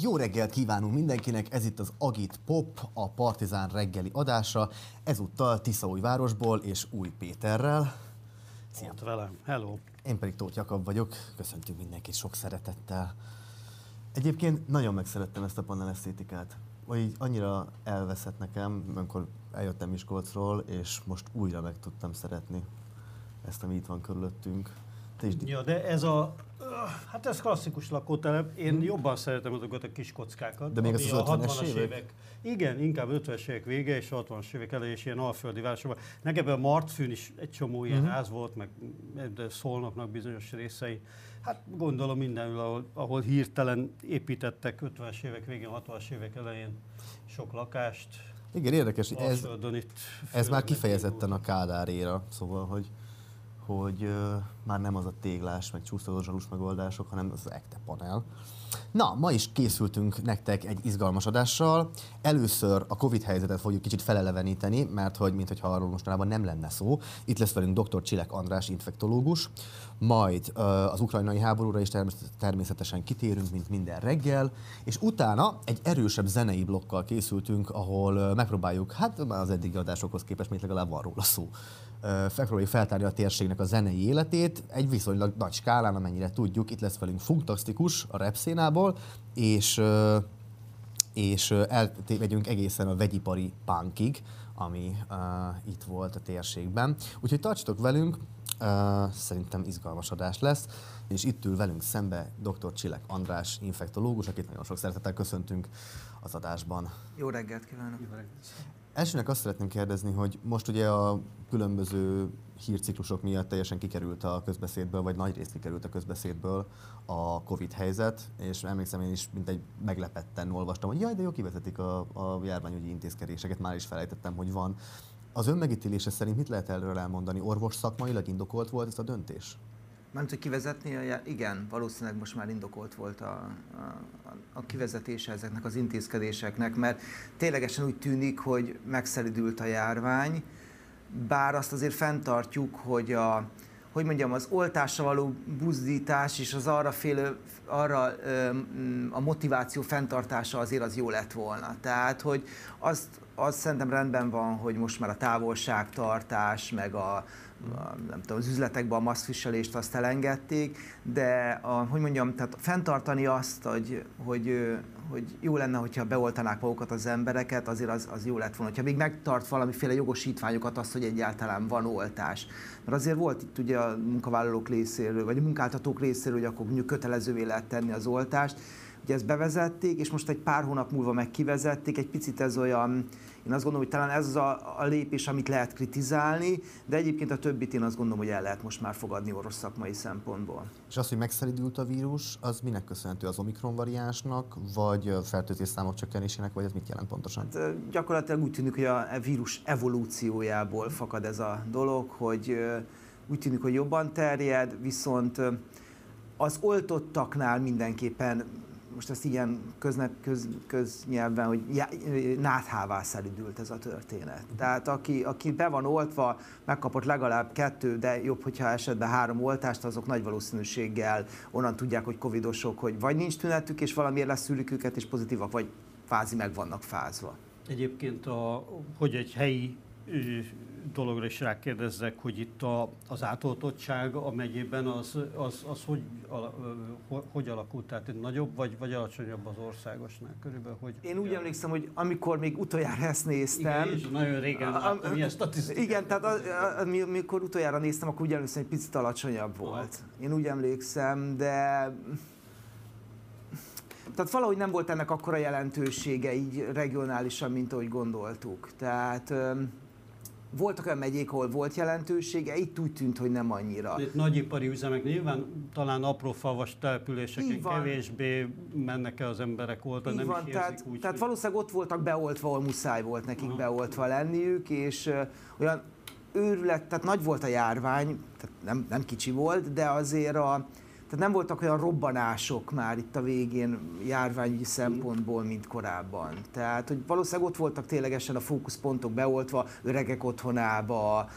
Jó reggelt kívánunk mindenkinek, ez itt az Agit Pop, a Partizán reggeli adása, ezúttal Tiszaújvárosból és Új Péterrel. Szia! Ott velem, hello! Én pedig Tóth Jakab vagyok, köszöntünk mindenkit sok szeretettel. Egyébként nagyon megszerettem ezt a panel esztétikát. Vagy annyira elveszett nekem, amikor eljöttem Miskolcról, és most újra meg tudtam szeretni ezt, ami itt van körülöttünk. Te is... Ja, de ez a Hát ez klasszikus lakótelep. Én hmm. jobban szeretem azokat a kis kockákat. De még az, az 50-es évek? évek? Igen, inkább 50-es évek vége és 60-as évek elejé és ilyen alföldi városokban. Nekem a Martfűn is egy csomó ilyen hmm. ház volt, meg de szólnoknak bizonyos részei. Hát gondolom mindenhol, ahol, ahol hirtelen építettek 50-es évek végén, 60-as évek elején sok lakást. Igen, érdekes, ez, ez már kifejezetten a Kádáréra, szóval, hogy hogy uh, már nem az a téglás, meg csúsztató zsalus megoldások, hanem az ekte panel. Na, ma is készültünk nektek egy izgalmas adással. Először a Covid helyzetet fogjuk kicsit feleleveníteni, mert hogy mintha arról mostanában nem lenne szó. Itt lesz velünk dr. Csilek András, infektológus. Majd uh, az ukrajnai háborúra is természetesen kitérünk, mint minden reggel. És utána egy erősebb zenei blokkal készültünk, ahol megpróbáljuk, hát az eddigi adásokhoz képest még legalább van róla szó megpróbáljuk feltárni a térségnek a zenei életét egy viszonylag nagy skálán, amennyire tudjuk. Itt lesz velünk Funktastikus a rap szénából, és, és elmegyünk egészen a vegyipari punkig, ami uh, itt volt a térségben. Úgyhogy tartsatok velünk, uh, szerintem izgalmas adás lesz, és itt ül velünk szembe dr. Csilek András, infektológus, akit nagyon sok szeretettel köszöntünk az adásban. Jó reggelt kívánok! Jó reggelt. Elsőnek azt szeretném kérdezni, hogy most ugye a különböző hírciklusok miatt teljesen kikerült a közbeszédből, vagy nagy részt kikerült a közbeszédből a Covid helyzet, és emlékszem én is, mint egy meglepetten olvastam, hogy jaj, de jó, kivezetik a, a járványügyi intézkedéseket, már is felejtettem, hogy van. Az önmegítélése szerint mit lehet erről elmondani? Orvos szakmailag indokolt volt ez a döntés? Nem hogy kivezetni, igen, valószínűleg most már indokolt volt a, a, a kivezetése ezeknek az intézkedéseknek, mert ténylegesen úgy tűnik, hogy megszeridült a járvány, bár azt azért fenntartjuk, hogy a, hogy mondjam, az oltásra való buzdítás és az arra, félő, arra a motiváció fenntartása azért az jó lett volna. Tehát, hogy azt, az szerintem rendben van, hogy most már a távolságtartás, meg a, nem tudom, az üzletekben a maszkviselést azt elengedték, de a, hogy mondjam, tehát fenntartani azt, hogy, hogy, hogy jó lenne, hogyha beoltanák magukat az embereket, azért az, az jó lett volna, hogyha még megtart valamiféle jogosítványokat azt, hogy egyáltalán van oltás. Mert azért volt itt ugye a munkavállalók részéről, vagy a munkáltatók részéről, hogy akkor mondjuk kötelezővé lehet tenni az oltást, Ugye ezt bevezették, és most egy pár hónap múlva meg kivezették, egy picit ez olyan, én azt gondolom, hogy talán ez az a, a lépés, amit lehet kritizálni, de egyébként a többit én azt gondolom, hogy el lehet most már fogadni orosz szakmai szempontból. És az, hogy megszeridült a vírus, az minek köszönhető az Omikron variánsnak, vagy fertőzés számok csökkenésének, vagy ez mit jelent pontosan? Hát, gyakorlatilag úgy tűnik, hogy a vírus evolúciójából fakad ez a dolog, hogy úgy tűnik, hogy jobban terjed, viszont az oltottaknál mindenképpen most ezt ilyen közne, köz, köznyelven, hogy já, náthává szeridült ez a történet. Tehát aki, aki be van oltva, megkapott legalább kettő, de jobb, hogyha esetben három oltást, azok nagy valószínűséggel onnan tudják, hogy covidosok, hogy vagy nincs tünetük, és valamiért lesz őket, és pozitívak, vagy fázi meg vannak fázva. Egyébként, a, hogy egy helyi dologra is rákérdezzek, hogy itt a, az átoltottság a megyében az, az, az hogy, ala, hogy alakult? Tehát nagyobb vagy, vagy alacsonyabb az országosnál körülbelül? Hogy, Én úgy emlékszem, hogy amikor még utoljára ezt néztem... Igen, és nagyon régen láttam ilyen statisztikát. Igen, tehát amikor utoljára néztem, akkor úgy emlékszem, hogy picit alacsonyabb volt. Én úgy emlékszem, de tehát valahogy nem volt ennek akkora jelentősége így regionálisan, mint ahogy gondoltuk. Tehát voltak olyan megyék, ahol volt jelentősége, itt úgy tűnt, hogy nem annyira. Itt nagyipari üzemek nyilván talán apró favas településeken kevésbé mennek el az emberek oltani, nem van, is tehát, úgy, tehát valószínűleg ott voltak beoltva, ahol muszáj volt nekik Aha. beoltva lenniük, és uh, olyan őrület, tehát nagy volt a járvány, tehát nem, nem kicsi volt, de azért a, tehát nem voltak olyan robbanások már itt a végén járványi szempontból, mint korábban. Tehát, hogy valószínűleg ott voltak ténylegesen a fókuszpontok beoltva, öregek otthonába,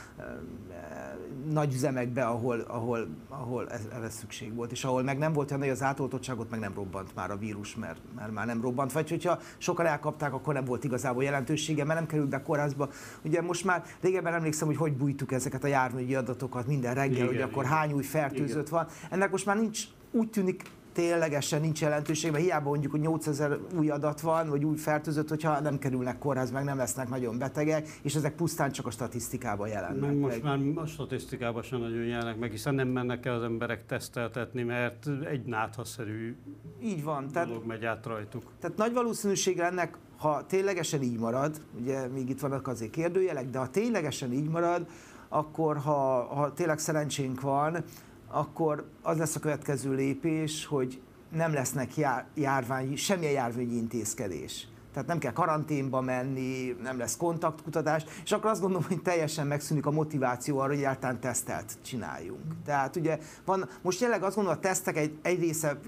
nagy üzemekbe, ahol, ahol, ahol ez, ez szükség volt, és ahol meg nem volt olyan az átoltottságot, meg nem robbant már a vírus, mert, mert már nem robbant, vagy hogyha sokan elkapták, akkor nem volt igazából jelentősége, mert nem került be kórházba. Ugye most már régebben emlékszem, hogy hogy bújtuk ezeket a járványi adatokat minden reggel, igen, hogy akkor igen. hány új fertőzött igen. van. Ennek most már nincs, úgy tűnik ténylegesen nincs jelentőség, mert hiába mondjuk, hogy 8000 új adat van, vagy új fertőzött, hogyha nem kerülnek kórház, meg nem lesznek nagyon betegek, és ezek pusztán csak a statisztikában jelennek meg. Most már a statisztikában sem nagyon jelennek meg, hiszen nem mennek el az emberek teszteltetni, mert egy náthaszerű így van, tehát, megy át rajtuk. Tehát nagy valószínűség ennek, ha ténylegesen így marad, ugye még itt vannak azért kérdőjelek, de ha ténylegesen így marad, akkor ha, ha tényleg szerencsénk van, akkor az lesz a következő lépés, hogy nem lesznek jár, járvány, semmilyen járványi intézkedés. Tehát nem kell karanténba menni, nem lesz kontaktkutatás, és akkor azt gondolom, hogy teljesen megszűnik a motiváció arra, hogy egyáltalán tesztelt csináljunk. Tehát ugye van, most jelenleg azt gondolom, a tesztek egy, egy része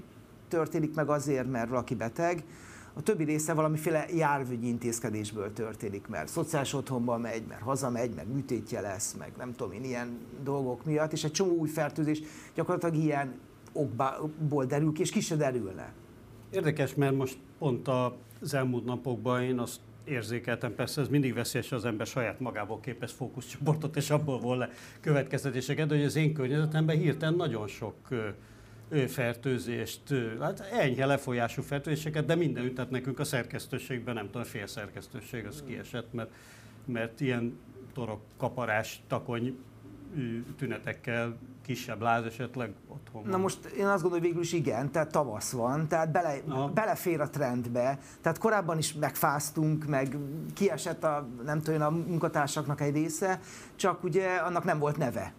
történik meg azért, mert valaki beteg, a többi része valamiféle járvügyi intézkedésből történik, mert szociális otthonba megy, mert hazamegy, meg műtétje lesz, meg nem tudom én, ilyen dolgok miatt, és egy csomó új fertőzés gyakorlatilag ilyen okból derül ki, és ki se derülne. Érdekes, mert most pont az elmúlt napokban én azt érzékeltem, persze ez mindig veszélyes, az ember saját magából képez fókuszcsoportot, és abból vol le következtetéseket, de hogy az én környezetemben hirtelen nagyon sok fertőzést, hát enyhe lefolyású fertőzéseket, de minden tehát nekünk a szerkesztőségben, nem tudom, a fél szerkesztőség az kiesett, mert, mert ilyen torok, kaparás, takony tünetekkel kisebb láz esetleg otthon van. Na most én azt gondolom, hogy végül is igen, tehát tavasz van, tehát bele, belefér a trendbe, tehát korábban is megfáztunk, meg kiesett a, nem tudom, a munkatársaknak egy része, csak ugye annak nem volt neve.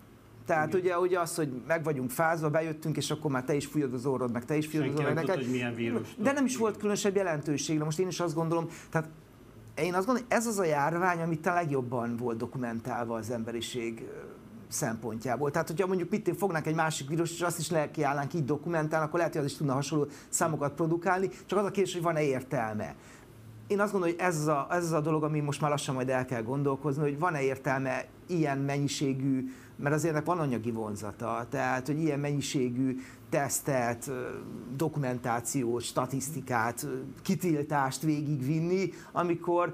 Tehát ugye, ugye az, hogy meg vagyunk fázva, bejöttünk, és akkor már te is fújod az orrod, meg te is fújod az orrod. Neked. hogy milyen vírus. De nem is volt különösebb jelentőség. Most én is azt gondolom, tehát én azt gondolom, ez az a járvány, amit a legjobban volt dokumentálva az emberiség szempontjából. Tehát, hogyha mondjuk mit fognánk egy másik vírus, és azt is lelkiállnánk így dokumentálni, akkor lehet, hogy az is tudna hasonló számokat produkálni, csak az a kérdés, hogy van-e értelme. Én azt gondolom, hogy ez az, a, ez az a dolog, ami most már lassan majd el kell gondolkozni, hogy van-e értelme ilyen mennyiségű mert azért ennek van anyagi vonzata, tehát hogy ilyen mennyiségű tesztet, dokumentációt, statisztikát, kitiltást végigvinni, amikor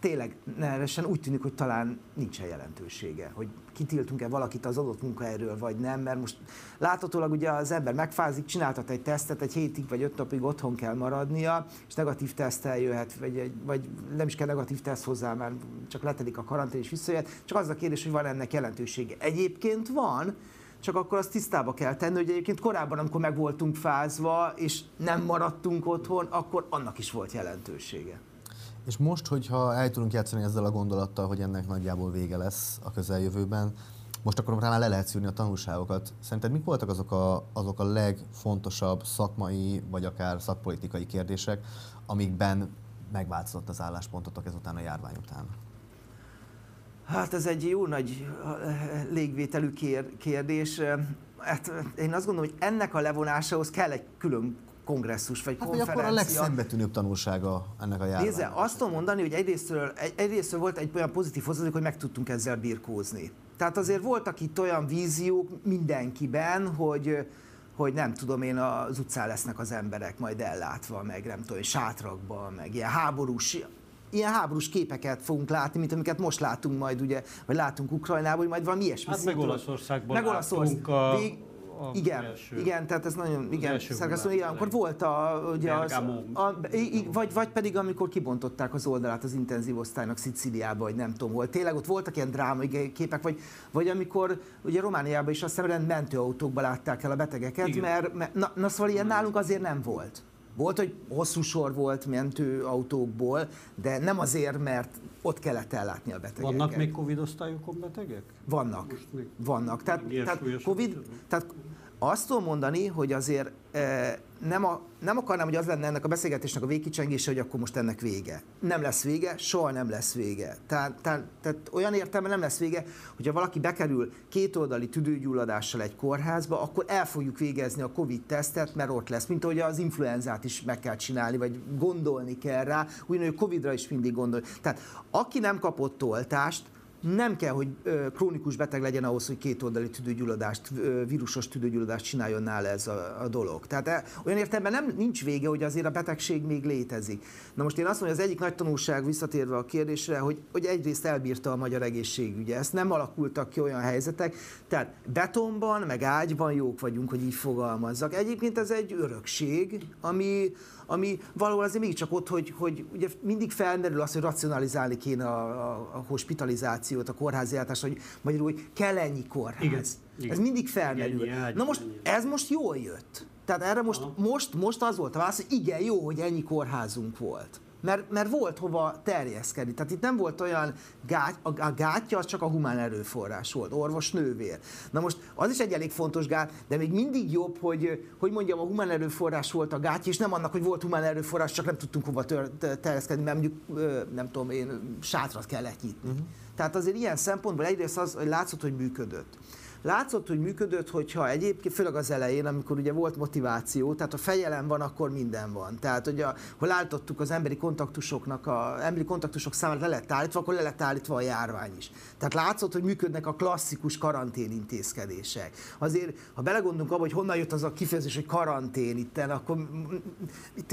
tényleg neresen úgy tűnik, hogy talán nincsen jelentősége, hogy kitiltunk-e valakit az adott munkahelyről, vagy nem, mert most láthatólag ugye az ember megfázik, csináltat egy tesztet, egy hétig vagy öt napig otthon kell maradnia, és negatív tesztel jöhet, vagy, vagy nem is kell negatív teszt hozzá, mert csak letelik a karantén és visszajöhet, csak az a kérdés, hogy van ennek jelentősége. Egyébként van, csak akkor azt tisztába kell tenni, hogy egyébként korábban, amikor meg voltunk fázva, és nem maradtunk otthon, akkor annak is volt jelentősége. És most, hogyha el tudunk játszani ezzel a gondolattal, hogy ennek nagyjából vége lesz a közeljövőben, most akkor már le lehet szűrni a tanulságokat. Szerinted mik voltak azok a, azok a legfontosabb szakmai, vagy akár szakpolitikai kérdések, amikben megváltozott az álláspontotok ezután a járvány után? Hát ez egy jó nagy légvételű kérdés. Hát én azt gondolom, hogy ennek a levonásához kell egy külön kongresszus vagy hát, konferencia. akkor a legszembetűnőbb tanulsága ennek a járványnak? Nézze, azt tudom mondani, hogy egyrésztről, egy, egyrésztről volt egy olyan pozitív hozzáadék, hogy meg tudtunk ezzel birkózni. Tehát azért voltak itt olyan víziók mindenkiben, hogy hogy nem tudom én, az utcán lesznek az emberek majd ellátva, meg nem tudom, sátrakban, meg ilyen háborús, ilyen háborús képeket fogunk látni, mint amiket most látunk majd, ugye, vagy látunk Ukrajnában, hogy majd valami ilyesmi. Hát meg Olaszországban meg Olaszország. a... Vég, igen, első, igen, tehát ez nagyon, igen, szerkesztő, igen, akkor volt a, ugye az, a, vagy, vagy pedig amikor kibontották az oldalát az intenzív osztálynak Szicíliába, vagy nem tudom hol. Tényleg ott voltak ilyen drámai képek, vagy, vagy amikor ugye Romániában is azt hiszem, mentőautókba látták el a betegeket, igen. mert, mert na, na szóval ilyen nálunk azért nem volt. Volt, hogy hosszú sor volt mentőautókból, de nem azért, mert ott kellett ellátni a betegeket. Vannak még Covid osztályokon betegek? Vannak. Vannak. Tehát, tehát, COVID, tehát azt tudom mondani, hogy azért nem, a, nem akarnám, hogy az lenne ennek a beszélgetésnek a végkicsengése, hogy akkor most ennek vége. Nem lesz vége, soha nem lesz vége. Tehát, tehát, tehát olyan értelme nem lesz vége, hogyha valaki bekerül kétoldali tüdőgyulladással egy kórházba, akkor el fogjuk végezni a Covid-tesztet, mert ott lesz. Mint ahogy az influenzát is meg kell csinálni, vagy gondolni kell rá, ugyanúgy a Covid-ra is mindig gondol. Tehát aki nem kapott oltást, nem kell, hogy krónikus beteg legyen ahhoz, hogy két oldali tüdőgyulladást, vírusos tüdőgyulladást csináljon nála ez a, a dolog. Tehát e, olyan értelemben nem, nincs vége, hogy azért a betegség még létezik. Na most én azt mondom, hogy az egyik nagy tanulság visszatérve a kérdésre, hogy, hogy egyrészt elbírta a magyar egészségügye. Ezt nem alakultak ki olyan helyzetek. Tehát betonban, meg ágyban jók vagyunk, hogy így fogalmazzak. Egyébként ez egy örökség, ami, ami valahol azért mégiscsak ott, hogy, hogy ugye mindig felmerül az, hogy racionalizálni kéne a, a, a hospitalizációt, a kórházi ellátást, hogy magyarul, hogy kell ennyi kórház. Igen, igen. Ez mindig felmerül. Igen, Na most ez most jól jött. Tehát erre most, most, most az volt a válasz, hogy igen, jó, hogy ennyi kórházunk volt mert, mert volt hova terjeszkedni. Tehát itt nem volt olyan gát, a, a gátja az csak a humán erőforrás volt, orvos, nővér. Na most az is egy elég fontos gát, de még mindig jobb, hogy, hogy mondjam, a humán erőforrás volt a gátja, és nem annak, hogy volt humán erőforrás, csak nem tudtunk hova tör, terjeszkedni, mert mondjuk, nem tudom én, sátrat kellett nyitni. Uh-huh. Tehát azért ilyen szempontból egyrészt az, hogy látszott, hogy működött. Látszott, hogy működött, hogyha egyébként, főleg az elején, amikor ugye volt motiváció, tehát a fejelem van, akkor minden van. Tehát, hogy a, hol álltottuk az emberi kontaktusoknak, a emberi kontaktusok számát le lett állítva, akkor le lett állítva a járvány is. Tehát látszott, hogy működnek a klasszikus karantén intézkedések. Azért, ha belegondolunk abba, hogy honnan jött az a kifejezés, hogy karantén itten, akkor itt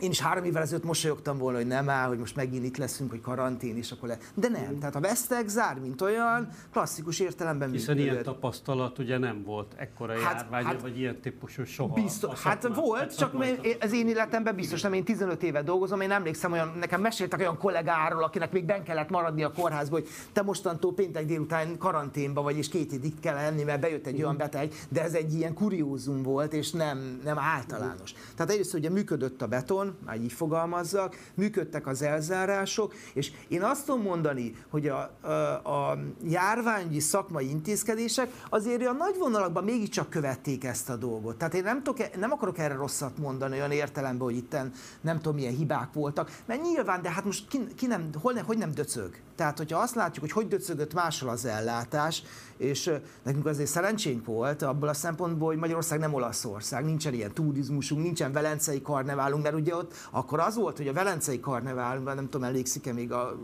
én is három évvel ezelőtt mosolyogtam volna, hogy nem áll, hogy most megint itt leszünk, hogy karantén, és akkor le. De nem, tehát a vesztek zár, mint olyan, klasszikus értelemben Hiszen működött. ilyen tapasztalat ugye nem volt ekkora hát, járvány, hát, vagy ilyen típusú soha. Biztos, hát volt, hát csak az én életemben biztos nem, én 15 éve dolgozom, én emlékszem olyan, nekem meséltek olyan kollégáról, akinek még ben kellett maradni a kórházba, hogy te mostantól péntek délután karanténba vagy, és két hétig kell lenni, mert bejött egy olyan beteg, de ez egy ilyen kuriózum volt, és nem, nem általános. Tehát egyrészt ugye működött a beton, már így fogalmazzak, működtek az elzárások, és én azt tudom mondani, hogy a, a, a járványi szakmai intézkedések azért a nagy vonalakban mégiscsak követték ezt a dolgot. Tehát én nem, tudok, nem akarok erre rosszat mondani olyan értelemben, hogy itt nem tudom milyen hibák voltak, mert nyilván, de hát most ki, ki nem, hol ne, hogy nem döcög. Tehát, hogyha azt látjuk, hogy hogy döcögött máshol az ellátás, és nekünk azért szerencsénk volt abból a szempontból, hogy Magyarország nem Olaszország, nincsen ilyen turizmusunk, nincsen velencei karneválunk, mert ugye ott akkor az volt, hogy a velencei karnevál, nem tudom, emlékszik-e még a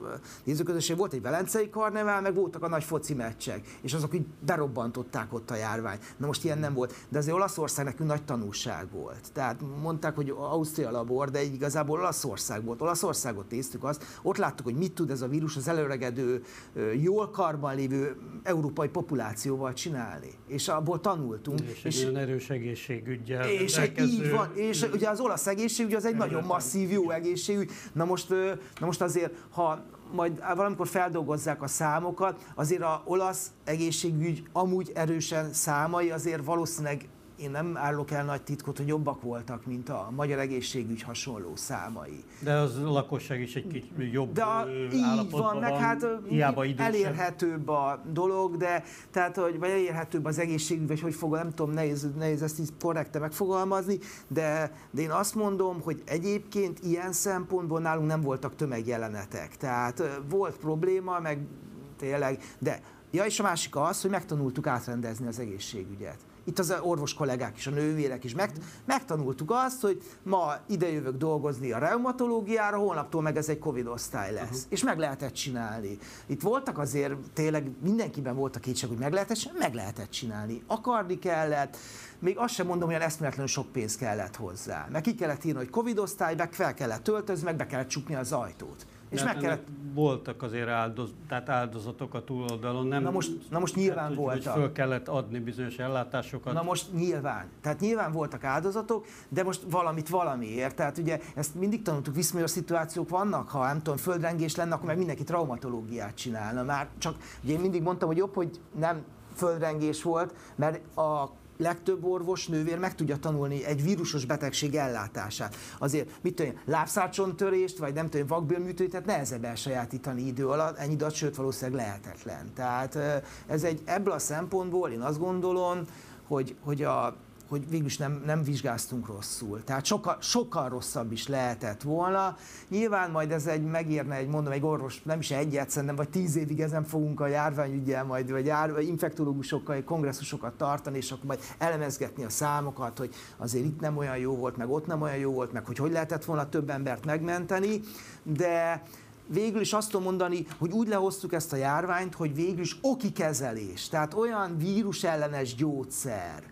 nézőközösség, volt egy velencei karnevál, meg voltak a nagy foci meccsek, és azok így berobbantották ott a járvány. Na most ilyen nem volt, de azért Olaszország nekünk nagy tanulság volt. Tehát mondták, hogy Ausztria labor, de igazából Olaszország volt. Olaszországot néztük azt, ott láttuk, hogy mit tud ez a vírus az előregedő, jól karban lévő európai populációval csinálni. És abból tanultunk. És, és egy erős egészségügyel. És így van. És ugye az olasz egészségügy az egy nagyon masszív, jó egészségügy. Na most, na most azért, ha majd valamikor feldolgozzák a számokat, azért a olasz egészségügy amúgy erősen számai azért valószínűleg én nem állok el nagy titkot, hogy jobbak voltak, mint a magyar egészségügy hasonló számai. De az a lakosság is egy kicsit jobb de a, így van, meg hát elérhetőbb a dolog, de tehát, hogy, vagy elérhetőbb az egészségügy, vagy hogy fogom, nem tudom, nehéz, nehéz ezt így korrekte megfogalmazni, de, de én azt mondom, hogy egyébként ilyen szempontból nálunk nem voltak tömegjelenetek. Tehát volt probléma, meg tényleg, de Ja, és a másik az, hogy megtanultuk átrendezni az egészségügyet itt az orvos kollégák is, a nővérek is, meg, megtanultuk azt, hogy ma ide jövök dolgozni a reumatológiára, holnaptól meg ez egy Covid osztály lesz. Uh-huh. És meg lehetett csinálni. Itt voltak azért, tényleg mindenkiben volt a kétség, hogy meg lehetett, meg lehetett csinálni. Akarni kellett, még azt sem mondom, hogy eszméletlenül sok pénz kellett hozzá. Meg ki kellett írni, hogy Covid osztály, meg fel kellett töltözni, meg be kellett csukni az ajtót. És meg kellett... Voltak azért áldoz, tehát áldozatok a túloldalon, nem? Na most, na most nyilván tehát, voltak. Hogy föl kellett adni bizonyos ellátásokat. Na most nyilván. Tehát nyilván voltak áldozatok, de most valamit valamiért. Tehát ugye ezt mindig tanultuk, viszonyos szituációk vannak, ha nem tudom, földrengés lenne, akkor meg mindenki traumatológiát csinálna. Már csak, ugye én mindig mondtam, hogy jobb, hogy nem földrengés volt, mert a legtöbb orvos, nővér meg tudja tanulni egy vírusos betegség ellátását. Azért, mit tudom, lábszárcsontörést, vagy nem tudom, vakbélműtőt, nehezebb elsajátítani idő alatt, ennyi adat, sőt valószínűleg lehetetlen. Tehát ez egy, ebből a szempontból én azt gondolom, hogy, hogy a, hogy végülis nem, nem vizsgáztunk rosszul. Tehát sokkal, sokkal rosszabb is lehetett volna. Nyilván majd ez egy megérne egy, mondom, egy orvos, nem is egyet, szerintem, vagy tíz évig ezen fogunk a járványügyel majd, vagy jár, infektológusokkal kongresszusokat tartani, és akkor majd elemezgetni a számokat, hogy azért itt nem olyan jó volt, meg ott nem olyan jó volt, meg hogy hogy lehetett volna több embert megmenteni, de végül is azt tudom mondani, hogy úgy lehoztuk ezt a járványt, hogy végül is oki kezelés, tehát olyan vírusellenes gyógyszer,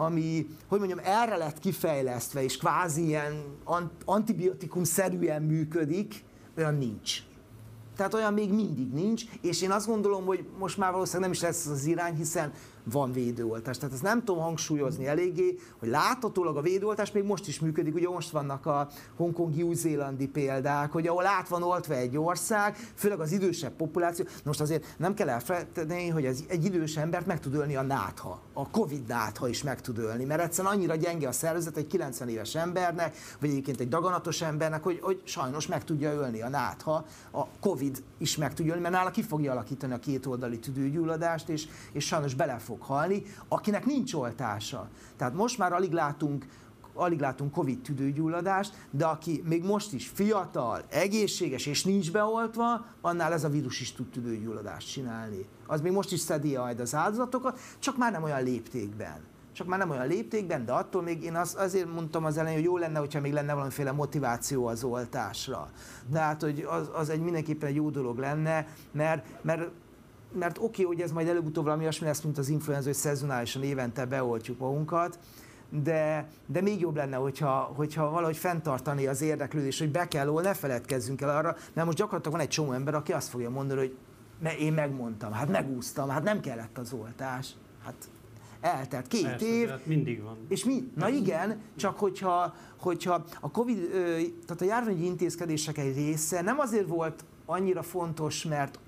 ami, hogy mondjam, erre lett kifejlesztve, és kvázi ilyen antibiotikum-szerűen működik, olyan nincs. Tehát olyan még mindig nincs, és én azt gondolom, hogy most már valószínűleg nem is lesz az irány, hiszen van védőoltás. Tehát ezt nem tudom hangsúlyozni eléggé, hogy láthatólag a védőoltás még most is működik, ugye most vannak a hongkongi, új-zélandi példák, hogy ahol át van oltva egy ország, főleg az idősebb populáció, most azért nem kell elfelejteni, hogy ez egy idős embert meg tud ölni a nátha, a Covid nátha is meg tud ölni, mert egyszerűen annyira gyenge a szervezet egy 90 éves embernek, vagy egyébként egy daganatos embernek, hogy, hogy sajnos meg tudja ölni a nátha, a Covid is meg tudja ölni, mert nála ki fogja alakítani a kétoldali tüdőgyulladást, és, és sajnos bele halni, akinek nincs oltása. Tehát most már alig látunk alig látunk Covid tüdőgyulladást, de aki még most is fiatal, egészséges és nincs beoltva, annál ez a vírus is tud tüdőgyulladást csinálni. Az még most is szedi majd az áldozatokat, csak már nem olyan léptékben. Csak már nem olyan léptékben, de attól még én az, azért mondtam az elején, hogy jó lenne, hogyha még lenne valamiféle motiváció az oltásra. Tehát, hogy az, az egy mindenképpen egy jó dolog lenne, mert, mert mert oké, okay, hogy ez majd előbb-utóbb valami olyasmi lesz, mint az influenza, hogy szezonálisan évente beoltjuk magunkat, de, de még jobb lenne, hogyha, hogyha valahogy fenntartani az érdeklődés, hogy be kell, ne feledkezzünk el arra, mert most gyakorlatilag van egy csomó ember, aki azt fogja mondani, hogy ne, én megmondtam, hát megúsztam, hát nem kellett az oltás. Hát eltelt két Persze, év. Hát mindig van. És mi? Na igen, csak hogyha, hogyha a Covid, tehát a járványi intézkedések egy része nem azért volt annyira fontos, mert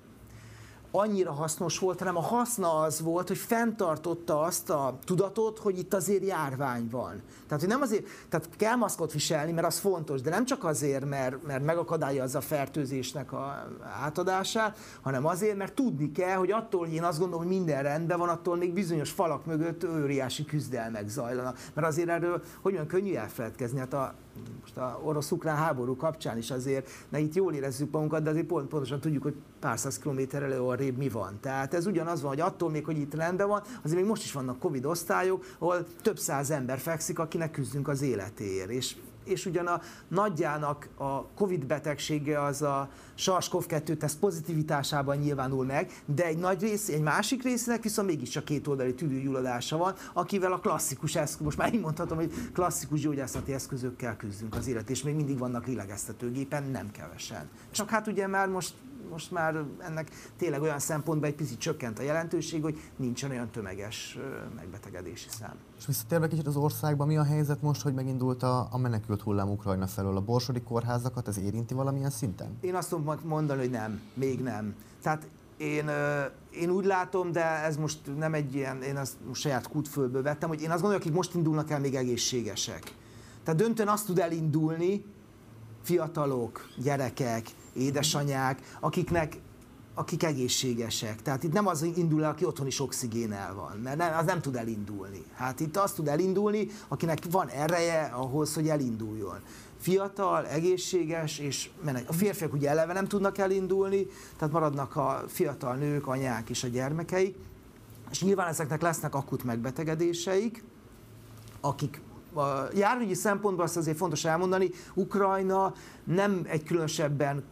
annyira hasznos volt, hanem a haszna az volt, hogy fenntartotta azt a tudatot, hogy itt azért járvány van. Tehát, hogy nem azért, tehát kell maszkot viselni, mert az fontos, de nem csak azért, mert, mert megakadályozza a fertőzésnek a átadását, hanem azért, mert tudni kell, hogy attól, hogy én azt gondolom, hogy minden rendben van, attól még bizonyos falak mögött óriási küzdelmek zajlanak. Mert azért erről, hogy olyan könnyű elfeledkezni, hát a most a orosz-ukrán háború kapcsán is azért, na itt jól érezzük magunkat, de azért pont, pontosan tudjuk, hogy pár száz kilométerrel arrébb mi van. Tehát ez ugyanaz van, hogy attól még, hogy itt rendben van, azért még most is vannak Covid osztályok, ahol több száz ember fekszik, akinek küzdünk az életéért. És és ugyan a nagyjának a Covid betegsége az a SARS-CoV-2 teszt pozitivitásában nyilvánul meg, de egy nagy rész, egy másik résznek viszont mégiscsak két oldali tüdőgyulladása van, akivel a klasszikus eszköz, most már így mondhatom, hogy klasszikus gyógyászati eszközökkel küzdünk az élet, és még mindig vannak lélegeztetőgépen, nem kevesen. Csak hát ugye már most most már ennek tényleg olyan szempontból egy picit csökkent a jelentőség, hogy nincsen olyan tömeges megbetegedési szám. És visszatérve kicsit az országban, mi a helyzet most, hogy megindult a, a menekült hullám Ukrajna felől? A borsodi kórházakat ez érinti valamilyen szinten? Én azt tudom mondani, hogy nem, még nem. Tehát én, én úgy látom, de ez most nem egy ilyen, én azt most saját kútfölből vettem, hogy én azt gondolom, akik most indulnak el, még egészségesek. Tehát döntően azt tud elindulni, fiatalok, gyerekek, édesanyák, akiknek akik egészségesek. Tehát itt nem az indul el, aki otthon is oxigénel van, mert nem, az nem tud elindulni. Hát itt az tud elindulni, akinek van ereje ahhoz, hogy elinduljon. Fiatal, egészséges, és menek. A férfiak ugye eleve nem tudnak elindulni, tehát maradnak a fiatal nők, anyák és a gyermekeik, és nyilván ezeknek lesznek akut megbetegedéseik, akik a járványi szempontból azt azért fontos elmondani, Ukrajna nem egy különösebben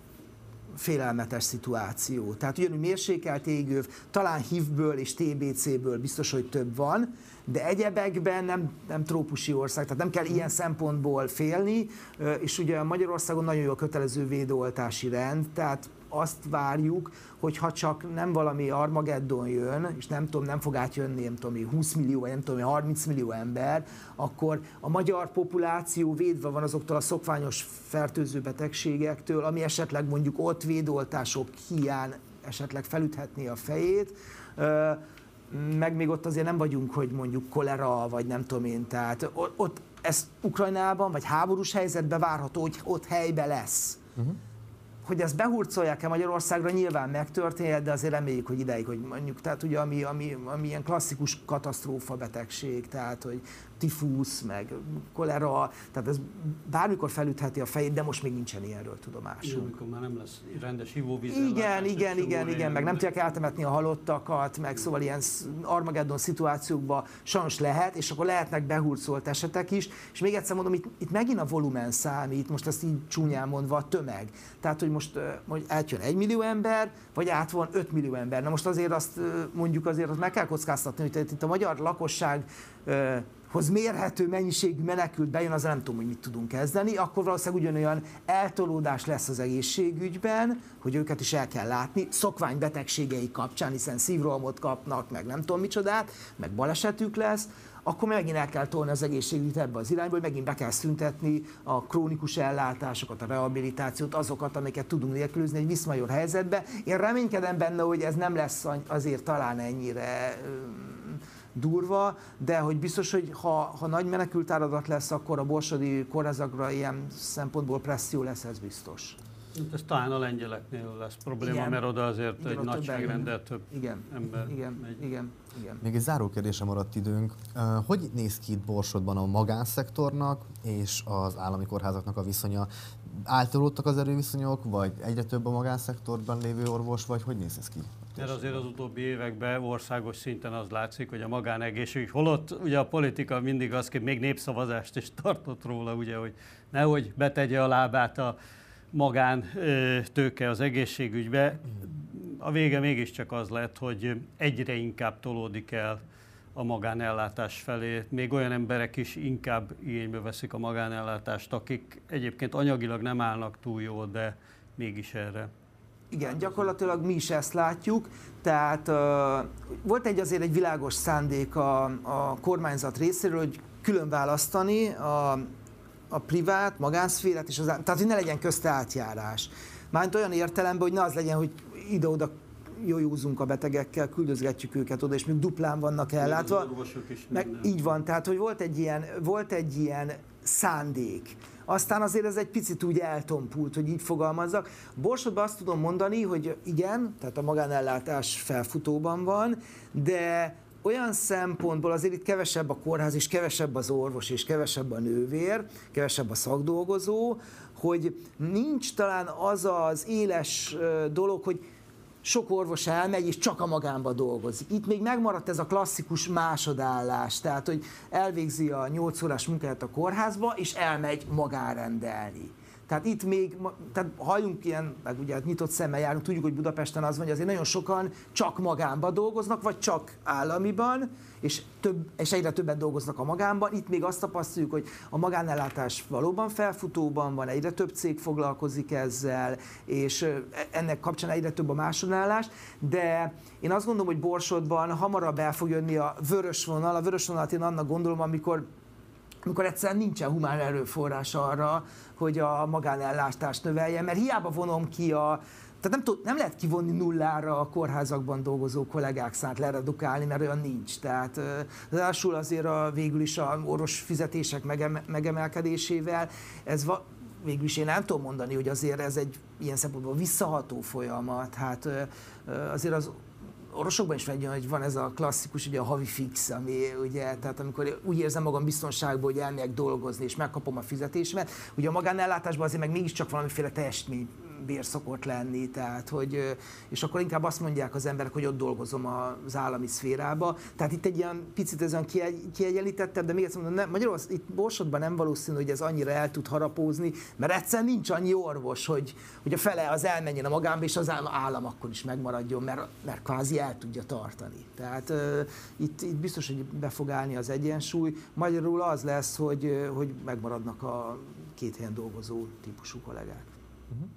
félelmetes szituáció. Tehát ugyanúgy mérsékelt égőv, talán HIV-ből és TBC-ből biztos, hogy több van, de egyebekben nem, nem trópusi ország, tehát nem kell ilyen szempontból félni, és ugye Magyarországon nagyon jó a kötelező védőoltási rend, tehát azt várjuk, hogy ha csak nem valami Armageddon jön, és nem tudom, nem fog átjönni, nem tudom, 20 millió, nem tudom, 30 millió ember, akkor a magyar populáció védve van azoktól a szokványos fertőző betegségektől, ami esetleg mondjuk ott védoltások hiány esetleg felüthetné a fejét, meg még ott azért nem vagyunk, hogy mondjuk kolera, vagy nem tudom én, tehát ott ez Ukrajnában, vagy háborús helyzetben várható, hogy ott helybe lesz. Uh-huh hogy ezt behurcolják-e Magyarországra, nyilván megtörténhet, de azért reméljük, hogy ideig, hogy mondjuk, tehát ugye ami, ami, ami ilyen klasszikus katasztrófa betegség, tehát hogy tifusz, meg kolera, tehát ez bármikor felütheti a fejét, de most még nincsen ilyenről tudomásunk. amikor már nem lesz rendes ivóvíz. Igen, igen, igen, igen, meg nem tudják eltemetni a halottakat, meg szóval ilyen Armageddon szituációkban sajnos lehet, és akkor lehetnek behurcolt esetek is, és még egyszer mondom, itt, itt megint a volumen számít, most ezt így csúnyán mondva a tömeg. Tehát, hogy most hogy átjön egy millió ember, vagy át van 5 millió ember. Na most azért azt mondjuk azért azt meg kell kockáztatni, hogy itt a magyar lakosság hoz mérhető mennyiségű menekült bejön, az nem tudom, hogy mit tudunk kezdeni, akkor valószínűleg ugyanolyan eltolódás lesz az egészségügyben, hogy őket is el kell látni, szokványbetegségei kapcsán, hiszen szívrohamot kapnak, meg nem tudom micsodát, meg balesetük lesz, akkor megint el kell tolni az egészségügyet ebbe az irányba, hogy megint be kell szüntetni a krónikus ellátásokat, a rehabilitációt, azokat, amiket tudunk nélkülözni egy viszmajor helyzetbe. Én reménykedem benne, hogy ez nem lesz azért talán ennyire durva, de hogy biztos, hogy ha, ha nagy menekültáradat lesz, akkor a borsodi kórházakra ilyen szempontból presszió lesz, ez biztos. Ez talán a lengyeleknél lesz probléma, igen. mert oda azért igen, egy nagyságrendel több igen. ember igen. megy. Igen. Igen. Még egy záró kérdése maradt időnk. Hogy néz ki itt Borsodban a magánszektornak és az állami kórházaknak a viszonya? Általódtak az erőviszonyok, vagy egyre több a magánszektorban lévő orvos, vagy hogy néz ez ki? Mert azért az utóbbi években országos szinten az látszik, hogy a magánegészség, holott ugye a politika mindig az, hogy még népszavazást is tartott róla, ugye, hogy nehogy betegye a lábát a magán tőke az egészségügybe. A vége mégiscsak az lett, hogy egyre inkább tolódik el a magánellátás felé. Még olyan emberek is inkább igénybe veszik a magánellátást, akik egyébként anyagilag nem állnak túl jól, de mégis erre igen, gyakorlatilag mi is ezt látjuk, tehát uh, volt egy azért egy világos szándék a, a kormányzat részéről, hogy külön választani a, a privát, magánszférát és az tehát hogy ne legyen közte átjárás. Mármint olyan értelemben, hogy ne az legyen, hogy ide-oda jójózunk a betegekkel, küldözgetjük őket oda, és még duplán vannak ellátva. Meg így van, tehát hogy volt egy ilyen, volt egy ilyen szándék. Aztán azért ez egy picit úgy eltompult, hogy így fogalmazzak. Borsodban azt tudom mondani, hogy igen, tehát a magánellátás felfutóban van, de olyan szempontból azért itt kevesebb a kórház, és kevesebb az orvos, és kevesebb a nővér, kevesebb a szakdolgozó, hogy nincs talán az az éles dolog, hogy sok orvos elmegy, és csak a magánba dolgozik. Itt még megmaradt ez a klasszikus másodállás, tehát, hogy elvégzi a 8 órás munkáját a kórházba, és elmegy magánrendelni. Tehát itt még, tehát halljunk ilyen, meg ugye hát nyitott szemmel járunk, tudjuk, hogy Budapesten az van, hogy azért nagyon sokan csak magánba dolgoznak, vagy csak államiban, és, több, és egyre többet dolgoznak a magánban. Itt még azt tapasztaljuk, hogy a magánellátás valóban felfutóban van, egyre több cég foglalkozik ezzel, és ennek kapcsán egyre több a másodállás, de én azt gondolom, hogy Borsodban hamarabb el fog jönni a vörös vonal. A vörös vonalat én annak gondolom, amikor amikor egyszerűen nincsen humán erőforrás arra, hogy a magánellátást növelje, mert hiába vonom ki a, tehát nem, tud, nem lehet kivonni nullára a kórházakban dolgozó kollégák szánt leredukálni, mert olyan nincs. Tehát ráadásul azért a, végül is a orvos fizetések megem, megemelkedésével, ez va, végül is én nem tudom mondani, hogy azért ez egy ilyen szempontból visszaható folyamat. Hát azért az orvosokban is megjön, hogy van ez a klasszikus, ugye a havi fix, ami ugye, tehát amikor úgy érzem magam biztonságban, hogy elmegyek dolgozni, és megkapom a fizetésemet, ugye a magánellátásban azért meg mégiscsak valamiféle teljesítmény bér szokott lenni, tehát hogy, és akkor inkább azt mondják az emberek, hogy ott dolgozom az állami szférába. Tehát itt egy ilyen picit ez olyan kiegyenlítettebb, de még egyszer mondom, nem, Magyarország, itt Borsodban nem valószínű, hogy ez annyira el tud harapózni, mert egyszerűen nincs annyi orvos, hogy, hogy a fele az elmenjen a magánba, és az állam akkor is megmaradjon, mert, mert kvázi el tudja tartani. Tehát uh, itt, itt biztos, hogy be fog állni az egyensúly. Magyarul az lesz, hogy, hogy megmaradnak a két helyen dolgozó típusú kollégák. Uh-huh.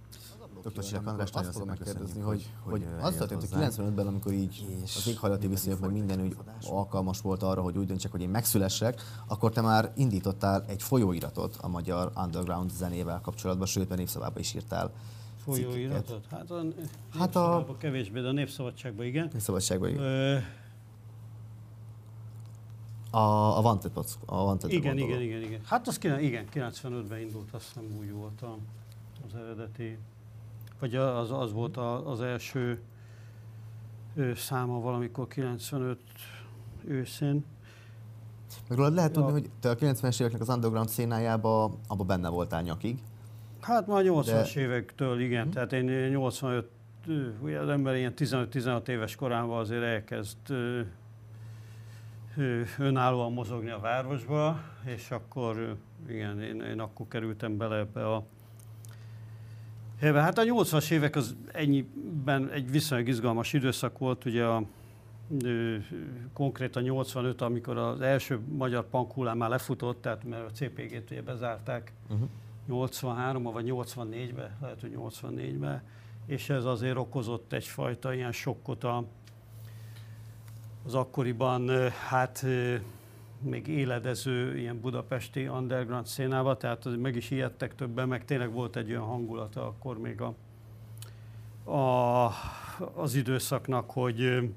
Dr. Sirek András, azt fogom megkérdezni, hogy, hogy az történt, hogy 95-ben, amikor így az éghajlati viszonyok, meg minden úgy alkalmas volt arra, hogy úgy döntsek, hogy én megszülessek, akkor te már indítottál egy folyóiratot a magyar underground zenével kapcsolatban, sőt, a népszavában is írtál Folyóiratot? Hát a, hát a kevésbé, de a Népszabadságban igen. Népszabadságban igen. Ö... A, a Wanted, a Wanted igen, igen, igen, igen. Hát az igen, 95-ben indult, azt hiszem úgy volt az eredeti vagy az, az volt az első száma valamikor 95 őszén. Meg rólad lehet tudni, hogy te a 90-es éveknek az underground szénájába abba benne voltál nyakig. Hát már 80-as De... évektől, igen. Hmm. Tehát én 85, ugye az ember ilyen 15-16 éves korában azért elkezd önállóan mozogni a városba, és akkor igen, én, én akkor kerültem bele ebbe a. Hát a 80-as évek az ennyiben egy viszonylag izgalmas időszak volt, ugye a, konkrétan 85, amikor az első magyar punk már lefutott, tehát mert a CPG-t ugye bezárták uh-huh. 83 vagy 84-ben, lehet, hogy 84-ben, és ez azért okozott egyfajta ilyen sokkot a, az akkoriban hát még éledező ilyen budapesti underground szénába, tehát meg is ijedtek többen, meg tényleg volt egy olyan hangulata akkor még a, a, az időszaknak, hogy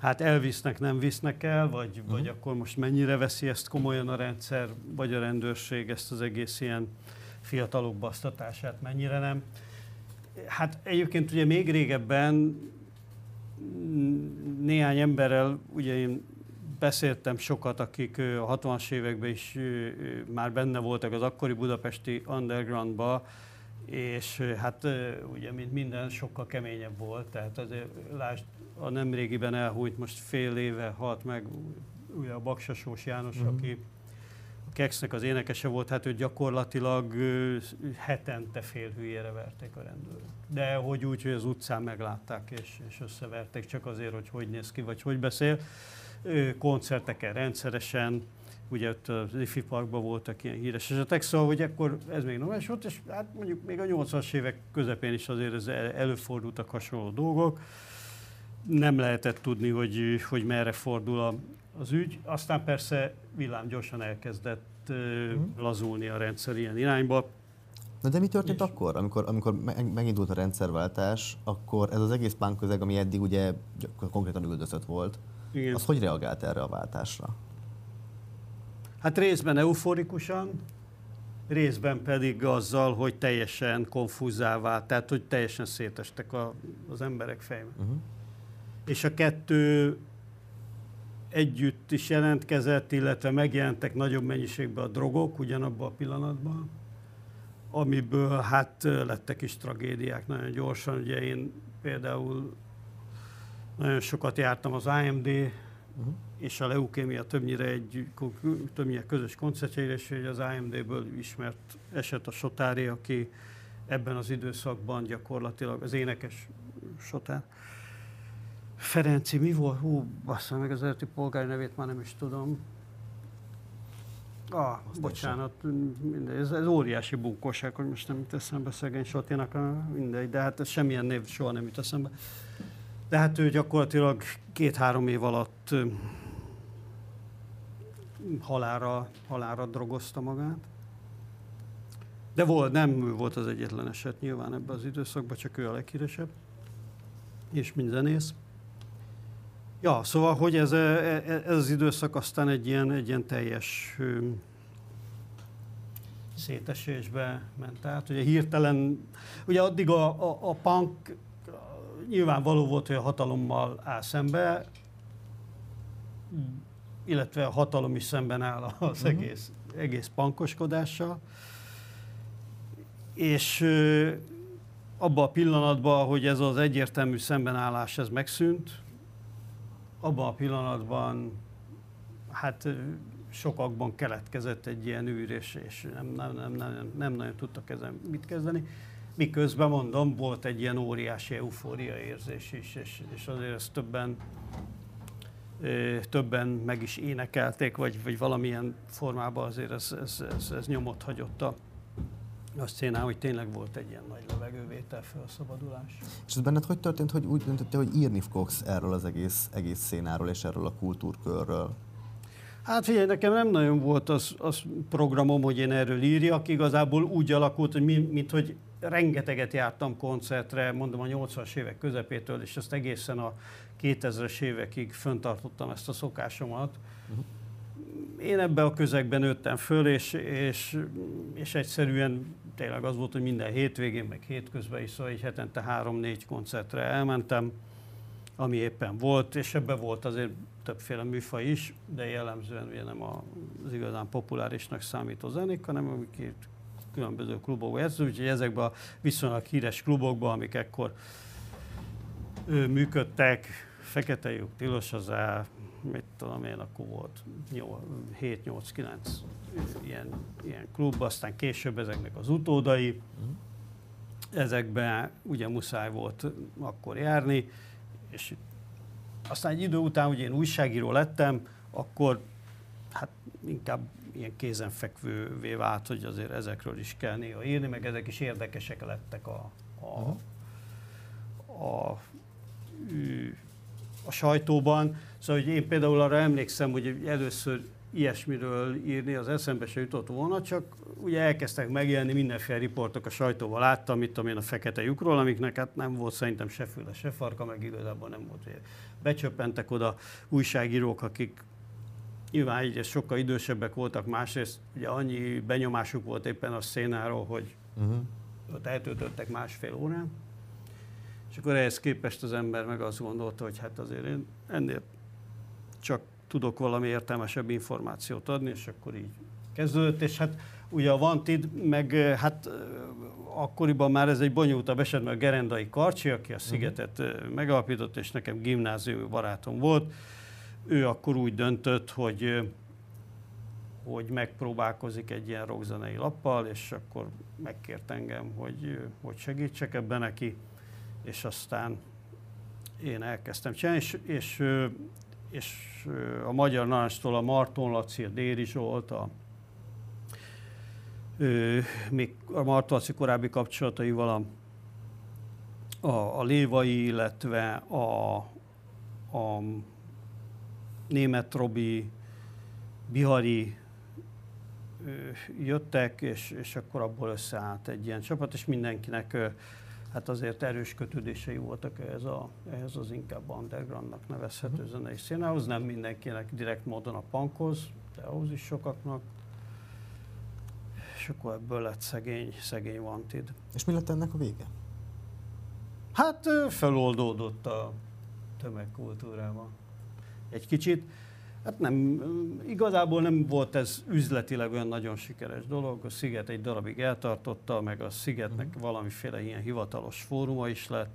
hát elvisznek, nem visznek el, vagy, uh-huh. vagy akkor most mennyire veszi ezt komolyan a rendszer, vagy a rendőrség ezt az egész ilyen fiatalok basztatását, mennyire nem. Hát egyébként ugye még régebben néhány emberrel, ugye én beszéltem sokat, akik a 60-as években is már benne voltak az akkori budapesti undergroundba, és hát ugye, mint minden, sokkal keményebb volt, tehát azért lásd, a nemrégiben elhújt, most fél éve halt meg ugye a Baksasós János, uh-huh. aki a Kexnek az énekese volt, hát ő gyakorlatilag hetente fél hülyére verték a rendőrök. De hogy úgy, hogy az utcán meglátták és, és összeverték, csak azért, hogy hogy néz ki, vagy hogy beszél. Koncerteken rendszeresen, ugye ott az IFI Parkban voltak ilyen híres esetek, szóval hogy akkor ez még normális volt, és hát mondjuk még a 80-as évek közepén is azért ez előfordultak hasonló dolgok. Nem lehetett tudni, hogy, hogy merre fordul a, az ügy. Aztán persze villám gyorsan elkezdett uh, lazulni a rendszer ilyen irányba. Na de mi történt és... akkor, amikor, amikor megindult a rendszerváltás, akkor ez az egész punk közeg, ami eddig ugye konkrétan üldözött volt, Igen. az hogy reagált erre a váltásra? Hát részben euforikusan, részben pedig azzal, hogy teljesen konfúzá vált, tehát hogy teljesen szétestek a, az emberek fejben. Uh-huh. És a kettő együtt is jelentkezett, illetve megjelentek nagyobb mennyiségben a drogok ugyanabban a pillanatban, amiből hát lettek is tragédiák nagyon gyorsan. Ugye én például nagyon sokat jártam az AMD uh-huh. és a leukémia többnyire egy többnyire közös koncertjeire, és hogy az AMD-ből ismert eset a Sotári, aki ebben az időszakban gyakorlatilag az énekes Sotár. Ferenci, mi volt? Hú, bassza meg az eredeti polgári nevét, már nem is tudom. Ah, Azt bocsánat, mindegy, ez, ez óriási bunkóság, hogy most nem jut eszembe szegény Sotinak, mindegy, de hát ez semmilyen név soha nem jut eszembe. De hát ő gyakorlatilag két-három év alatt halára, halára drogozta magát. De volt, nem ő volt az egyetlen eset nyilván ebben az időszakban, csak ő a leghíresebb. És mind zenész. Ja, szóval, hogy ez, ez az időszak aztán egy ilyen, egy ilyen teljes szétesésbe ment át. Ugye hirtelen, ugye addig a, a, a punk nyilvánvaló volt, hogy a hatalommal áll szembe, illetve a hatalom is szemben áll az uh-huh. egész, egész pankoskodással. És abban a pillanatban, hogy ez az egyértelmű szembenállás ez megszűnt, abban a pillanatban hát sokakban keletkezett egy ilyen űr, és, és nem, nem, nem, nem, nem nagyon tudtak ezen mit kezdeni. Miközben mondom, volt egy ilyen óriási eufória érzés is, és, és azért ezt többen, többen meg is énekelték, vagy, vagy valamilyen formában azért ez, ez, ez, ez nyomot hagyott a, a szénán, hogy tényleg volt egy ilyen nagy levegővétel, felszabadulás. És ez benned hogy történt, hogy úgy döntöttél, hogy írni fogsz erről az egész, egész szénáról és erről a kultúrkörről? Hát figyelj, nekem nem nagyon volt az, az programom, hogy én erről írjak. Igazából úgy alakult, hogy mi, mint hogy rengeteget jártam koncertre, mondom a 80-as évek közepétől, és ezt egészen a 2000-es évekig föntartottam ezt a szokásomat. Uh-huh. Én ebbe a közegben nőttem föl, és, és, és egyszerűen tényleg az volt, hogy minden hétvégén, meg hétközben is, szóval egy hetente három-négy koncertre elmentem, ami éppen volt, és ebben volt azért többféle műfaj is, de jellemzően ugye nem az igazán populárisnak számító zenék, hanem amik különböző klubokban játszó, úgyhogy ezekben a viszonylag híres klubokban, amik ekkor ő, működtek, Fekete lyuk, Tilos az el, mit tudom én, akkor volt 7-8-9 ilyen, ilyen klub, aztán később ezeknek az utódai, uh-huh. ezekben ugye muszáj volt akkor járni, és aztán egy idő után, hogy én újságíró lettem, akkor hát inkább ilyen kézenfekvővé vált, hogy azért ezekről is kell néha írni, meg ezek is érdekesek lettek a, a, a, a sajtóban. Szóval hogy én például arra emlékszem, hogy először ilyesmiről írni az eszembe se jutott volna, csak ugye elkezdtek megjelenni mindenféle riportok a sajtóval, láttam, mit tudom én a fekete lyukról, amiknek hát nem volt szerintem se füle, se farka, meg igazából nem volt. Becsöppentek oda újságírók, akik nyilván így sokkal idősebbek voltak, másrészt ugye annyi benyomásuk volt éppen a szénáról, hogy uh-huh. ott eltöltöttek másfél órán, és akkor ehhez képest az ember meg azt gondolta, hogy hát azért én ennél csak tudok valami értelmesebb információt adni, és akkor így kezdődött, és hát ugye a Vantid, meg hát akkoriban már ez egy bonyolultabb eset, mert a Gerendai Karcsi, aki a Szigetet uh-huh. megalapított, és nekem gimnáziumi barátom volt, ő akkor úgy döntött, hogy hogy megpróbálkozik egy ilyen rockzenei lappal, és akkor megkért engem, hogy, hogy segítsek ebben neki, és aztán én elkezdtem csinálni, és, és, és a Magyar Narancstól a Marton Laci, a Déri Zsolt, a, még a Marton Laci korábbi kapcsolataival a, a, a Lévai, illetve a, a német Robi, Bihari jöttek, és, és akkor abból összeállt egy ilyen csapat, és mindenkinek hát azért erős kötődései voltak ehhez, a, ehhez az inkább undergroundnak nevezhető uh-huh. zenei színához, nem mindenkinek direkt módon a punkhoz, de ahhoz is sokaknak. És akkor ebből lett szegény, szegény Wanted. És mi lett ennek a vége? Hát feloldódott a tömegkultúrában egy kicsit. Hát nem, igazából nem volt ez üzletileg olyan nagyon sikeres dolog. A Sziget egy darabig eltartotta, meg a Szigetnek uh-huh. valamiféle ilyen hivatalos fóruma is lett,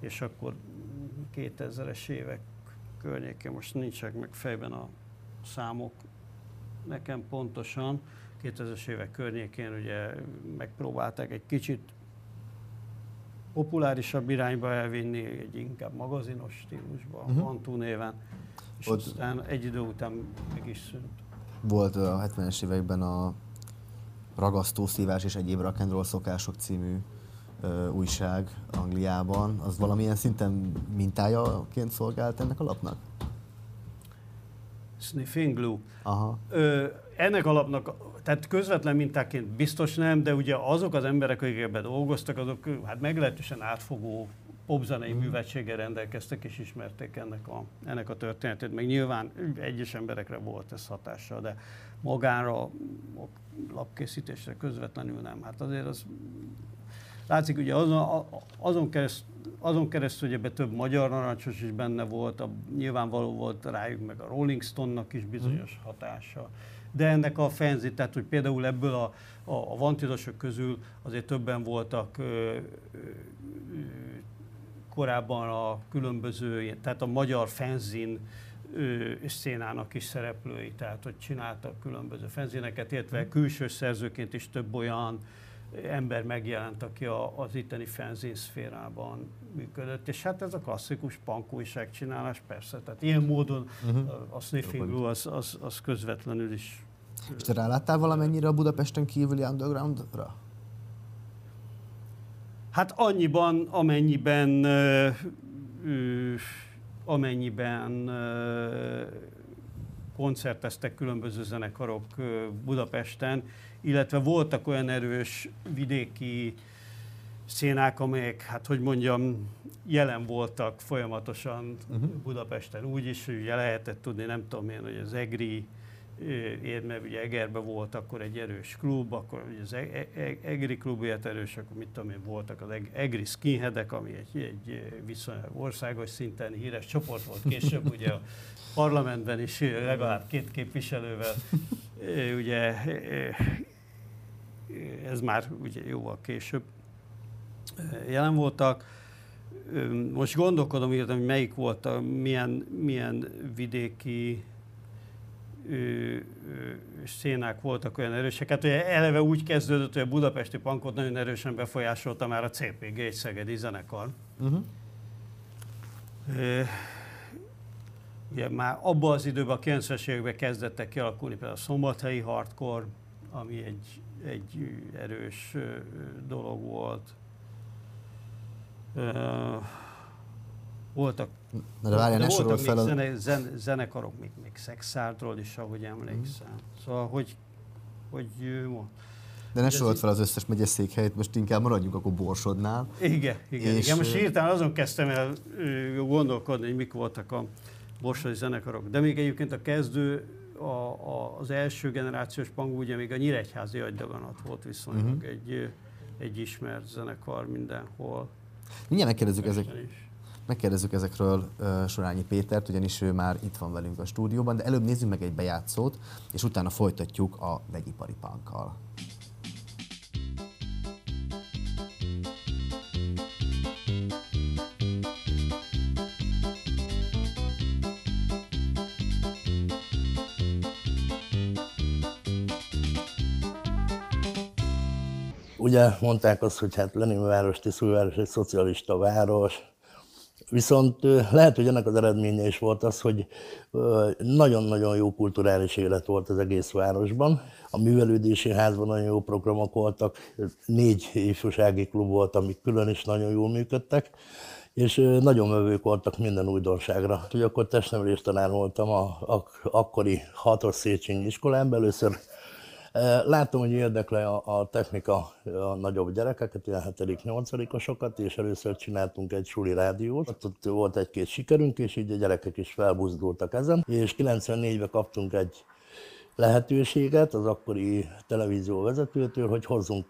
és akkor 2000-es évek környékén, most nincsenek meg fejben a számok nekem pontosan, 2000-es évek környékén ugye megpróbálták egy kicsit populárisabb irányba elvinni, egy inkább magazinos stílusba, uh-huh. Antú néven és ott aztán egy idő után meg is szűnt. Volt a 70-es években a Ragasztó szívás és egyéb rock'n'roll szokások című ö, újság Angliában. Az valamilyen szinten mintájaként szolgált ennek a lapnak? Sniffing Glue. Aha. Ö, ennek a lapnak, tehát közvetlen mintáként biztos nem, de ugye azok az emberek, akik ebben dolgoztak, azok hát meglehetősen átfogó popzenei mm. művetséggel rendelkeztek és ismerték ennek a, ennek a történetét. Meg nyilván egyes emberekre volt ez hatással, de magára, a lapkészítésre közvetlenül nem. Hát azért az látszik, ugye azon, azon, kereszt, azon keresztül, hogy ebben több magyar narancsos is benne volt, a, nyilvánvaló volt rájuk, meg a Rolling Stone-nak is bizonyos mm. De ennek a fenzi, tehát hogy például ebből a, a, a vantidosok közül azért többen voltak ö, ö, korábban a különböző, tehát a magyar fenzin szénának is szereplői, tehát hogy csináltak különböző fenzineket, illetve mhm. külső szerzőként is több olyan ember megjelent, aki a, az itteni fenzin szférában működött. És hát ez a klasszikus punk újságcsinálás persze, tehát ilyen módon uh-huh. a Sniffing az, az, az közvetlenül is. És te ráláttál valamennyire a Budapesten kívüli undergroundra? Hát annyiban, amennyiben, ö, amennyiben ö, koncerteztek különböző zenekarok Budapesten, illetve voltak olyan erős vidéki szénák, amelyek, hát hogy mondjam, jelen voltak folyamatosan uh-huh. Budapesten. Úgy is, hogy lehetett tudni, nem tudom én, hogy az EGRI mert ugye Egerben volt akkor egy erős klub, akkor ugye az e-, e-, e-, Egri klub ilyet erős, akkor mit tudom én, voltak az Egri skinheadek, ami egy, egy viszonylag országos szinten híres csoport volt később, ugye a parlamentben is legalább két képviselővel, ugye ez már ugye jóval később jelen voltak. Most gondolkodom, hogy melyik volt, a, milyen, milyen vidéki szénák voltak olyan erősek. Hát ugye eleve úgy kezdődött, hogy a budapesti pankot nagyon erősen befolyásolta már a CPG, egy szegedi zenekar. Uh-huh. ugye már abban az időben, a 90-es években kezdettek kialakulni például a szombathelyi hardcore, ami egy, egy erős dolog volt voltak Na de várjál, ne voltak fel a... zene, zen, zenekarok, még, még Szexártról is, ahogy emlékszem. Mm. Szóval, hogy, hogy de ne sorolt fel az összes megyeszékhelyet, most inkább maradjunk akkor Borsodnál. Igen, igen, és igen. Most hirtelen azon kezdtem el gondolkodni, hogy mik voltak a borsodi zenekarok. De még egyébként a kezdő, a, a, az első generációs pangú, ugye még a Nyíregyházi agydaganat volt viszonylag uh-huh. egy, egy ismert zenekar mindenhol. Mindjárt megkérdezzük, ezek, megkérdezzük ezekről uh, Sorányi Pétert, ugyanis ő már itt van velünk a stúdióban, de előbb nézzük meg egy bejátszót, és utána folytatjuk a vegyipari punkkal. Ugye mondták azt, hogy hát Leninváros, Tiszújváros egy szocialista város, Viszont lehet, hogy ennek az eredménye is volt az, hogy nagyon-nagyon jó kulturális élet volt az egész városban. A művelődési házban nagyon jó programok voltak, négy ifjúsági klub volt, amik külön is nagyon jól működtek, és nagyon mövők voltak minden újdonságra. Ugye akkor testnevelés tanár voltam a, a akkori hatos Széchenyi iskolán, először Látom, hogy érdekli a, a technika a nagyobb gyerekeket, ilyen 7.-8-osokat, és először csináltunk egy suli rádiót. Ott, ott volt egy-két sikerünk, és így a gyerekek is felbuzdultak ezen. És 94-ben kaptunk egy lehetőséget az akkori televízió vezetőtől, hogy hozzunk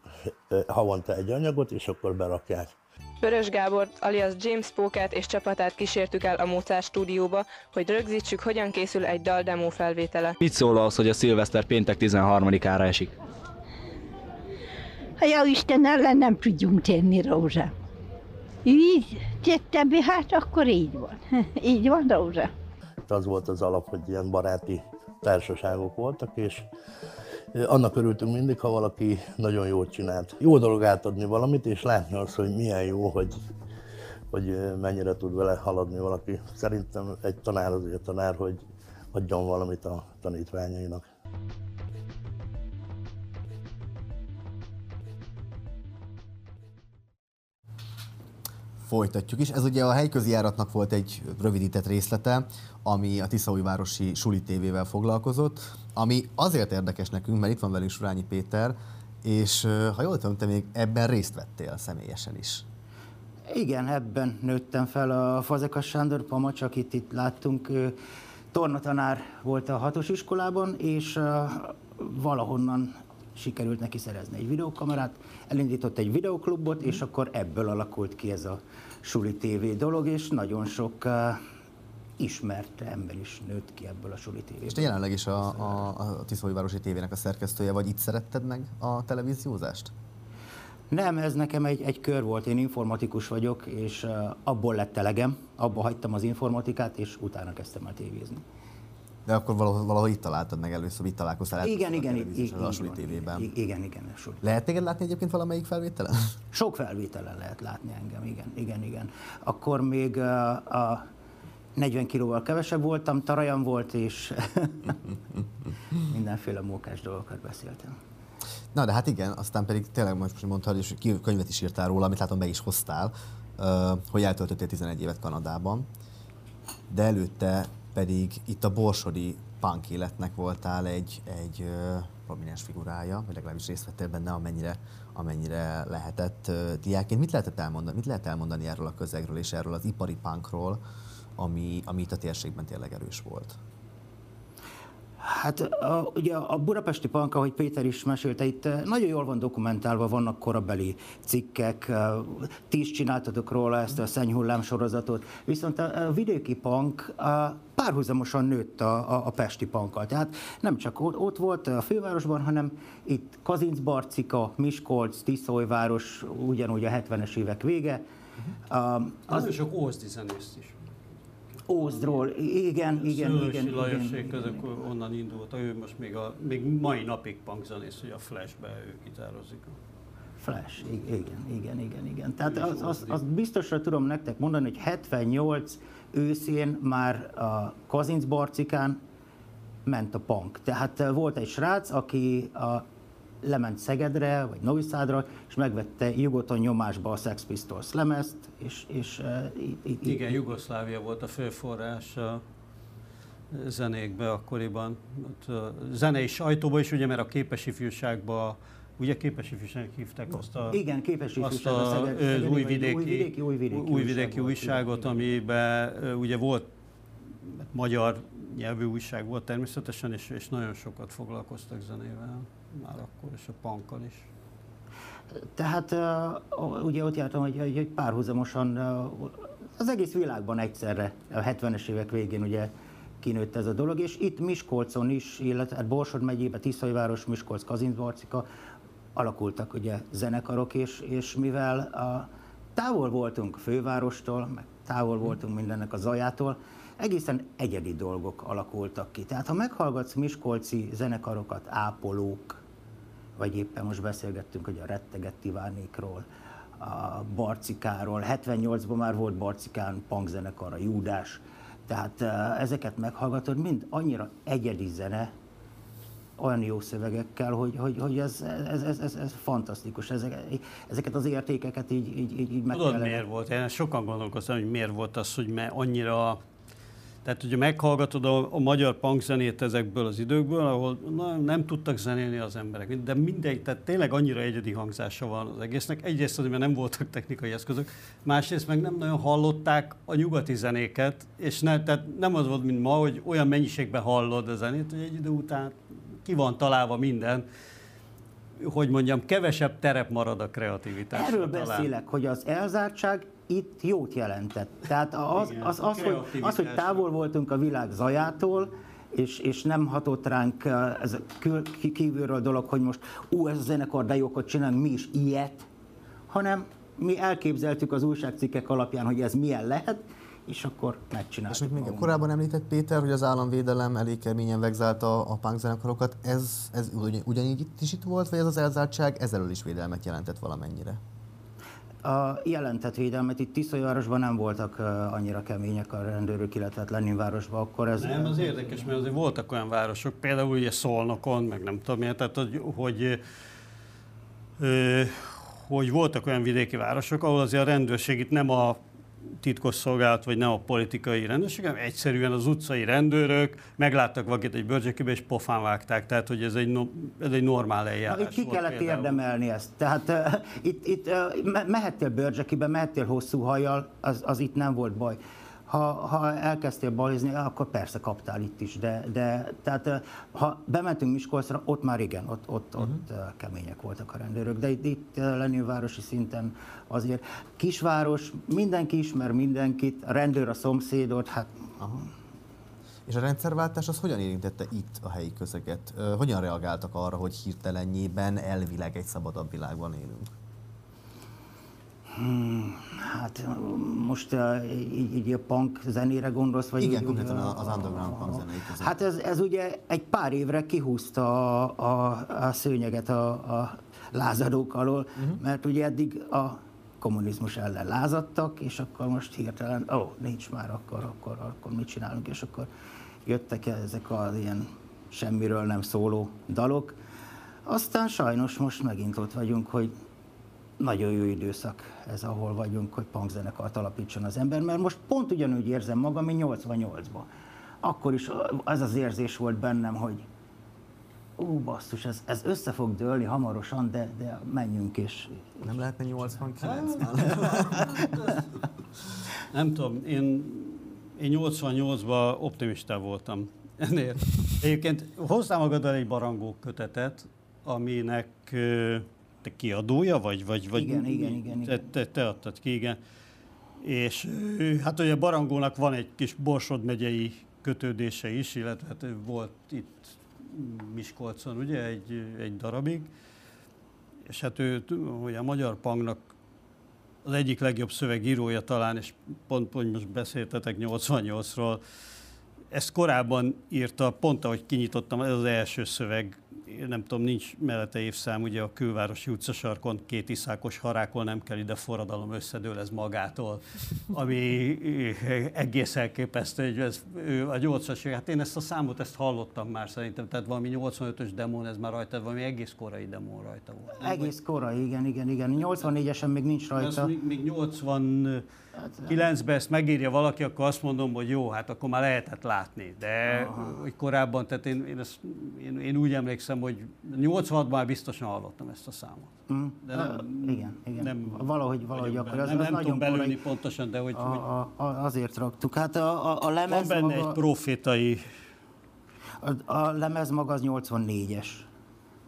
havonta egy anyagot, és akkor berakják. Vörös Gábor, alias James Pókert és csapatát kísértük el a Mozart stúdióba, hogy rögzítsük, hogyan készül egy dal demo felvétele. Mit szól az, hogy a szilveszter péntek 13-ára esik? Ha jó Isten ellen nem tudjunk tenni, Rózsa. Így tettem be, hát akkor így van. így van, Rózsa. Az volt az alap, hogy ilyen baráti társaságok voltak, és annak örültünk mindig, ha valaki nagyon jól csinált. Jó dolog átadni valamit, és látni azt, hogy milyen jó, hogy, hogy mennyire tud vele haladni valaki. Szerintem egy tanár az egy tanár, hogy adjon valamit a tanítványainak. Folytatjuk is. Ez ugye a helyközi járatnak volt egy rövidített részlete, ami a Tiszaújvárosi Suli TV-vel foglalkozott, ami azért érdekes nekünk, mert itt van velünk Surányi Péter, és ha jól tudom, te még ebben részt vettél személyesen is. Igen, ebben nőttem fel a Fazekas Sándor Pamacs, akit itt láttunk, tornatanár volt a hatos iskolában, és valahonnan sikerült neki szerezni egy videókamerát, elindított egy videoklubot, és akkor ebből alakult ki ez a Suli TV dolog, és nagyon sok ismert ember is nőtt ki ebből a suli tévéből. És te jelenleg is a, a, a Tiszói Városi Tévének a szerkesztője vagy, itt szeretted meg a televíziózást? Nem, ez nekem egy, egy kör volt, én informatikus vagyok, és abból lett elegem, abba hagytam az informatikát, és utána kezdtem el tévézni. De akkor valahol, valahol itt találtad meg először, itt találkoztál igen, igen, igen, igen, a Suli tévében. Igen, igen. Suli. Lehet téged látni egyébként valamelyik felvételen? Sok felvételen lehet látni engem, igen, igen, igen. Akkor még uh, a 40 kilóval kevesebb voltam, tarajam volt, és mindenféle mókás dolgokat beszéltem. Na, de hát igen, aztán pedig tényleg most mondtad, és könyvet is írtál róla, amit látom, meg is hoztál, hogy eltöltöttél 11 évet Kanadában, de előtte pedig itt a borsodi punk életnek voltál egy, egy prominens figurája, vagy legalábbis részt vettél benne, amennyire, amennyire lehetett diákként. Mit lehetett elmondani, mit lehet elmondani erről a közegről és erről az ipari punkról, ami, ami itt a térségben tényleg erős volt? Hát a, ugye a budapesti punk, ahogy Péter is mesélte, itt nagyon jól van dokumentálva, vannak korabeli cikkek, ti is csináltatok róla ezt a szennyhullám sorozatot, viszont a, a vidéki punk a, párhuzamosan nőtt a, a, a pesti punkkal. Tehát nem csak ott, ott volt a fővárosban, hanem itt Kazinc, Barcika, Miskolc, Tiszolyváros, ugyanúgy a 70-es évek vége. Uh, az, sok ózdi zenészt is. Ózdról, igen, igen, Szőlősi igen. Lajosék, igen, ezek onnan indult, ő most még, a, még mai napig punkzenész, hogy a Flashbe ő gitározik. Flash, igen, igen, igen, igen. Tehát az, az, az biztosra tudom nektek mondani, hogy 78 őszén már a Kazinc Barcikán ment a punk. Tehát eh, volt egy srác, aki a lement Szegedre, vagy Noviszádra, és megvette Jugoton nyomásba a Sex Pistols lemezt, és, és uh, itt, itt, Igen, Jugoszlávia volt a főforrás a zenékbe akkoriban. Ott a zenei sajtóban is, ugye, mert a képes ifjúságban Ugye képes ifjúságnak hívták azt a, Igen, képes azt a, a Szeged, újvidéki, újvidéki, újvidéki, újvidéki újságot, amiben ugye volt magyar nyelvű újság volt természetesen, és, és nagyon sokat foglalkoztak zenével már akkor, és a punkkal is. Tehát ugye ott jártam, hogy, hogy párhuzamosan az egész világban egyszerre, a 70-es évek végén ugye kinőtt ez a dolog, és itt Miskolcon is, illetve hát Borsod megyében, Tiszajváros, Miskolc, Kazincbarcika alakultak ugye zenekarok, és, és mivel a, távol voltunk fővárostól, meg távol voltunk mindennek a zajától, egészen egyedi dolgok alakultak ki. Tehát ha meghallgatsz miskolci zenekarokat, ápolók, vagy éppen most beszélgettünk, hogy a rettegett Ivánékról, a Barcikáról, 78-ban már volt Barcikán punkzenekar, a Júdás, tehát ezeket meghallgatod, mind annyira egyedi zene, olyan jó szövegekkel, hogy, hogy, hogy ez, ez, ez, ez, ez fantasztikus. Ezek, ezeket az értékeket így, így, így, meg Tudod, kellene... miért volt? Én sokan gondolkoztam, hogy miért volt az, hogy annyira tehát, hogyha meghallgatod a, a magyar punkzenét ezekből az időkből, ahol na, nem tudtak zenélni az emberek, de mindegy, tehát tényleg annyira egyedi hangzása van az egésznek. Egyrészt azért, mert nem voltak technikai eszközök, másrészt meg nem nagyon hallották a nyugati zenéket, és ne, tehát nem az volt, mint ma, hogy olyan mennyiségben hallod a zenét, hogy egy idő után ki van találva minden, hogy mondjam, kevesebb terep marad a kreativitás. Erről talán. beszélek, hogy az elzártság itt jót jelentett. Tehát az, az, az, az, hogy, az, hogy távol voltunk a világ zajától, és, és nem hatott ránk ez kívülről dolog, hogy most ú, ez a zenekar, de jókat csinálunk, mi is ilyet, hanem mi elképzeltük az újságcikkek alapján, hogy ez milyen lehet, és akkor megcsináltuk. És még még korábban említett Péter, hogy az államvédelem elég keményen vegzálta a punk zenekarokat. Ez, ez ugyanígy itt is itt volt, vagy ez az elzártság ezzel is védelmet jelentett valamennyire? A jelentett védelmet itt Tiszajvárosban nem voltak annyira kemények a rendőrök, illetve hát Leninvárosban, akkor ez... Nem, az érdekes, mert azért voltak olyan városok, például ugye Szolnokon, meg nem tudom miért, tehát hogy, hogy hogy voltak olyan vidéki városok, ahol azért a rendőrség itt nem a titkosszolgálat, vagy nem a politikai rendőrség, hanem egyszerűen az utcai rendőrök megláttak valakit egy bőrcsekébe, és pofán vágták. Tehát, hogy ez egy, no, ez egy normál eljárás Na, ki kellett például. érdemelni ezt. Tehát uh, itt, itt uh, mehettél bőrcsekébe, mehettél hosszú hajjal, az, az itt nem volt baj ha, ha elkezdtél balizni, akkor persze kaptál itt is, de, de tehát ha bementünk Miskolcra, ott már igen, ott, ott, uh-huh. ott kemények voltak a rendőrök, de itt, itt városi szinten azért kisváros, mindenki ismer mindenkit, a rendőr a szomszédot, hát Aha. És a rendszerváltás az hogyan érintette itt a helyi közeget? Hogyan reagáltak arra, hogy hirtelenjében elvileg egy szabadabb világban élünk? Hmm, hát most uh, így, így a punk zenére gondolsz? Vagy Igen, konkrétan az underground punk zenei között. Hát ez, ez ugye egy pár évre kihúzta a, a, a szőnyeget a, a lázadók alól, uh-huh. mert ugye eddig a kommunizmus ellen lázadtak, és akkor most hirtelen, ó, oh, nincs már, akkor, akkor, akkor mit csinálunk, és akkor jöttek ezek az ilyen semmiről nem szóló dalok. Aztán sajnos most megint ott vagyunk, hogy nagyon jó időszak ez, ahol vagyunk, hogy punkzenekart alapítson az ember, mert most pont ugyanúgy érzem magam, mint 88-ban. Akkor is az az érzés volt bennem, hogy ó, basszus, ez, ez össze fog dőlni hamarosan, de, de menjünk is. Nem lehetne 89 Nem tudom, én, én 88-ban optimista voltam. ennél. Egyébként hozzá magaddal egy barangó kötetet, aminek te kiadója vagy? vagy, vagy igen, igen, igen, igen. Te, te, te adtad ki, igen. És hát ugye Barangónak van egy kis Borsod megyei kötődése is, illetve hát volt itt Miskolcon ugye egy, egy darabig, és hát ő ugye a Magyar Pangnak az egyik legjobb szövegírója talán, és pont, pont most beszéltetek 88-ról, ezt korábban írta, pont ahogy kinyitottam, ez az első szöveg, nem tudom, nincs mellette évszám, ugye a külvárosi utcasarkon két iszákos harákol nem kell ide forradalom összedől ez magától, ami egész elképesztő, hogy ez a 80-as hát én ezt a számot, ezt hallottam már szerintem, tehát valami 85-ös demón, ez már rajta, valami egész korai demón rajta volt. Egész korai, igen, igen, igen. 84-esen még nincs rajta. Ez még, még 80 9-ben ezt megírja valaki, akkor azt mondom, hogy jó, hát akkor már lehetett látni. De hogy korábban, tehát én, én, ezt, én, én úgy emlékszem, hogy 86-ban már biztosan hallottam ezt a számot. Mm. De nem, igen, igen. Nem, valahogy, valahogy akkor az, nem, az nem nagyon tudom belülni pontosan, de hogy, a, a, a, azért raktuk. Hát a, a, a lemez Van benne maga, egy profétai... A, a lemez maga az 84-es.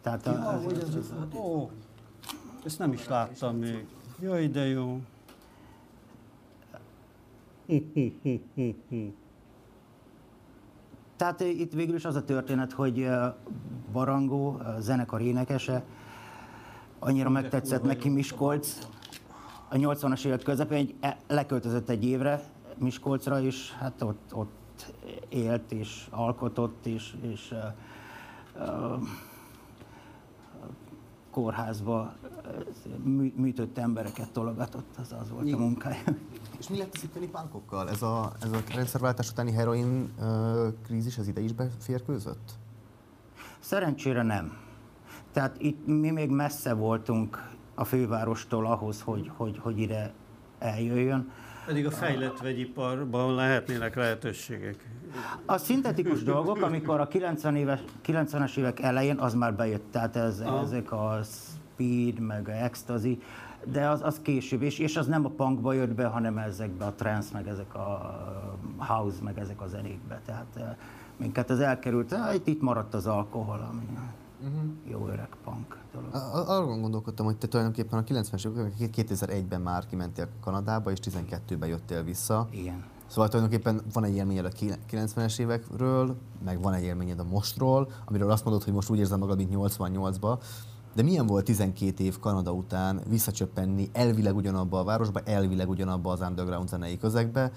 Tehát a, ja, az, az, az, az, ó, ezt nem is láttam még. Jaj, de jó. Tehát itt végül is az a történet, hogy Barangó, zenekar énekese, annyira megtetszett neki Miskolc, a 80-as évek közepén e, leköltözött egy évre Miskolcra, és hát ott, ott élt, és alkotott, és, és uh, uh, kórházba mű, műtött embereket tologatott, az az volt Igen. a munkája. És mi lett az itteni pánkokkal? Ez a, ez a rendszerváltás utáni heroin uh, krízis, ez ide is beférkőzött? Szerencsére nem. Tehát itt mi még messze voltunk a fővárostól ahhoz, hogy, hogy, hogy ide eljöjjön. Pedig a fejlett vegyiparban lehetnének lehetőségek. A szintetikus dolgok, amikor a 90 éves, 90-es évek elején, az már bejött. Tehát ez, ezek a speed, meg a ecstasy, de az, az később, és, és az nem a punkba jött be, hanem ezekbe a trance, meg ezek a house, meg ezek a zenékbe. Tehát eh, minket ez elkerült, hát itt maradt az alkohol, ami uh-huh. jó öreg punk dolog. Arról gondolkodtam, hogy te tulajdonképpen a 90-es években, 2001-ben már kimentél Kanadába, és 12-ben jöttél vissza. Igen. Szóval tulajdonképpen van egy élményed a 90-es évekről, meg van egy élményed a mostról, amiről azt mondod, hogy most úgy érzem magad, mint 88-ba. De milyen volt 12 év Kanada után visszacsöppenni elvileg ugyanabba a városba, elvileg ugyanabba az underground zenei közegbe?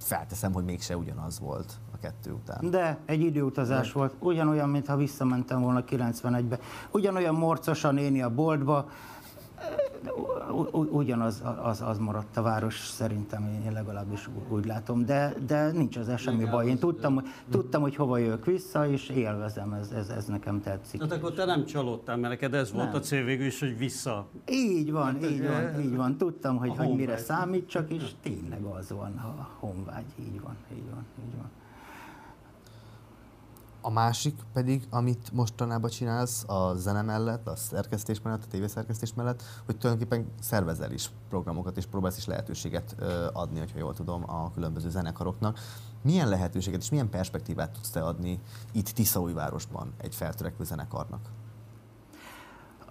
Felteszem, hogy mégse ugyanaz volt a kettő után. De egy időutazás De. volt, ugyanolyan, mintha visszamentem volna 91-be. Ugyanolyan morcos a néni a boltba, ugyanaz az, az maradt a város, szerintem én legalábbis úgy látom, de, de nincs az semmi baj. Én tudtam, hogy, tudtam, hogy hova jövök vissza, és élvezem, ez, ez, ez nekem tetszik. Tehát akkor te nem csalódtál, mert neked ez nem. volt a cél végül is, hogy vissza. Így van, hát, így van, így van. Tudtam, hogy, hogy mire számít, csak és tényleg az van, a honvágy. Így van, így van, így van. A másik pedig, amit mostanában csinálsz a zene mellett, a szerkesztés mellett, a tévészerkesztés mellett, hogy tulajdonképpen szervezel is programokat, és próbálsz is lehetőséget adni, hogyha jól tudom, a különböző zenekaroknak. Milyen lehetőséget és milyen perspektívát tudsz te adni itt Tiszaújvárosban egy feltörekvő zenekarnak?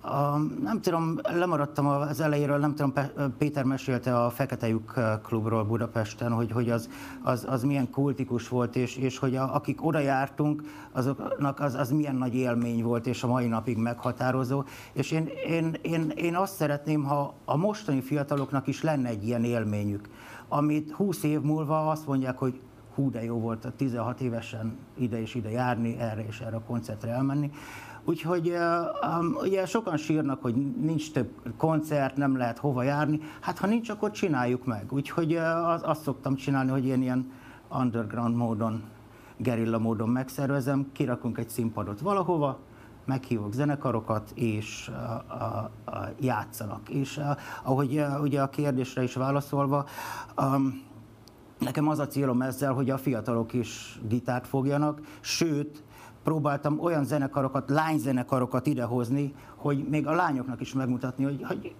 A, nem tudom, lemaradtam az elejéről, nem tudom, Péter mesélte a Fekete Lyuk klubról Budapesten, hogy, hogy az, az, az milyen kultikus volt, és, és hogy a, akik oda jártunk, azoknak az, az milyen nagy élmény volt, és a mai napig meghatározó. És én, én, én, én azt szeretném, ha a mostani fiataloknak is lenne egy ilyen élményük, amit 20 év múlva azt mondják, hogy hú, de jó volt a 16 évesen ide és ide járni, erre és erre a koncertre elmenni. Úgyhogy ugye sokan sírnak, hogy nincs több koncert, nem lehet hova járni. Hát ha nincs, akkor csináljuk meg. Úgyhogy az, azt szoktam csinálni, hogy én ilyen underground módon, gerilla módon megszervezem, kirakunk egy színpadot valahova, meghívok zenekarokat, és uh, uh, uh, játszanak. És uh, ahogy uh, ugye a kérdésre is válaszolva, um, nekem az a célom ezzel, hogy a fiatalok is gitárt fogjanak, sőt, próbáltam olyan zenekarokat, lányzenekarokat idehozni, hogy még a lányoknak is megmutatni, hogy, hogy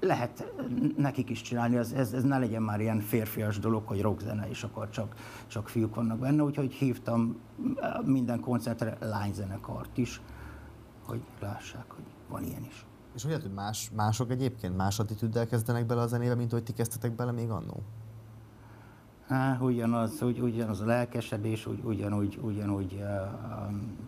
lehet nekik is csinálni, ez, ez, ez ne legyen már ilyen férfias dolog, hogy rockzene, és akkor csak, csak fiúk vannak benne, úgyhogy hívtam minden koncertre lányzenekart is, hogy lássák, hogy van ilyen is. És hogy hogy más, mások egyébként más attitűddel kezdenek bele a zenébe, mint hogy ti kezdtetek bele még annó? Há, ugyanaz, ugy, ugyanaz a lelkesedés, ugy, ugyanúgy, ugyanúgy uh,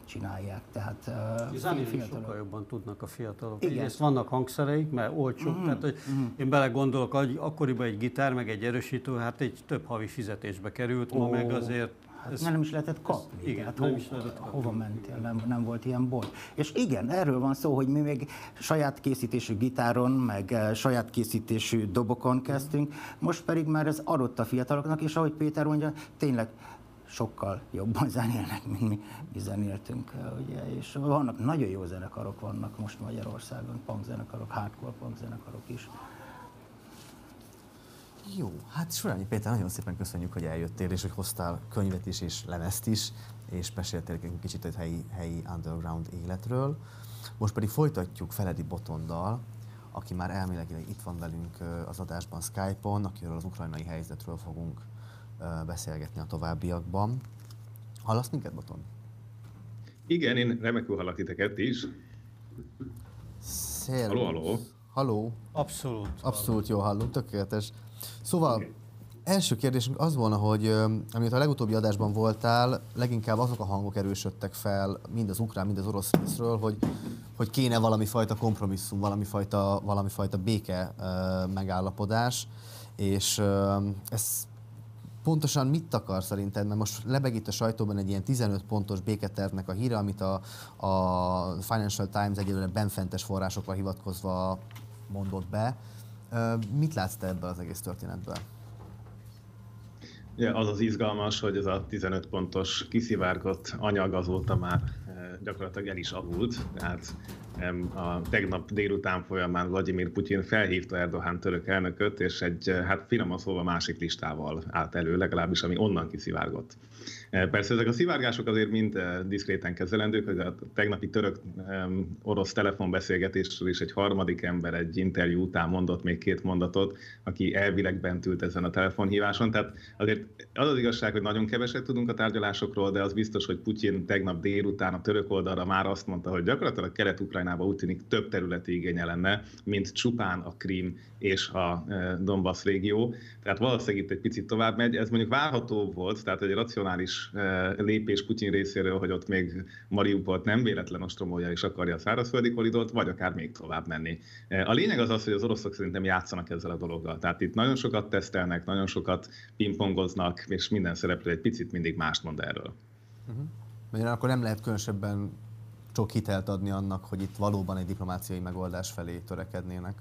csinálják. Tehát, uh, fiatalok. sokkal jobban tudnak a fiatalok. Igen. Egyrészt vannak hangszereik, mert olcsók, mm. tehát hogy mm. én belegondolok, hogy akkoriban egy gitár, meg egy erősítő, hát egy több havi fizetésbe került, oh. ma meg azért ez, nem is lehetett kapni. Ez, igen, hát nem ho, is lehetett kapni. Hova mentél, nem, nem volt ilyen bolt. És igen, erről van szó, hogy mi még saját készítésű gitáron, meg eh, saját készítésű dobokon kezdtünk, most pedig már ez adott a fiataloknak, és ahogy Péter mondja, tényleg sokkal jobban zenélnek, mint mi, mi zenéltünk. Eh, ugye, és vannak nagyon jó zenekarok vannak most Magyarországon, punk zenekarok, hardcore punk zenekarok is. Jó, hát Surányi Péter, nagyon szépen köszönjük, hogy eljöttél, és hogy hoztál könyvet is, és lemezt is, és meséltél egy kicsit a helyi, helyi underground életről. Most pedig folytatjuk Feledi Botondal, aki már elmélegileg itt van velünk az adásban Skype-on, akiről az ukrajnai helyzetről fogunk beszélgetni a továbbiakban. Hallasz minket, Boton? Igen, én remekül hallak titeket is. Szervusz. Halló, halló. Halló. Abszolút. Abszolút jó hallunk, tökéletes. Szóval első kérdésünk az volna, hogy amit a legutóbbi adásban voltál, leginkább azok a hangok erősödtek fel, mind az ukrán, mind az orosz részről, hogy, hogy kéne valami fajta kompromisszum, valami fajta, valami fajta béke megállapodás, és ez pontosan mit akar szerinted? Mert most lebeg itt a sajtóban egy ilyen 15 pontos béketervnek a híre, amit a, a Financial Times egyelőre benfentes forrásokra hivatkozva mondott be. Mit látsz te ebből az egész történetből? Ja, az az izgalmas, hogy ez a 15 pontos kiszivárgott anyag azóta már gyakorlatilag el is avult. Tehát a tegnap délután folyamán Vladimir Putyin felhívta Erdogan török elnököt, és egy, hát finoman szólva másik listával állt elő, legalábbis ami onnan kiszivárgott. Eh, persze ezek a szivárgások azért mind eh, diszkréten kezelendők, hogy a tegnapi török-orosz telefonbeszélgetésről is egy harmadik ember egy interjú után mondott még két mondatot, aki elvileg bent ült ezen a telefonhíváson. Tehát azért az az igazság, hogy nagyon keveset tudunk a tárgyalásokról, de az biztos, hogy Putyin tegnap délután a török oldalra már azt mondta, hogy gyakorlatilag Kelet-Ukrajnában úgy tűnik több területi igénye lenne, mint csupán a Krím és a eh, Donbass régió. Tehát valószínűleg itt egy picit tovább megy. Ez mondjuk várható volt, tehát egy racionális Eh, lépés Putyin részéről, hogy ott még Mariupolt nem véletlen ostromolja és akarja a szárazföldi koridort, vagy akár még tovább menni. Eh, a lényeg az az, hogy az oroszok szerintem játszanak ezzel a dologgal. Tehát itt nagyon sokat tesztelnek, nagyon sokat pingpongoznak, és minden szereplő egy picit mindig mást mond erről. Uh-huh. akkor nem lehet különösebben sok hitelt adni annak, hogy itt valóban egy diplomáciai megoldás felé törekednének.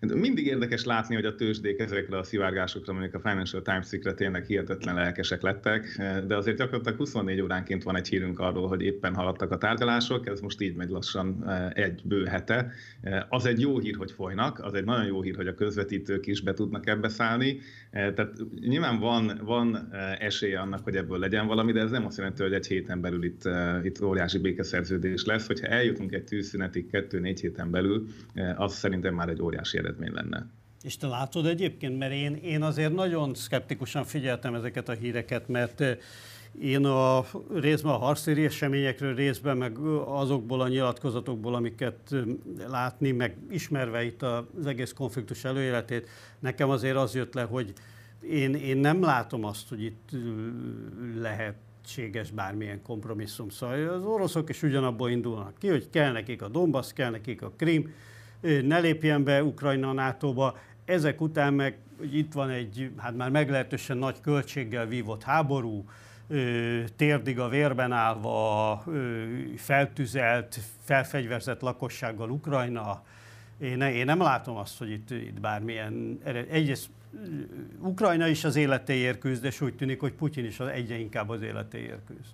Mindig érdekes látni, hogy a tőzsdék ezekre a szivárgásokra, mondjuk a Financial Times-ikre tényleg hihetetlen lelkesek lettek, de azért gyakorlatilag 24 óránként van egy hírünk arról, hogy éppen haladtak a tárgyalások, ez most így megy lassan eh, egy bő hete. Eh, az egy jó hír, hogy folynak, az egy nagyon jó hír, hogy a közvetítők is be tudnak ebbe szállni. Eh, tehát nyilván van, van esélye annak, hogy ebből legyen valami, de ez nem azt jelenti, hogy egy héten belül itt, itt óriási békeszerződés lesz. Hogyha eljutunk egy tűzszünetig kettő-négy héten belül, az szerintem már egy óriási eredmény lenne. És te látod egyébként, mert én, én azért nagyon szkeptikusan figyeltem ezeket a híreket, mert eh, én a részben a harcéri eseményekről, részben meg azokból a nyilatkozatokból, amiket látni, meg ismerve itt az egész konfliktus előéletét, nekem azért az jött le, hogy én, én nem látom azt, hogy itt eh, lehetséges bármilyen kompromisszum. Szóval az oroszok is ugyanabból indulnak ki, hogy kell nekik a Donbass, kell nekik a Krim, ne lépjen be Ukrajna a NATO-ba, ezek után meg itt van egy hát már meglehetősen nagy költséggel vívott háború, térdig a vérben állva, feltüzelt, felfegyverzett lakossággal Ukrajna. Én, én nem látom azt, hogy itt, itt bármilyen... Egyrészt Ukrajna is az életéért küzd, és úgy tűnik, hogy Putyin is egyre inkább az életéért küzd.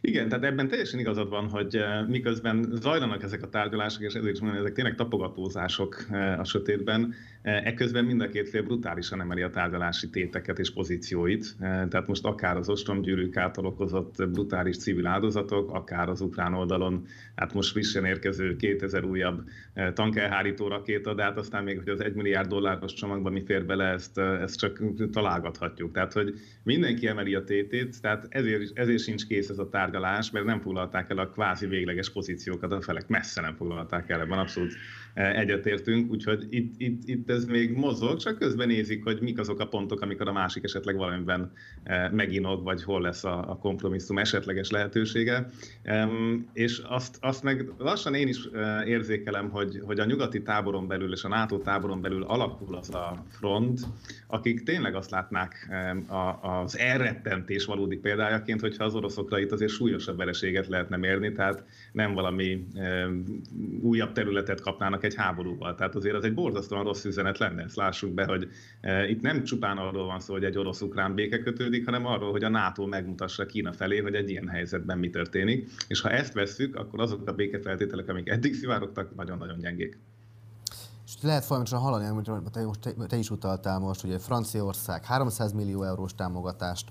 Igen, tehát ebben teljesen igazad van, hogy miközben zajlanak ezek a tárgyalások, és ezért is mondom, ezek tényleg tapogatózások a sötétben, ekközben mind a két fél brutálisan emeli a tárgyalási téteket és pozícióit. Tehát most akár az ostromgyűrűk által okozott brutális civil áldozatok, akár az ukrán oldalon, hát most frissen érkező 2000 újabb tankelhárító rakéta, de hát aztán még, hogy az 1 milliárd dolláros csomagban mi fér bele, ezt, ezt csak találgathatjuk. Tehát, hogy mindenki emeli a tétét, tehát ezért, ezért sincs kész ez a tárgyalás, mert nem foglalták el a kvázi végleges pozíciókat, a felek messze nem foglalták el, ebben abszolút e, egyetértünk, úgyhogy itt, itt, itt ez még mozog, csak közben nézik, hogy mik azok a pontok, amikor a másik esetleg valamiben e, meginog, vagy hol lesz a, a kompromisszum esetleges lehetősége. És azt, azt meg lassan én is e, érzékelem, hogy, hogy a nyugati táboron belül és a NATO táboron belül alakul az a front, akik tényleg azt látnák az elrettentés valódi példájaként, hogyha az oroszokra itt azért súlyosabb vereséget lehetne mérni, tehát nem valami újabb területet kapnának egy háborúval. Tehát azért az egy borzasztóan rossz üzenet lenne, ezt lássuk be, hogy itt nem csupán arról van szó, hogy egy orosz-ukrán béke kötődik, hanem arról, hogy a NATO megmutassa Kína felé, hogy egy ilyen helyzetben mi történik. És ha ezt vesszük, akkor azok a békefeltételek, amik eddig szivárogtak, nagyon-nagyon gyengék. Lehet folyamatosan hallani, amit te, te is utaltál most, hogy Franciaország 300 millió eurós támogatást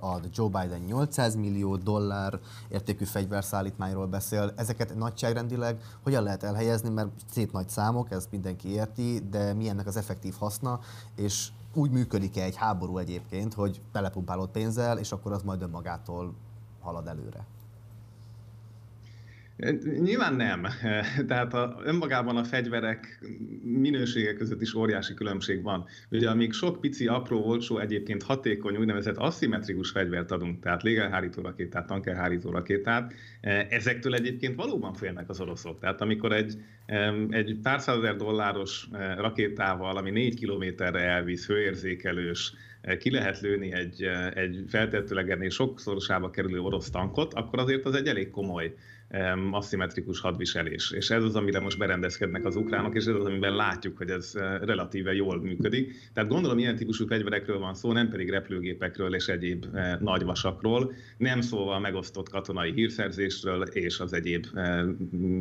ad, Joe Biden 800 millió dollár értékű fegyverszállítmányról beszél. Ezeket nagyságrendileg hogyan lehet elhelyezni, mert szép nagy számok, ezt mindenki érti, de mi ennek az effektív haszna, és úgy működik-e egy háború egyébként, hogy belepumpálod pénzzel, és akkor az majd önmagától halad előre? Nyilván nem. Tehát a, önmagában a fegyverek minősége között is óriási különbség van. Ugye amíg sok pici, apró, olcsó, egyébként hatékony, úgynevezett aszimmetrikus fegyvert adunk, tehát légelhárító rakétát, tankerhárító rakétát, e, ezektől egyébként valóban félnek az oroszok. Tehát amikor egy, egy pár százezer dolláros e, rakétával, ami négy kilométerre elvisz, főérzékelős, e, ki lehet lőni egy, egy feltehetőleg ennél sokszorosába kerülő orosz tankot, akkor azért az egy elég komoly aszimmetrikus hadviselés. És ez az, amire most berendezkednek az ukránok, és ez az, amiben látjuk, hogy ez eh, relatíve jól működik. Tehát gondolom ilyen típusú fegyverekről van szó, nem pedig repülőgépekről és egyéb eh, nagyvasakról, nem szóval a megosztott katonai hírszerzésről és az egyéb eh,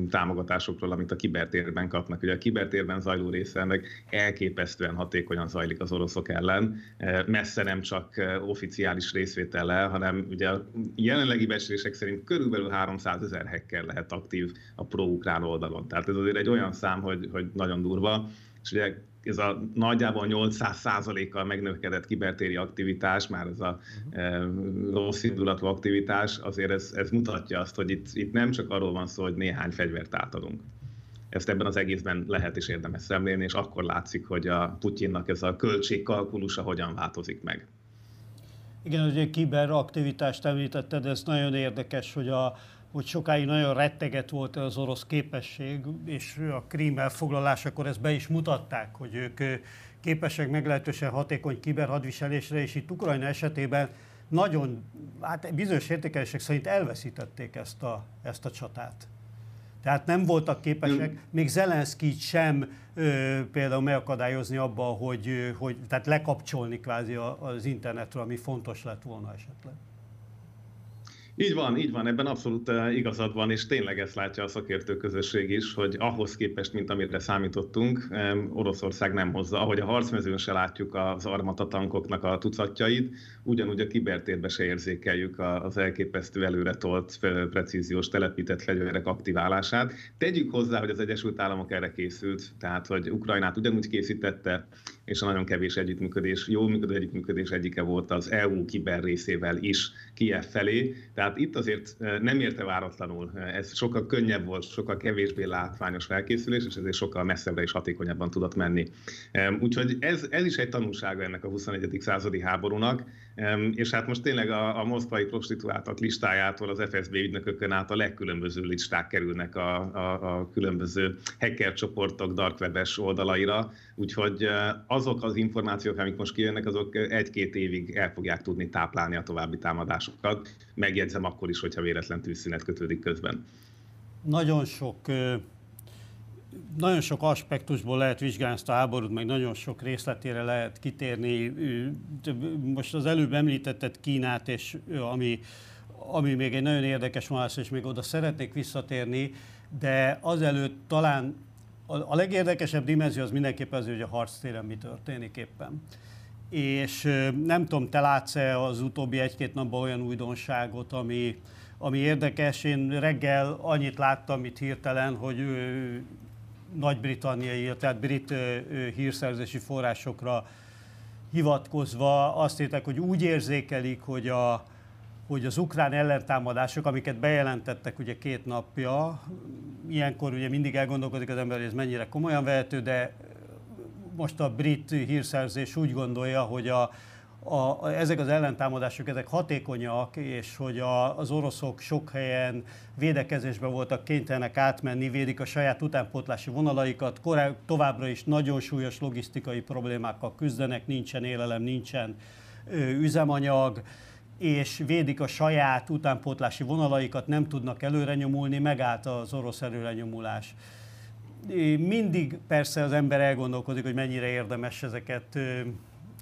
támogatásokról, amit a kibertérben kapnak. Ugye a kibertérben zajló része meg elképesztően hatékonyan zajlik az oroszok ellen, messze nem csak oficiális részvétellel, hanem ugye a jelenlegi becslések szerint körülbelül 300 ezer hacker lehet aktív a pro-ukrán oldalon. Tehát ez azért egy olyan szám, hogy, hogy nagyon durva, és ugye ez a nagyjából 800% kal megnövekedett kibertéri aktivitás, már ez a e, rossz indulatú aktivitás, azért ez, ez mutatja azt, hogy itt, itt nem csak arról van szó, hogy néhány fegyvert átadunk. Ezt ebben az egészben lehet is érdemes szemlélni, és akkor látszik, hogy a Putyinnak ez a költségkalkulusa hogyan változik meg. Igen, ugye kiberaktivitást említetted, ez nagyon érdekes, hogy a, hogy sokáig nagyon retteget volt az orosz képesség, és a Krím elfoglalásakor ezt be is mutatták, hogy ők képesek meglehetősen hatékony kiberhadviselésre, és itt Ukrajna esetében nagyon, hát bizonyos értékelések szerint elveszítették ezt a, ezt a csatát. Tehát nem voltak képesek, még Zelenszkit sem ö, például megakadályozni abba, hogy, hogy tehát lekapcsolni kvázi az internetről, ami fontos lett volna esetleg. Így van, így van, ebben abszolút eh, igazad van, és tényleg ezt látja a szakértő közösség is, hogy ahhoz képest, mint amire számítottunk, Oroszország nem hozza. Ahogy a harcmezőn se látjuk az armatatankoknak a tucatjait, ugyanúgy a kibertérbe se érzékeljük az elképesztő előre tolt, precíziós telepített fegyverek aktiválását. Tegyük hozzá, hogy az Egyesült Államok erre készült, tehát hogy Ukrajnát ugyanúgy készítette, és a nagyon kevés együttműködés, jó működő együttműködés egyike volt az EU kiber részével is Kiev felé. Tehát itt azért eh, nem érte váratlanul. Eh, ez sokkal könnyebb volt, sokkal kevésbé látványos felkészülés, és ezért sokkal messzebbre és hatékonyabban tudott menni. Úgyhogy ez, ez is egy tanulsága ennek a 21. századi háborúnak, és hát most tényleg a, a moszkvai prostituáltak listájától az FSB ügynökökön át a legkülönböző listák kerülnek a, a, a különböző hacker csoportok dark webes oldalaira, úgyhogy eh, azok az információk, amik most kijönnek, azok egy-két évig el fogják tudni táplálni a további támadásokat. Megjegyzem akkor is, hogyha véletlen tűzszünet kötődik közben. Nagyon sok nagyon sok aspektusból lehet vizsgálni ezt a háborút, meg nagyon sok részletére lehet kitérni. Most az előbb említetted Kínát, és ami ami még egy nagyon érdekes vonás, és még oda szeretnék visszatérni, de azelőtt talán a legérdekesebb dimenzió az mindenképpen az, hogy a harctéren mi történik éppen. És nem tudom, te látsz-e az utóbbi egy-két napban olyan újdonságot, ami, ami érdekes. Én reggel annyit láttam itt hirtelen, hogy nagy-britanniai, tehát brit hírszerzési forrásokra hivatkozva azt írták, hogy úgy érzékelik, hogy, a, hogy az ukrán ellentámadások, amiket bejelentettek ugye két napja, ilyenkor ugye mindig elgondolkodik az ember, hogy ez mennyire komolyan vehető, de most a brit hírszerzés úgy gondolja, hogy a, a, ezek az ellentámadások ezek hatékonyak, és hogy a, az oroszok sok helyen védekezésben voltak kénytelenek átmenni, védik a saját utánpótlási vonalaikat, korá, továbbra is nagyon súlyos logisztikai problémákkal küzdenek, nincsen élelem, nincsen ö, üzemanyag, és védik a saját utánpótlási vonalaikat, nem tudnak előre nyomulni, megállt az orosz előrenyomulás. Mindig persze az ember elgondolkodik, hogy mennyire érdemes ezeket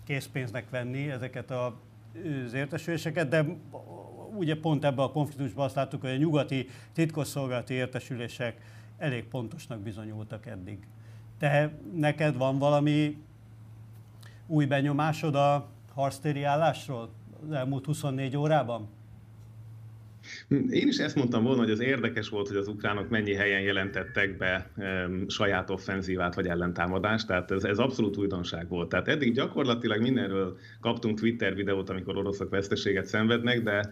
készpénznek venni ezeket a, az értesüléseket, de ugye pont ebben a konfliktusban azt láttuk, hogy a nyugati titkosszolgálati értesülések elég pontosnak bizonyultak eddig. Te neked van valami új benyomásod a harctéri állásról az elmúlt 24 órában? Én is ezt mondtam volna, hogy az érdekes volt, hogy az ukránok mennyi helyen jelentettek be um, saját offenzívát vagy ellentámadást, tehát ez, ez abszolút újdonság volt. Tehát eddig gyakorlatilag mindenről kaptunk Twitter videót, amikor oroszok veszteséget szenvednek, de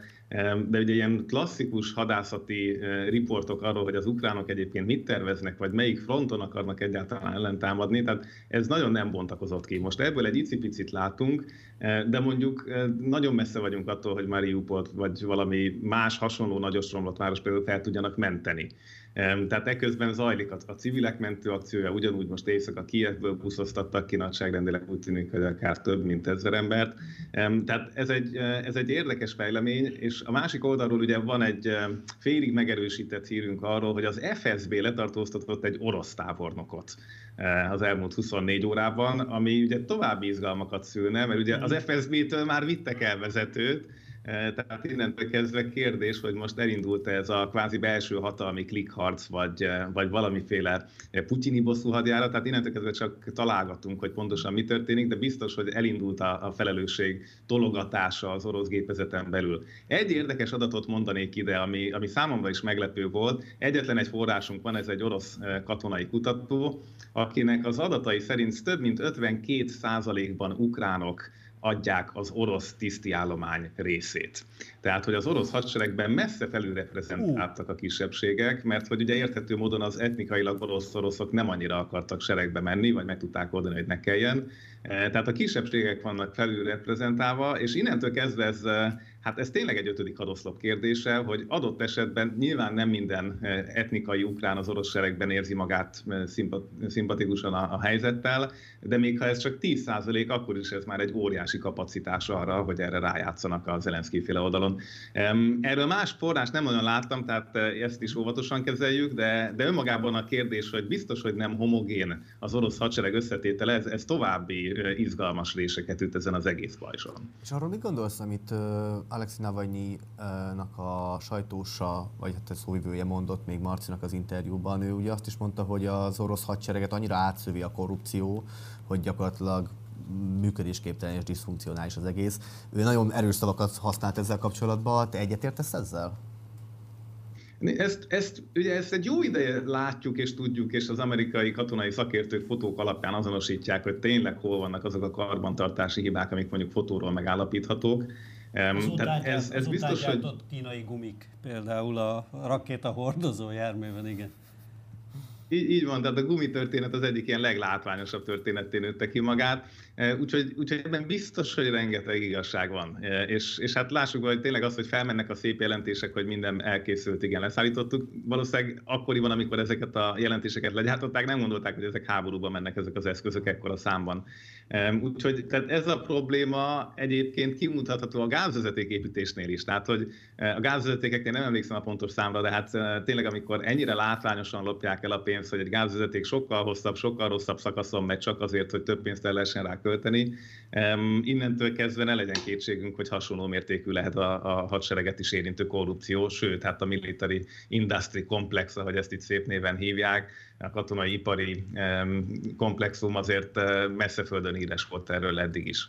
de ugye ilyen klasszikus hadászati riportok arról, hogy az ukránok egyébként mit terveznek, vagy melyik fronton akarnak egyáltalán ellentámadni, tehát ez nagyon nem bontakozott ki. Most ebből egy icipicit látunk, de mondjuk nagyon messze vagyunk attól, hogy Mariupol vagy valami más hasonló nagyos romlott város például fel tudjanak menteni. Tehát ekközben zajlik a, a civilek mentő akciója, ugyanúgy most éjszaka Kievből buszoztattak ki nagyságrendileg, úgy tűnik, hogy akár több mint ezer embert. Tehát ez egy, ez egy érdekes fejlemény, és a másik oldalról ugye van egy félig megerősített hírünk arról, hogy az FSB letartóztatott egy orosz tábornokot az elmúlt 24 órában, ami ugye további izgalmakat szülne, mert ugye az FSB-től már vittek el vezetőt, tehát innentől kezdve kérdés, hogy most elindult ez a kvázi belső hatalmi klikharc, vagy, eh, vagy valamiféle eh, putyini bosszú hadjára, tehát innentől kezdve csak találgatunk, hogy pontosan mi történik, de biztos, hogy elindult a, a felelősség tologatása az orosz gépezeten belül. Egy érdekes adatot mondanék ide, ami, ami számomra is meglepő volt. Egyetlen egy forrásunk van, ez egy orosz katonai kutató, akinek az adatai szerint több mint 52 ban ukránok adják az orosz tiszti állomány részét. Tehát, hogy az orosz hadseregben messze felülreprezentáltak a kisebbségek, mert hogy ugye érthető módon az etnikailag orosz oroszok nem annyira akartak seregbe menni, vagy meg tudták oldani, hogy ne kelljen. E, tehát a kisebbségek vannak felülreprezentálva, és innentől kezdve ez e, Hát ez tényleg egy ötödik hadoszlop kérdése, hogy adott esetben nyilván nem minden eh, etnikai ukrán az orosz seregben érzi magát eh, szimpatikusan a, helyzettel, de még ha ez csak 10% akkor is ez már egy óriási kapacitás arra, hogy erre rájátszanak a Zelenszky féle oldalon. Erről más forrás nem nagyon láttam, tehát eh, ezt is óvatosan kezeljük, de, de önmagában a kérdés, hogy biztos, hogy nem homogén az orosz hadsereg összetétele, ez, ez további izgalmas réseket üt ezen az egész bajson. És arról mit gondolsz, amit Alexi Navalnyi-nak a sajtósa, vagy hát a szóvivője mondott még Marcinak az interjúban, ő ugye azt is mondta, hogy az orosz hadsereget annyira átszövi a korrupció, hogy gyakorlatilag működésképtelen és diszfunkcionális az egész. Ő nagyon erős szavakat használt ezzel kapcsolatban. Te egyetértesz ezzel? Ezt, ezt, ugye ezt egy jó ideje látjuk és tudjuk, és az amerikai katonai szakértők fotók alapján azonosítják, hogy tényleg hol vannak azok a karbantartási hibák, amik mondjuk fotóról megállapíthatók. Az Tehát ez, ez biztos, hogy... kínai gumik, például a rakéta hordozó járműben, igen. Így, így van, tehát a gumi történet az egyik ilyen leglátványosabb történetté nőtte ki magát, úgyhogy, úgyhogy ebben biztos, hogy rengeteg igazság van. És, és hát lássuk, hogy tényleg az, hogy felmennek a szép jelentések, hogy minden elkészült, igen, leszállítottuk. Valószínűleg akkoriban, amikor ezeket a jelentéseket legyártották, nem gondolták, hogy ezek háborúba mennek ezek az eszközök ekkora számban. Úgyhogy tehát ez a probléma egyébként kimutatható a gázvezetéképítésnél is. Tehát, hogy e, a gázvezetékeknél nem emlékszem a pontos számra, de hát e, tényleg amikor ennyire látványosan lopják el a pénzt, pénz, hogy egy gázvezeték sokkal hosszabb, sokkal rosszabb szakaszon megy csak azért, hogy több pénzt el lehessen rá költeni. Innentől kezdve ne legyen kétségünk, hogy hasonló mértékű lehet a, a hadsereget is érintő korrupció, sőt, hát a military industry komplex, ahogy ezt itt szép néven hívják, a katonai ipari um, komplexum azért messze földön híres volt erről eddig is.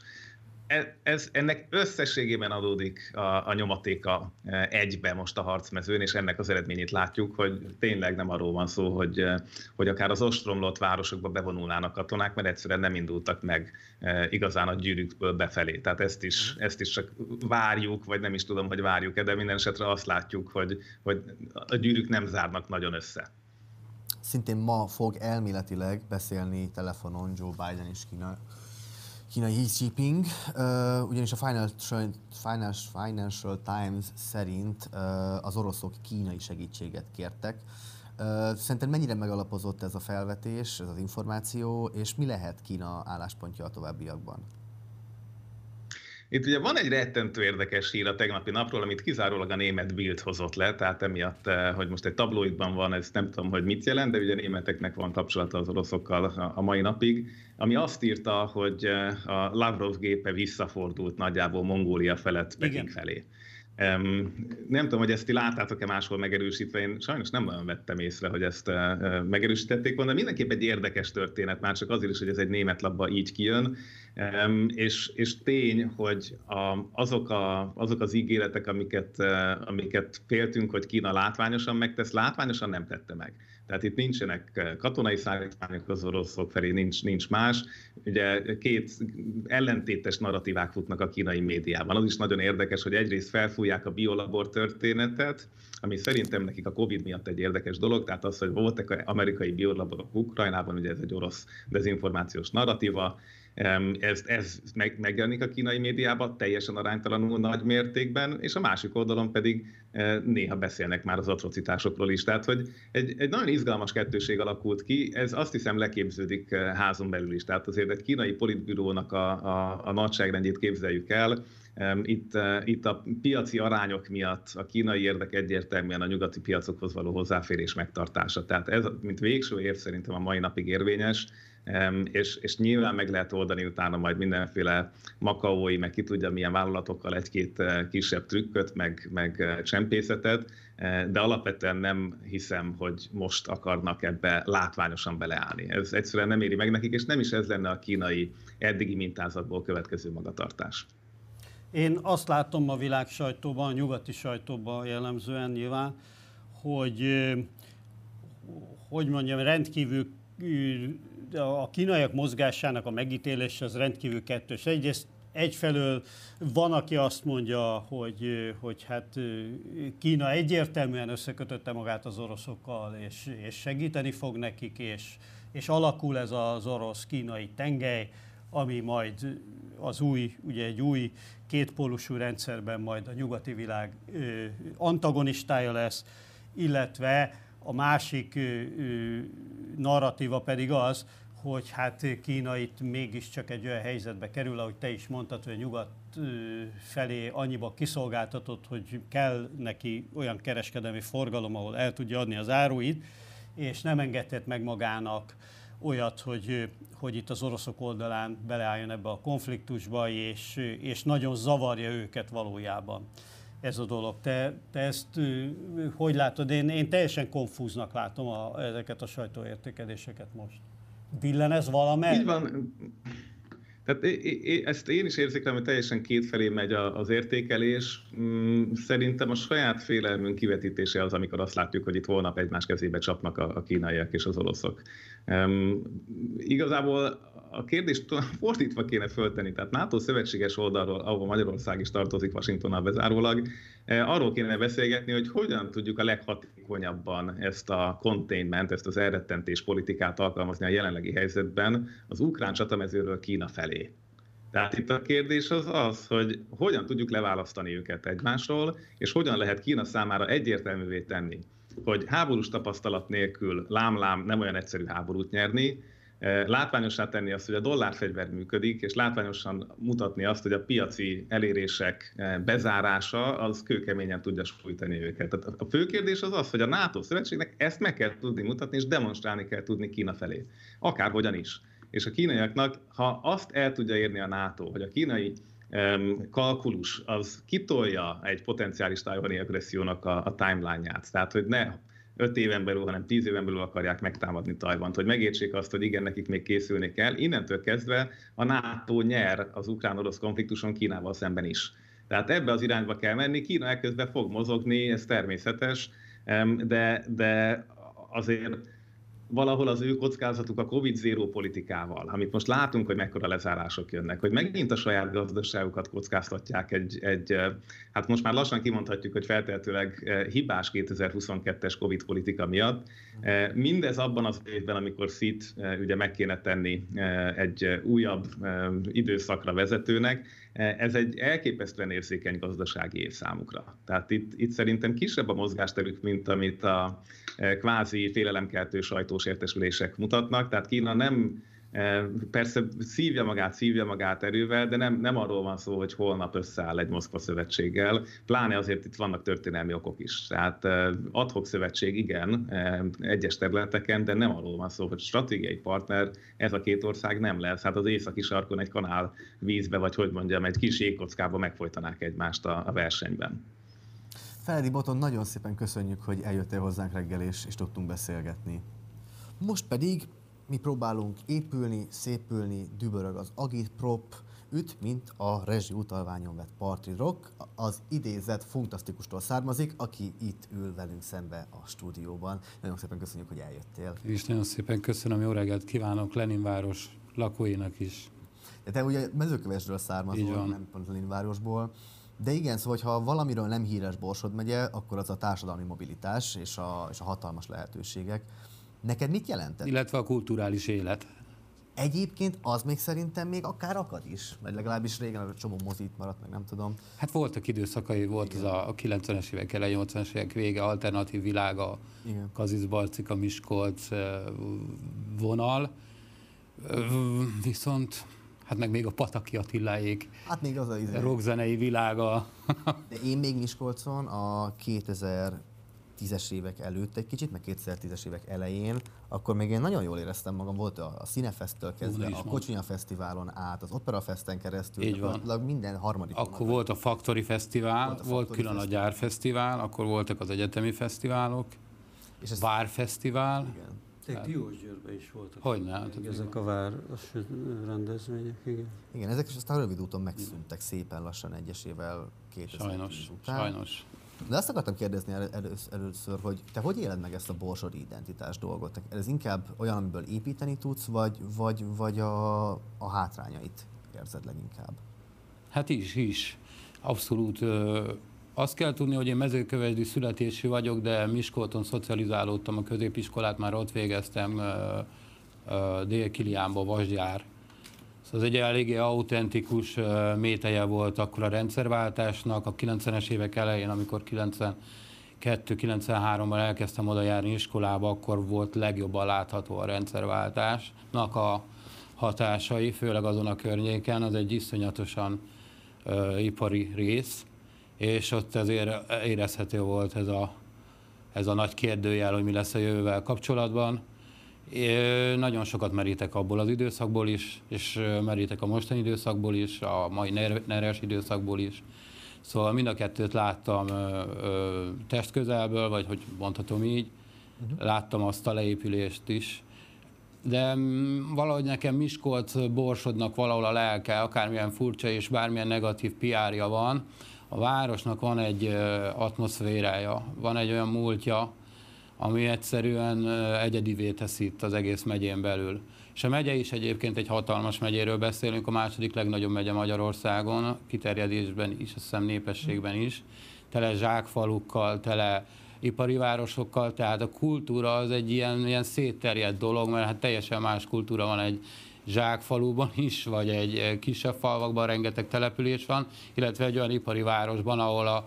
E, ez, ennek összességében adódik a, a nyomatéka e, egybe most a harcmezőn, és ennek az eredményét látjuk, hogy tényleg nem arról van szó, hogy, e, hogy akár az ostromlott városokba bevonulnának katonák, mert egyszerűen nem indultak meg igazán a gyűrűkből befelé. Tehát ezt is, ezt is csak várjuk, vagy nem is tudom, hogy várjuk-e, de minden esetre azt látjuk, hogy, hogy a gyűrűk nem zárnak nagyon össze. Szintén ma fog elméletileg beszélni telefonon Joe Biden és Kína kínai Xi Jinping, uh, ugyanis a Financial, Financial, Times szerint uh, az oroszok kínai segítséget kértek. Uh, szerinted mennyire megalapozott ez a felvetés, ez az információ, és mi lehet Kína álláspontja a továbbiakban? Itt ugye van egy rettentő érdekes hír a tegnapi napról, amit kizárólag a német Bild hozott le, tehát emiatt, eh, hogy most egy tabloidban van, ez nem tudom, hogy mit jelent, de ugye a németeknek van kapcsolata az oroszokkal a mai napig, ami azt írta, hogy eh, a Lavrov gépe visszafordult nagyjából Mongólia felett Peking felé. Nem tudom, hogy ezt ti láttátok-e máshol megerősítve, én sajnos nem nagyon vettem észre, hogy ezt uh, megerősítették volna, de mindenképp egy érdekes történet, már csak azért is, hogy ez egy német labba így kijön, és, és tény, hogy a, azok, a, azok az ígéretek, amiket, uh, amiket féltünk, hogy Kína látványosan megtesz, látványosan nem tette meg. Tehát itt nincsenek eh, katonai szállítmányok az oroszok felé, nincs, nincs más. Ugye két ellentétes narratívák futnak a kínai médiában. Az is nagyon érdekes, hogy egyrészt felfújják a biolabor történetet, ami szerintem nekik a Covid miatt egy érdekes dolog, tehát az, hogy voltak amerikai biolaborok Ukrajnában, ugye ez egy orosz dezinformációs narratíva, ez, ez meg, megjelenik a kínai médiában teljesen aránytalanul nagy mértékben, és a másik oldalon pedig e, néha beszélnek már az atrocitásokról is. Tehát, hogy egy, egy nagyon izgalmas kettőség alakult ki, ez azt hiszem leképződik e, házon belül is. Tehát azért egy kínai politbürónak a, a, a nagyságrendjét képzeljük el, itt, e, itt a piaci arányok miatt a kínai érdek egyértelműen a nyugati piacokhoz való hozzáférés megtartása. Tehát ez, mint végső ér szerintem a mai napig érvényes, és, és nyilván meg lehet oldani utána majd mindenféle makaói, meg ki tudja milyen vállalatokkal egy-két eh, kisebb trükköt, meg, meg eh, csempészetet, eh, de alapvetően nem hiszem, hogy most akarnak ebbe látványosan beleállni. Ez egyszerűen nem éri meg nekik, és nem is ez lenne a kínai eddigi mintázatból következő magatartás. Én azt látom a világ sajtóban, a nyugati sajtóban jellemzően nyilván, hogy hogy mondjam, rendkívül a kínaiak mozgásának a megítélés az rendkívül kettős. Egyrészt egyfelől van, aki azt mondja, hogy, hogy hát Kína egyértelműen összekötötte magát az oroszokkal, és, és segíteni fog nekik, és, és alakul ez az orosz-kínai tengely, ami majd az új, ugye egy új kétpólusú rendszerben majd a nyugati világ antagonistája lesz, illetve a másik narratíva pedig az, hogy hát Kína itt mégiscsak egy olyan helyzetbe kerül, ahogy te is mondtad, hogy a nyugat felé annyiba kiszolgáltatott, hogy kell neki olyan kereskedelmi forgalom, ahol el tudja adni az áruit, és nem engedhet meg magának olyat, hogy, hogy itt az oroszok oldalán beleálljon ebbe a konfliktusba, és, és nagyon zavarja őket valójában ez a dolog. Te, te ezt hogy látod? Én, én teljesen konfúznak látom a, ezeket a sajtóértékeléseket most. Billen ez valamely? Így van. Tehát ezt én is érzékelem, hogy teljesen kétfelé megy az értékelés. Mm, szerintem a saját félelmünk kivetítése az, amikor azt látjuk, hogy itt holnap egymás kezébe csapnak a kínaiak és az oroszok. Um, igazából a kérdést fordítva kéne föltenni, tehát NATO szövetséges oldalról, ahol Magyarország is tartozik Washingtonnal bezárólag, eh, arról kéne beszélgetni, hogy hogyan tudjuk a leghatékonyabban ezt a containment, ezt az elrettentés politikát alkalmazni a jelenlegi helyzetben az ukrán csatamezőről Kína felé. Tehát itt a kérdés az az, hogy hogyan tudjuk leválasztani őket egymásról, és hogyan lehet Kína számára egyértelművé tenni, hogy háborús tapasztalat nélkül lám-lám nem olyan egyszerű háborút nyerni, látványosá tenni azt, hogy a dollárfegyver működik, és látványosan mutatni azt, hogy a piaci elérések bezárása az kőkeményen tudja sújtani őket. Tehát a fő kérdés az az, hogy a NATO szövetségnek ezt meg kell tudni mutatni, és demonstrálni kell tudni Kína felé. Akárhogyan is. És a kínaiaknak, ha azt el tudja érni a NATO, hogy a kínai kalkulus az kitolja egy potenciális tájvani agressziónak a, a timeline-ját. Tehát, hogy ne 5 éven belül, hanem 10 éven belül akarják megtámadni Tajvant, hogy megértsék azt, hogy igen, nekik még készülni kell. Innentől kezdve a NATO nyer az ukrán-orosz konfliktuson Kínával szemben is. Tehát ebbe az irányba kell menni, Kína elközben fog mozogni, ez természetes, de, de azért valahol az ő kockázatuk a COVID-0 politikával, amit most látunk, hogy mekkora lezárások jönnek, hogy megint a saját gazdaságukat kockáztatják egy, egy hát most már lassan kimondhatjuk, hogy feltehetőleg hibás 2022-es COVID politika miatt. Mindez abban az évben, amikor szit ugye meg kéne tenni egy újabb időszakra vezetőnek, ez egy elképesztően érzékeny gazdasági év számukra. Tehát itt, itt szerintem kisebb a mozgásterük, mint amit a kvázi félelemkeltő sajtós értesülések mutatnak. Tehát Kína nem Persze szívja magát, szívja magát erővel, de nem, nem arról van szó, hogy holnap összeáll egy Moszkva szövetséggel, pláne azért itt vannak történelmi okok is. Tehát adhok szövetség igen, egyes területeken, de nem arról van szó, hogy stratégiai partner ez a két ország nem lesz. Hát az északi sarkon egy kanál vízbe, vagy hogy mondjam, egy kis jégkockába megfojtanák egymást a, a versenyben. Feledi Boton, nagyon szépen köszönjük, hogy eljöttél hozzánk reggel, és, és tudtunk beszélgetni. Most pedig mi próbálunk épülni, szépülni, dübörög az agitprop, üt, mint a rezsi utalványon vett rock. Az idézet fantasztikustól származik, aki itt ül velünk szembe a stúdióban. Nagyon szépen köszönjük, hogy eljöttél. És nagyon szépen köszönöm, jó reggelt kívánok Leninváros lakóinak is. De te ugye mezőkövesdről származol, nem pont Leninvárosból. De igen, szóval, ha valamiről nem híres Borsod megye, akkor az a társadalmi mobilitás és a, és a hatalmas lehetőségek. Neked mit jelentett? Illetve a kulturális élet. Egyébként az még szerintem még akár akad is, vagy legalábbis régen a csomó mozit maradt, meg nem tudom. Hát voltak időszakai, volt Igen. az a, 90-es évek elején, 80-es évek vége, alternatív világa, Igen. Kazisz Barcika, Miskolc vonal. Viszont hát meg még a Pataki Attiláék hát még az a izé. rockzenei világa. De én még Miskolcon a 2000 10-es évek előtt egy kicsit, meg 2010-es évek elején, akkor még én nagyon jól éreztem magam, volt a, a Cinefesttől kezdve, a Kocsinya Fesztiválon át, az Opera Festen keresztül, Így van. minden harmadik. Akkor volt a Factory Fesztivál, volt, a volt Factory külön Fesztivál. a Gyárfesztivál, akkor voltak az egyetemi fesztiválok, és ez Várfesztivál. Igen. Tehát Diósgyőrben is voltak. Hogyne. Hát, ezek a város rendezvények, igen. Igen, ezek is aztán rövid úton megszűntek szépen lassan egyesével 2000 sajnos, után. Sajnos. De azt akartam kérdezni először, hogy te hogy éled meg ezt a borsodi identitás dolgot? Ez inkább olyan, amiből építeni tudsz, vagy, vagy, vagy a, a hátrányait érzed leginkább? Hát is, is. Abszolút. Azt kell tudni, hogy én mezőkövesdi születésű vagyok, de Miskolton szocializálódtam a középiskolát, már ott végeztem Dél-Kiliánba, Vasgyár ez egy eléggé autentikus méteje volt akkor a rendszerváltásnak. A 90-es évek elején, amikor 92-93-ban elkezdtem oda járni iskolába, akkor volt legjobban látható a rendszerváltásnak a hatásai, főleg azon a környéken. Az egy iszonyatosan uh, ipari rész, és ott azért érezhető volt ez a, ez a nagy kérdőjel, hogy mi lesz a jövővel kapcsolatban. Nagyon sokat merítek abból az időszakból is, és merítek a mostani időszakból is, a mai neres időszakból is. Szóval mind a kettőt láttam testközelből, vagy hogy mondhatom így, uh-huh. láttam azt a leépülést is. De mm, valahogy nekem Miskolc Borsodnak valahol a lelke, akármilyen furcsa és bármilyen negatív piárja van, a városnak van egy atmoszférája, van egy olyan múltja, ami egyszerűen egyedivé teszi itt az egész megyén belül. És a megye is egyébként egy hatalmas megyéről beszélünk, a második legnagyobb megye Magyarországon, kiterjedésben is, azt hiszem népességben is, tele zsákfalukkal, tele ipari városokkal, tehát a kultúra az egy ilyen, ilyen szétterjedt dolog, mert hát teljesen más kultúra van egy zsákfaluban is, vagy egy kisebb falvakban rengeteg település van, illetve egy olyan ipari városban, ahol a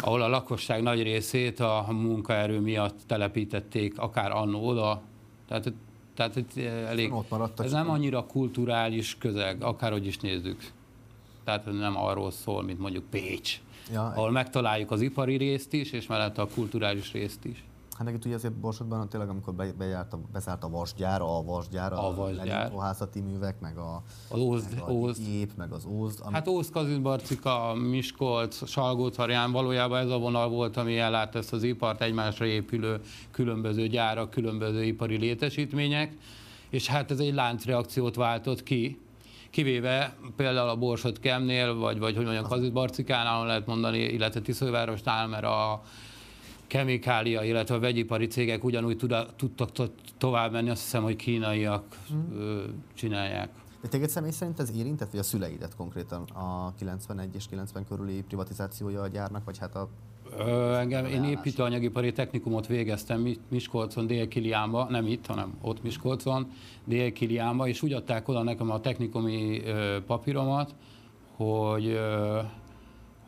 ahol a lakosság nagy részét a munkaerő miatt telepítették akár annó oda. Tehát Tehát itt elég, Ott maradtak, ez nem annyira kulturális közeg, akárhogy is nézzük. Tehát nem arról szól, mint mondjuk Pécs, ja, ahol megtaláljuk az ipari részt is, és mellette a kulturális részt is. Hát nekik ugye azért Borsodban tényleg, amikor be, bejárt a, bezárt a vasgyár, a vasgyár, a, a vasgyár. hászati művek, meg a, az Ózd, meg a Ózd. Gép, meg az Ózd. Ami... Hát Ózd, Kazinbarcika, Miskolc, Salgótarján valójában ez a vonal volt, ami ellát ezt az ipart, egymásra épülő különböző gyárak, különböző ipari létesítmények, és hát ez egy láncreakciót váltott ki, kivéve például a Borsod Kemnél, vagy, vagy hogy mondjam, Kazinbarcikánál lehet mondani, illetve Tiszővárosnál, mert a kemikália, illetve a vegyipari cégek ugyanúgy tudtak to- tovább menni, azt hiszem, hogy kínaiak mm. csinálják. De téged személy szerint ez érintett, vagy a szüleidet konkrétan a 91 és 90 körüli privatizációja a gyárnak, vagy hát a Ö, engem, én építőanyagipari technikumot végeztem Miskolcon, Dél-Kiliánba, nem itt, hanem ott Miskolcon, Dél-Kiliánba, és úgy adták oda nekem a technikumi ö, papíromat, hogy ö,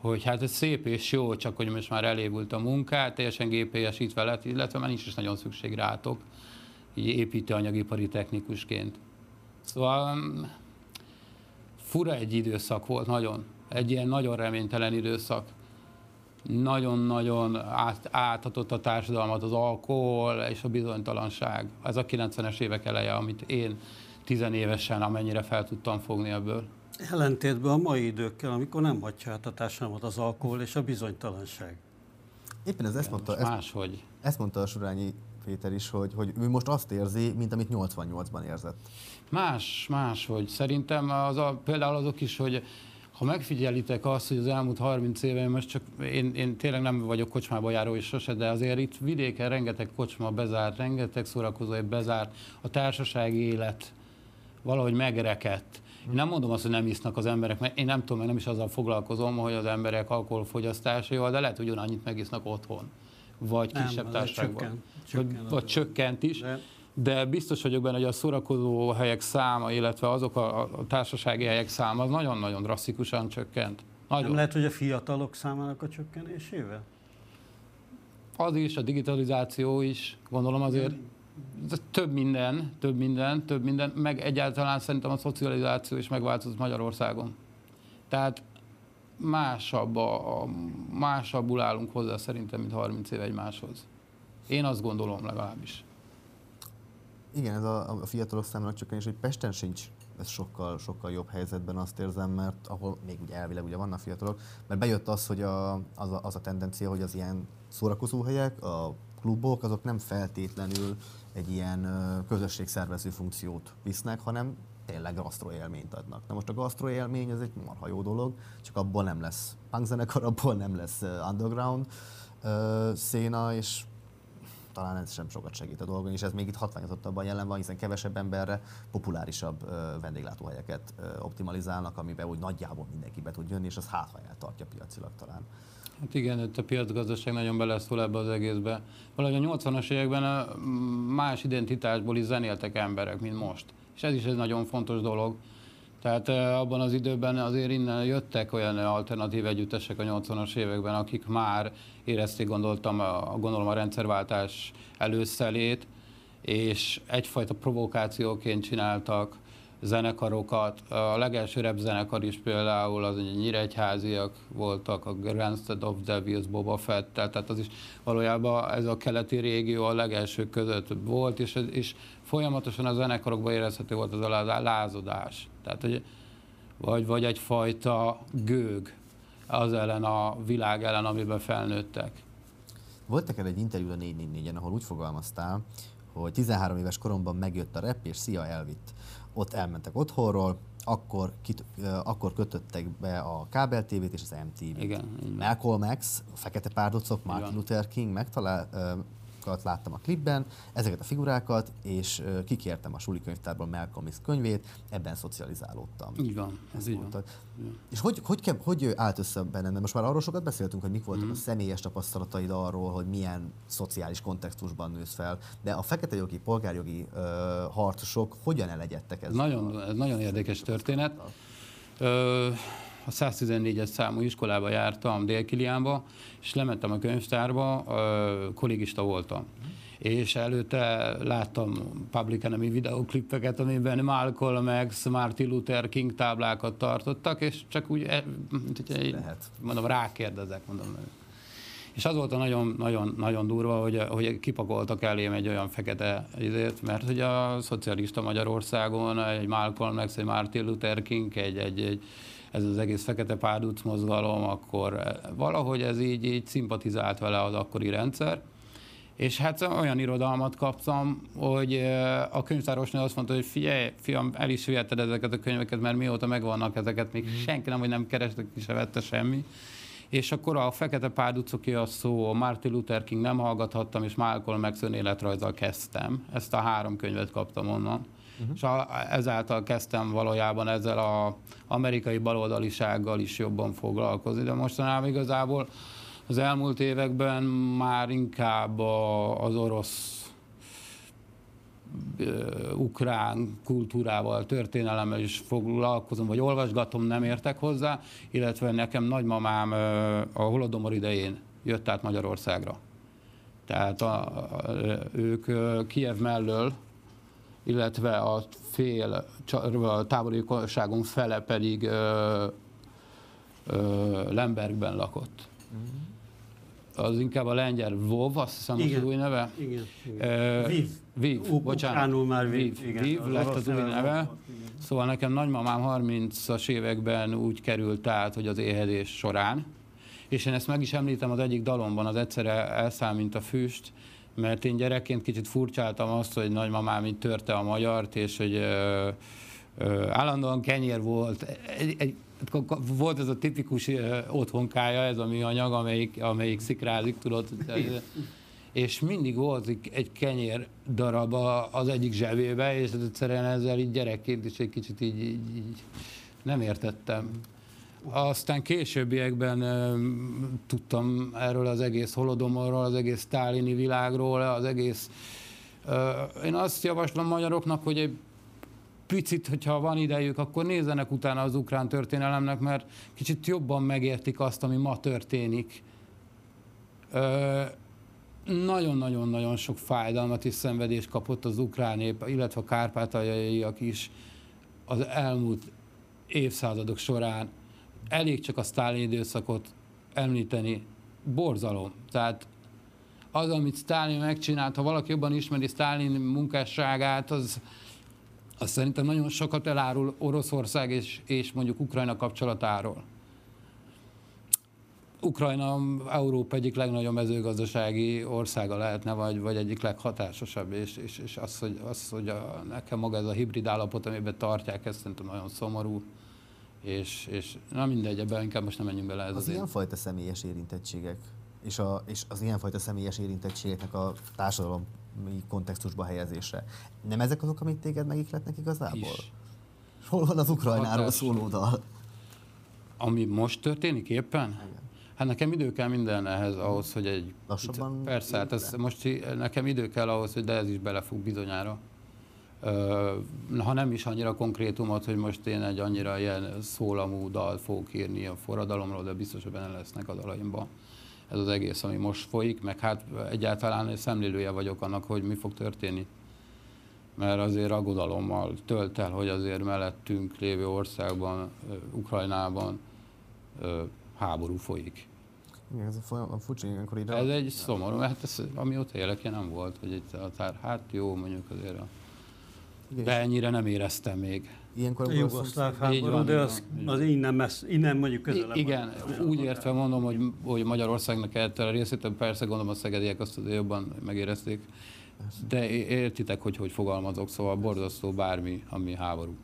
hogy hát ez szép és jó, csak hogy most már elévült a munkát, teljesen gépélyesítve lett, illetve már nincs is nagyon szükség rátok, így építőanyagipari technikusként. Szóval mm, fura egy időszak volt, nagyon. Egy ilyen nagyon reménytelen időszak. Nagyon-nagyon át, áthatott a társadalmat az alkohol és a bizonytalanság. Ez a 90-es évek eleje, amit én tizenévesen amennyire fel tudtam fogni ebből. Ellentétben a mai időkkel, amikor nem hagyja át a társadalmat az alkohol és a bizonytalanság. Éppen ez ezt mondta, ezt, máshogy. ezt mondta a Surányi Péter is, hogy, hogy ő most azt érzi, mint amit 88-ban érzett. Más, más, hogy szerintem az a, például azok is, hogy ha megfigyelitek azt, hogy az elmúlt 30 éve, most csak én, én tényleg nem vagyok kocsmába járó és sose, de azért itt vidéken rengeteg kocsma bezárt, rengeteg szórakozó bezárt, a társasági élet valahogy megrekedt. Én nem mondom azt, hogy nem isznak az emberek, mert én nem tudom, mert nem is azzal foglalkozom, hogy az emberek alkoholfogyasztásaival, de lehet, hogy ugyanannyit megisznak otthon, vagy kisebb társaságban. Csökken, vagy, vagy csökkent is. De... de biztos vagyok benne, hogy a szórakozó helyek száma, illetve azok a, a társasági helyek száma az nagyon-nagyon drasztikusan csökkent. Nagyon. Nem lehet, hogy a fiatalok számának a csökkenésével? Az is, a digitalizáció is, gondolom azért több minden, több minden, több minden, meg egyáltalán szerintem a szocializáció is megváltozott Magyarországon. Tehát másabb, a, másabbul állunk hozzá szerintem, mint 30 év egymáshoz. Én azt gondolom legalábbis. Igen, ez a, a fiatalok számára csökkenés, hogy Pesten sincs ez sokkal, sokkal jobb helyzetben azt érzem, mert ahol még ugye elvileg ugye vannak fiatalok, mert bejött az, hogy a, az, a, az a tendencia, hogy az ilyen szórakozóhelyek, a klubok, azok nem feltétlenül egy ilyen közösségszervező funkciót visznek, hanem tényleg gasztroélményt adnak. Na most a gasztroélmény az egy marha jó dolog, csak abból nem lesz punkzenekar, abból nem lesz underground széna, és talán ez sem sokat segít a dolgon, és ez még itt hatványozottabban jelen van, hiszen kevesebb emberre populárisabb vendéglátóhelyeket optimalizálnak, amiben úgy nagyjából mindenki be tud jönni, és az hát, ha eltartja piacilag talán. Hát igen, itt a piacgazdaság nagyon beleszól ebbe az egészbe. Valahogy a 80-as években a más identitásból is zenéltek emberek, mint most. És ez is egy nagyon fontos dolog. Tehát abban az időben azért innen jöttek olyan alternatív együttesek a 80-as években, akik már érezték, gondoltam, gondolom a rendszerváltás előszelét, és egyfajta provokációként csináltak zenekarokat. A legelső zenekar is például az egy nyíregyháziak voltak, a Grandstead of Devils, Boba Fett, tehát az is valójában ez a keleti régió a legelső között volt, és, és folyamatosan a zenekarokban érezhető volt az a lázadás. Tehát, hogy, vagy, vagy egyfajta gőg az ellen a világ ellen, amiben felnőttek. Volt neked egy interjú a 444-en, ahol úgy fogalmaztál, hogy 13 éves koromban megjött a rep, és szia, elvitt ott elmentek otthonról, akkor, kit, akkor kötöttek be a kábel TV-t és az MTV-t. Igen, Malcolm X, a Fekete Párdocok, Martin Luther King megtalál, láttam a klipben, ezeket a figurákat, és kikértem a suli könyvtárból Malcolm X könyvét, ebben szocializálódtam. Így van, ez így van. És hogy, hogy, hogy, hogy állt össze benne? Most már arról sokat beszéltünk, hogy mik voltak mm. a személyes tapasztalataid arról, hogy milyen szociális kontextusban nősz fel, de a fekete jogi, polgárjogi uh, harcosok hogyan elegyedtek ezzel? Nagyon, ez nagyon érdekes történet. Ö, a 114-es számú iskolába jártam Dél-Kiliánba, és lementem a könyvtárba, kollégista voltam. és előtte láttam Public Enemy videóklippeket, amiben Malcolm X, Martin Luther King táblákat tartottak, és csak úgy, e, Lehet. mondom, rákérdezek, mondom. És az volt a nagyon, nagyon, nagyon durva, hogy, hogy kipakoltak elém egy olyan fekete izét, mert hogy a szocialista Magyarországon egy Malcolm X, egy Martin Luther King, egy, egy, egy ez az egész fekete párduc mozgalom, akkor valahogy ez így, így szimpatizált vele az akkori rendszer, és hát olyan irodalmat kaptam, hogy a könyvtárosnő azt mondta, hogy figyelj, fiam, el is viheted ezeket a könyveket, mert mióta megvannak ezeket, még mm. senki nem, hogy nem kerestek, ki se vette semmi. És akkor a Fekete Párducoki a szó, a Martin Luther King nem hallgathattam, és Malcolm X önéletrajzzal kezdtem. Ezt a három könyvet kaptam onnan. Uh-huh. És a, ezáltal kezdtem valójában ezzel az amerikai baloldalisággal is jobban foglalkozni, de mostanában igazából az elmúlt években már inkább a, az orosz ukrán kultúrával, történelemmel is foglalkozom, vagy olvasgatom, nem értek hozzá, illetve nekem nagymamám a holodomor idején jött át Magyarországra. Tehát a, a, ők Kiev mellől, illetve a fél tábori fele pedig ö, ö, Lembergben lakott. Mm-hmm az inkább a lengyel Vov, azt hiszem igen. az új neve. Igen, igen. Uh, Viv. Viv, bocsánat. már Viv. Viv, igen, Viv az lett az új neve. neve. Szóval nekem nagymamám 30-as években úgy került át, hogy az éhezés során, és én ezt meg is említem az egyik dalomban, az egyszerre elszáll, mint a füst, mert én gyerekként kicsit furcsáltam azt, hogy nagymamám így törte a magyart, és hogy ö, ö, állandóan kenyér volt. Egy, egy, volt ez a tipikus otthonkája, ez a műanyag, amelyik, amelyik szikrázik, tudod, és mindig volt egy kenyér darab az egyik zsebébe, és egyszerűen ezzel így gyerekként is egy kicsit így, így, így nem értettem. Aztán későbbiekben tudtam erről az egész holodomorról, az egész sztálini világról, az egész... én azt javaslom magyaroknak, hogy egy picit, hogyha van idejük, akkor nézzenek utána az ukrán történelemnek, mert kicsit jobban megértik azt, ami ma történik. Nagyon-nagyon-nagyon sok fájdalmat és szenvedést kapott az ukrán nép, illetve a kárpátaljaiak is az elmúlt évszázadok során. Elég csak a Sztálin időszakot említeni, borzalom. Tehát az, amit Sztálin megcsinált, ha valaki jobban ismeri Sztálin munkásságát, az, az szerintem nagyon sokat elárul Oroszország és, és mondjuk Ukrajna kapcsolatáról. Ukrajna Európa egyik legnagyobb mezőgazdasági országa lehetne, vagy, vagy egyik leghatásosabb, és, és, és az, hogy, az, hogy a, nekem maga ez a hibrid állapot, amiben tartják, ez szerintem nagyon szomorú, és, és na mindegy, ebben inkább most nem menjünk bele. Ez az, az ilyenfajta személyes érintettségek, és, a, és az ilyenfajta személyes érintettségeknek a társadalom kontextusba helyezése. Nem ezek azok, amik téged megikletnek igazából? Is. Hol van az Ukrajnáról szóló dal? Ami most történik éppen? Igen. Hát nekem idő kell minden ehhez ahhoz, hogy egy... Lassabban? Persze, hát ez most nekem idő kell ahhoz, hogy de ez is belefog bizonyára. Ha nem is annyira konkrétumot, hogy most én egy annyira ilyen szólamú dal fogok írni a forradalomról, de biztos, hogy benne lesznek a dalaimban ez az egész, ami most folyik, meg hát egyáltalán szemlélője vagyok annak, hogy mi fog történni. Mert azért aggodalommal tölt el, hogy azért mellettünk lévő országban, Ukrajnában háború folyik. Igen, ez a folyam, furcsa, ilyenkor ide... Ez egy szomorú, hát ez, amióta élek, nem volt, hogy itt a tár, hát jó, mondjuk azért a... Igen, de ennyire nem éreztem még. Ilyenkor a jugoszláv háború, de az, az innen, messz, innen mondjuk közelebb. Igen, van. úgy értve mondom, hogy, hogy Magyarországnak ettől a részét, persze gondolom a szegediek azt azért jobban megérezték, de értitek, hogy hogy fogalmazok, szóval borzasztó bármi, ami háború.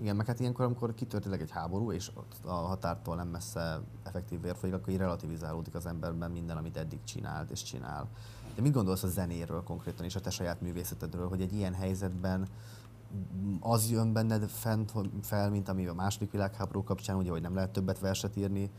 Igen, meg hát ilyenkor, amikor kitörtéleg egy háború, és a határtól nem messze effektív vér folyik, akkor így relativizálódik az emberben minden, amit eddig csinált és csinál. De mit gondolsz a zenéről konkrétan, és a te saját művészetedről, hogy egy ilyen helyzetben az jön benned fent fel, mint ami a második világháború kapcsán, ugye, hogy nem lehet többet verset írni,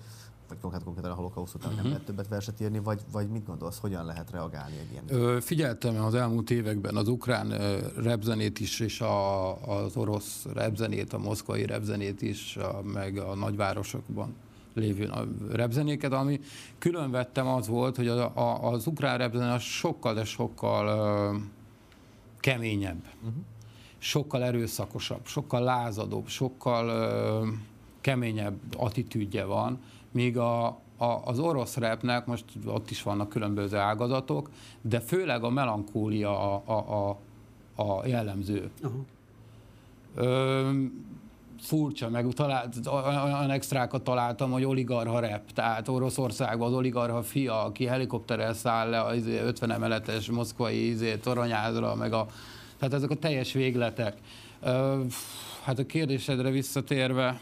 vagy konkrétan, konkrétan a holokauszt után uh-huh. nem mhm. lehet többet verset írni, vagy, vagy mit gondolsz, hogyan lehet reagálni egy ilyen? Ö, figyeltem az elmúlt években az ukrán repzenét is, és a, az orosz repzenét, a moszkvai repzenét is, a, meg a nagyvárosokban lévő repzenéket, ami külön vettem az volt, hogy a, a, az ukrán repzene sokkal, de sokkal uh, keményebb, uh-huh. Sokkal erőszakosabb, sokkal lázadóbb, sokkal uh, keményebb attitűdje van, míg a, a, az orosz repnek, most ott is vannak különböző ágazatok, de főleg a melankólia a, a, a, a jellemző. Uh-huh. Ö, furcsa, meg talált, olyan extrákat találtam, hogy oligarha rep, tehát Oroszországban az oligarha fia, aki helikopterrel száll le az 50 emeletes moszkvai izé, toronyázra, meg a, tehát ezek a teljes végletek. Hát a kérdésedre visszatérve,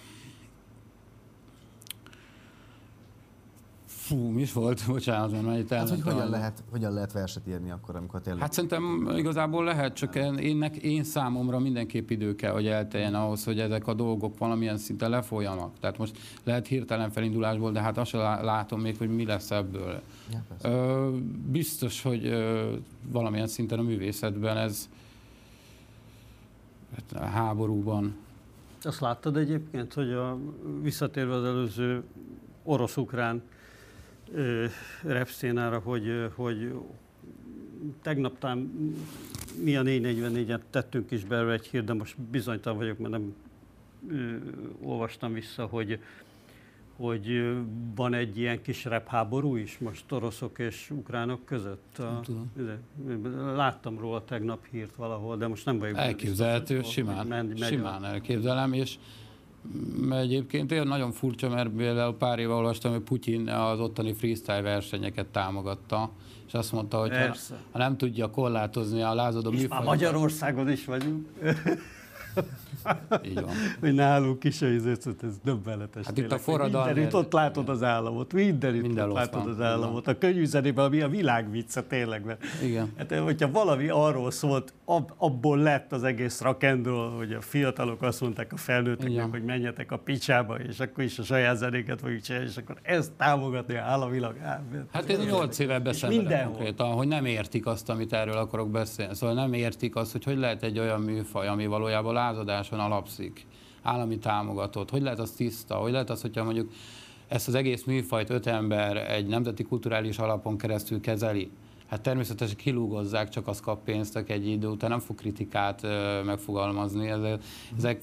Fú, mi is volt? Bocsánat, mert itt hát, hogy hogyan lehet, hogyan lehet verset írni akkor, amikor tényleg... Hát szerintem igazából lehet, csak én, én számomra mindenképp idő kell, hogy elteljen ahhoz, hogy ezek a dolgok valamilyen szinten lefolyanak. Tehát most lehet hirtelen felindulásból, de hát azt látom még, hogy mi lesz ebből. Ja, ö, biztos, hogy ö, valamilyen szinten a művészetben ez a háborúban. Azt láttad egyébként, hogy a, visszatérve az előző orosz-ukrán repszénára, hogy, hogy tegnap talán mi a 444-et tettünk is belőle egy hír, de most bizonytalan vagyok, mert nem ö, olvastam vissza, hogy, hogy van egy ilyen kis repháború is most oroszok és ukránok között. A, tudom. Láttam róla tegnap hírt valahol, de most nem vagyok. Elképzelhető, biztos, simán, megy, megy simán elképzelem, és Egyébként tényleg nagyon furcsa, mert például pár éve olvastam, hogy Putyin az ottani freestyle versenyeket támogatta, és azt mondta, hogy ha, ha nem tudja korlátozni a lázadó műfajokat... Magyarországon is vagyunk. Így van. Hogy nálunk is ez, ez döbbenetes. Hát itt a forradalmi... Mindenütt ott látod az államot, mindenütt Minden ott látod van. az államot. A könyvzenében, ami a világ vicce tényleg. Mert, Igen. Hát, hogyha valami arról szólt, ab, abból lett az egész rakendról, hogy a fiatalok azt mondták a felnőtteknek, hogy menjetek a picsába, és akkor is a saját zenéket fogjuk csinálni, és akkor ezt támogatni a államilag. Hát én 8 éve beszélek konkrétan, hogy nem értik azt, amit erről akarok beszélni. Szóval nem értik azt, hogy hogy lehet egy olyan műfaj, ami valójában lázadáson alapszik, állami támogatott, hogy lehet az tiszta, hogy lehet az, hogyha mondjuk ezt az egész műfajt öt ember egy nemzeti kulturális alapon keresztül kezeli, hát természetesen kilúgozzák, csak az kap pénzt, aki egy idő után nem fog kritikát megfogalmazni. Ezek, ezek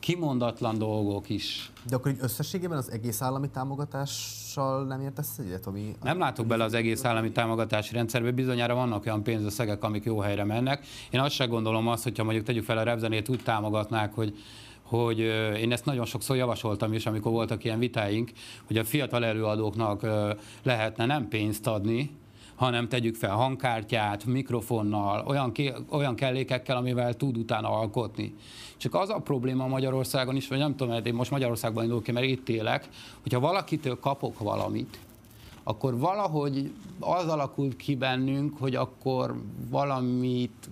kimondatlan dolgok is. De akkor így összességében az egész állami támogatással nem értesz egyet, ami... Nem látok bele az egész állami támogatási rendszerbe, bizonyára vannak olyan pénzösszegek, amik jó helyre mennek. Én azt sem gondolom azt, hogyha mondjuk tegyük fel a repzenét úgy támogatnák, hogy hogy én ezt nagyon sokszor javasoltam is, amikor voltak ilyen vitáink, hogy a fiatal előadóknak lehetne nem pénzt adni, hanem tegyük fel hangkártyát, mikrofonnal, olyan, olyan kellékekkel, amivel tud utána alkotni. Csak az a probléma Magyarországon is, vagy nem tudom, én most Magyarországban indulok ki, mert itt élek, hogyha valakitől kapok valamit, akkor valahogy az alakult ki bennünk, hogy akkor valamit,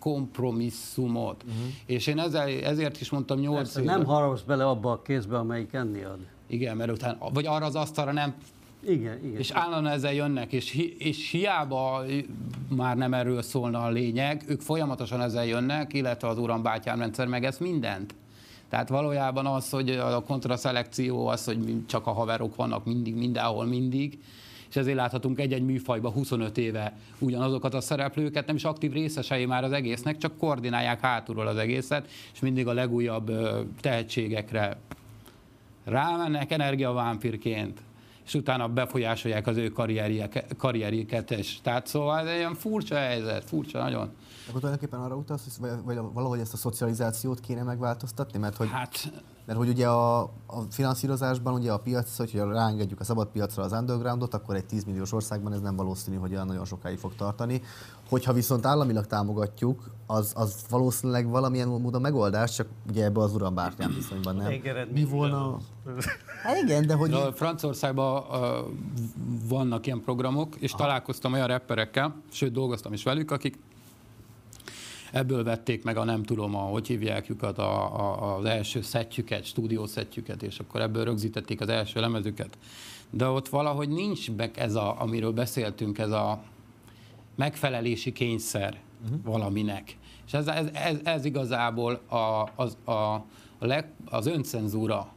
kompromisszumot. Uh-huh. És én ezzel, ezért is mondtam nyolc éve. Nem harapsz bele abba a kézbe, amelyik enni ad. Igen, mert utána, vagy arra az asztalra nem igen, igen. És állandóan ezzel jönnek, és, hi, és hiába már nem erről szólna a lényeg, ők folyamatosan ezzel jönnek, illetve az uram bátyám rendszer meg ez mindent. Tehát valójában az, hogy a kontraszelekció, az, hogy csak a haverok vannak mindig, mindenhol, mindig, és ezért láthatunk egy-egy műfajba 25 éve ugyanazokat a szereplőket, nem is aktív részesei már az egésznek, csak koordinálják hátulról az egészet, és mindig a legújabb tehetségekre rámennek energiavámpirként és utána befolyásolják az ő karrierjéket is. Tehát szóval ez egy ilyen furcsa helyzet, furcsa nagyon. Akkor tulajdonképpen arra utalsz, hogy vagy valahogy ezt a szocializációt kéne megváltoztatni? Mert hogy, hát, mert hogy ugye a, a finanszírozásban ugye a piac, hogyha ráengedjük a szabad piacra az undergroundot, akkor egy 10 milliós országban ez nem valószínű, hogy olyan nagyon sokáig fog tartani. Hogyha viszont államilag támogatjuk, az, az valószínűleg valamilyen módon megoldás, csak ugye ebbe az uram bártyám viszonyban nem. Mi volna... Hát igen, de hogy... A Franciaországban uh, vannak ilyen programok, és Aha. találkoztam olyan rapperekkel, sőt dolgoztam is velük, akik ebből vették meg a nem tudom, a, hogy hívják őket, a, a, az első szettjüket, szettjüket, és akkor ebből rögzítették az első lemezüket. De ott valahogy nincs meg ez a, amiről beszéltünk, ez a megfelelési kényszer uh-huh. valaminek. És ez, ez, ez, ez igazából a, az, a, leg, az öncenzúra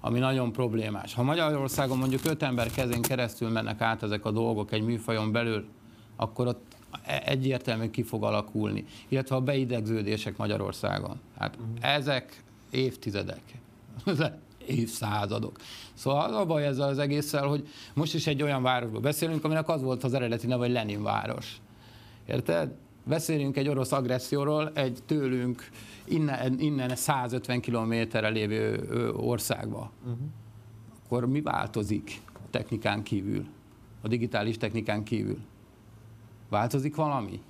ami nagyon problémás. Ha Magyarországon mondjuk öt ember kezén keresztül mennek át ezek a dolgok egy műfajon belül, akkor ott e- egyértelműen ki fog alakulni. Illetve a beidegződések Magyarországon. Hát uh-huh. ezek évtizedek, évszázadok. Szóval az a baj ezzel az egésszel, hogy most is egy olyan városból beszélünk, aminek az volt az eredeti neve, hogy Lenin város. Érted? Beszélünk egy orosz agresszióról, egy tőlünk innen, innen 150 kilométerre lévő országba. Uh-huh. Akkor mi változik a technikán kívül? A digitális technikán kívül? Változik valami?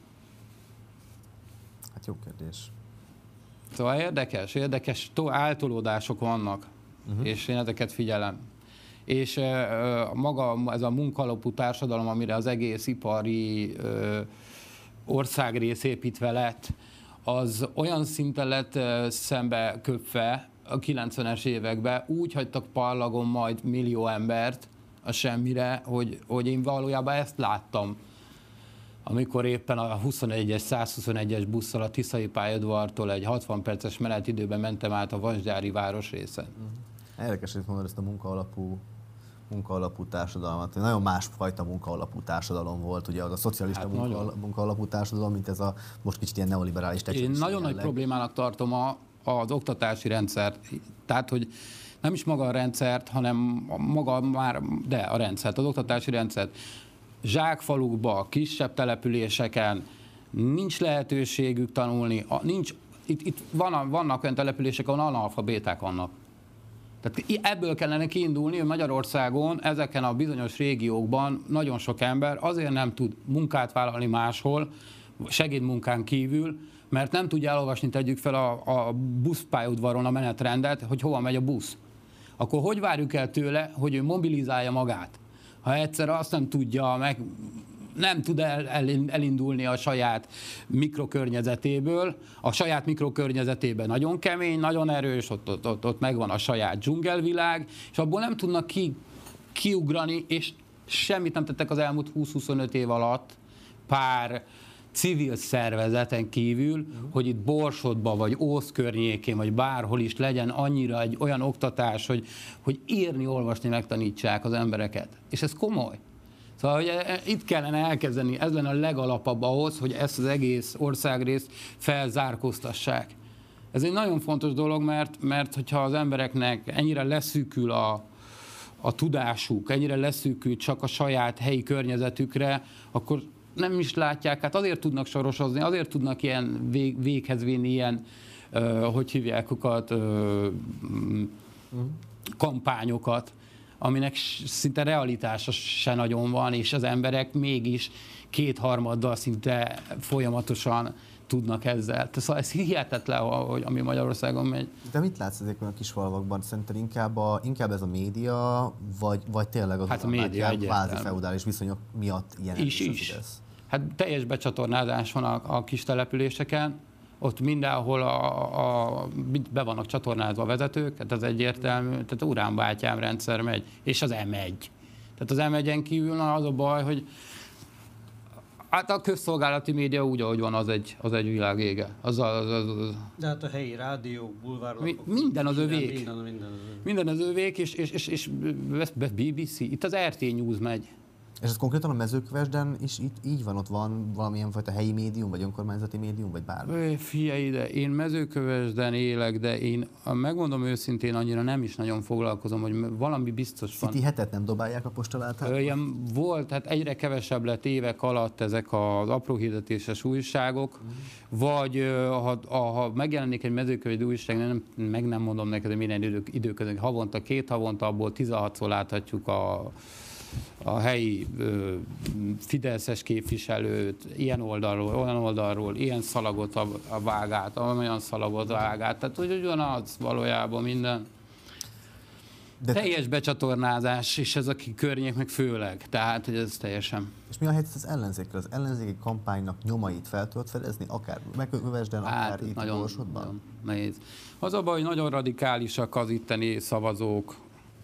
Hát jó kérdés. Szóval érdekes, érdekes áltolódások vannak, uh-huh. és én ezeket figyelem. És uh, maga ez a munkalapú társadalom, amire az egész ipari uh, országrész építve lett, az olyan szinten lett szembe köpve a 90-es években, úgy hagytak parlagon majd millió embert a semmire, hogy, hogy én valójában ezt láttam amikor éppen a 21-es, 121-es busszal a Tiszai pályaudvartól egy 60 perces menetidőben mentem át a Vasgyári városrészen. Uh-huh. Érdekes, hogy mondod ezt a munkaalapú munkaalapú társadalmat. Nagyon másfajta munkaalapú társadalom volt, ugye az a szocialista hát munka, munkaalapú társadalom, mint ez a most kicsit ilyen neoliberális Én nagyon jelleg. nagy problémának tartom a, az oktatási rendszert. Tehát, hogy nem is maga a rendszert, hanem maga már, de a rendszert, az oktatási rendszert. Zsákfalukba, kisebb településeken nincs lehetőségük tanulni, nincs, itt, itt van, vannak olyan települések, ahol analfabéták vannak. Tehát ebből kellene kiindulni, hogy Magyarországon ezeken a bizonyos régiókban nagyon sok ember azért nem tud munkát vállalni máshol, segédmunkán kívül, mert nem tudja elolvasni, tegyük fel a, a buszpályaudvaron a menetrendet, hogy hova megy a busz. Akkor hogy várjuk el tőle, hogy ő mobilizálja magát? Ha egyszer azt nem tudja meg nem tud el, el, elindulni a saját mikrokörnyezetéből. A saját mikrokörnyezetében nagyon kemény, nagyon erős, ott, ott, ott, ott megvan a saját dzsungelvilág, és abból nem tudnak ki, kiugrani, és semmit nem tettek az elmúlt 20-25 év alatt pár civil szervezeten kívül, uh-huh. hogy itt Borsodba, vagy Ósz környékén, vagy bárhol is legyen annyira egy olyan oktatás, hogy, hogy írni, olvasni megtanítsák az embereket. És ez komoly. Szóval hogy e, e, itt kellene elkezdeni, ez lenne a legalapabb ahhoz, hogy ezt az egész országrészt felzárkóztassák. Ez egy nagyon fontos dolog, mert, mert hogyha az embereknek ennyire leszűkül a, a tudásuk, ennyire leszűkül csak a saját helyi környezetükre, akkor nem is látják, hát azért tudnak sorosozni, azért tudnak ilyen vég, véghez vinni ilyen, uh, hogy hívják őket, uh, kampányokat, aminek szinte realitása se nagyon van, és az emberek mégis kétharmaddal szinte folyamatosan tudnak ezzel. Szóval ez hihetetlen, hogy ami Magyarországon megy. De mit látsz ezekben a kis falvakban? Szerinted inkább, a, inkább ez a média, vagy, vagy tényleg az hát a média kvázi feudális viszonyok miatt ilyen is, is. Hát teljes becsatornázás van a, a kis településeken, ott mindenhol a, a, be vannak csatornázva a vezetők, hát ez egyértelmű, tehát uránbátyám rendszer megy, és az M1. Tehát az M1-en kívül az a baj, hogy Hát a közszolgálati média úgy, ahogy van, az egy, az egy világ ége. Az, az, az, az. De hát a helyi rádiók, bulvárlapok... Mi, minden az övék. Minden, minden, az övék. Minden az övék, és, és, és, és BBC, itt az RT News megy. És ez konkrétan a mezőkövesden is így, így van, ott van valamilyen fajta helyi médium, vagy önkormányzati médium, vagy bármi? Figyelj ide, én mezőkövesden élek, de én megmondom őszintén, annyira nem is nagyon foglalkozom, hogy valami biztos van. City hetet nem dobálják a postalátát? Ilyen volt, hát egyre kevesebb lett évek alatt ezek az apró hirdetéses újságok, mm. vagy ha, ha megjelenik egy mezőkövesdi újság, nem, meg nem mondom neked, hogy minden idő, időközön, havonta, két havonta, abból 16-szor láthatjuk a a helyi ö, fideszes képviselőt ilyen oldalról, olyan oldalról, ilyen szalagot a, a vágát, olyan szalagot a vágát. Tehát hogy ugyanaz valójában minden. De teljes becsatornázás, és ez a környék meg főleg. Tehát, hogy ez teljesen. És mi a helyzet az ellenzékkel? Az ellenzéki kampánynak nyomait fel tudod fedezni? Akár megkövesden, hát, akár itt nagyon, nagyon nehéz. Az a baj, hogy nagyon radikálisak az itteni szavazók,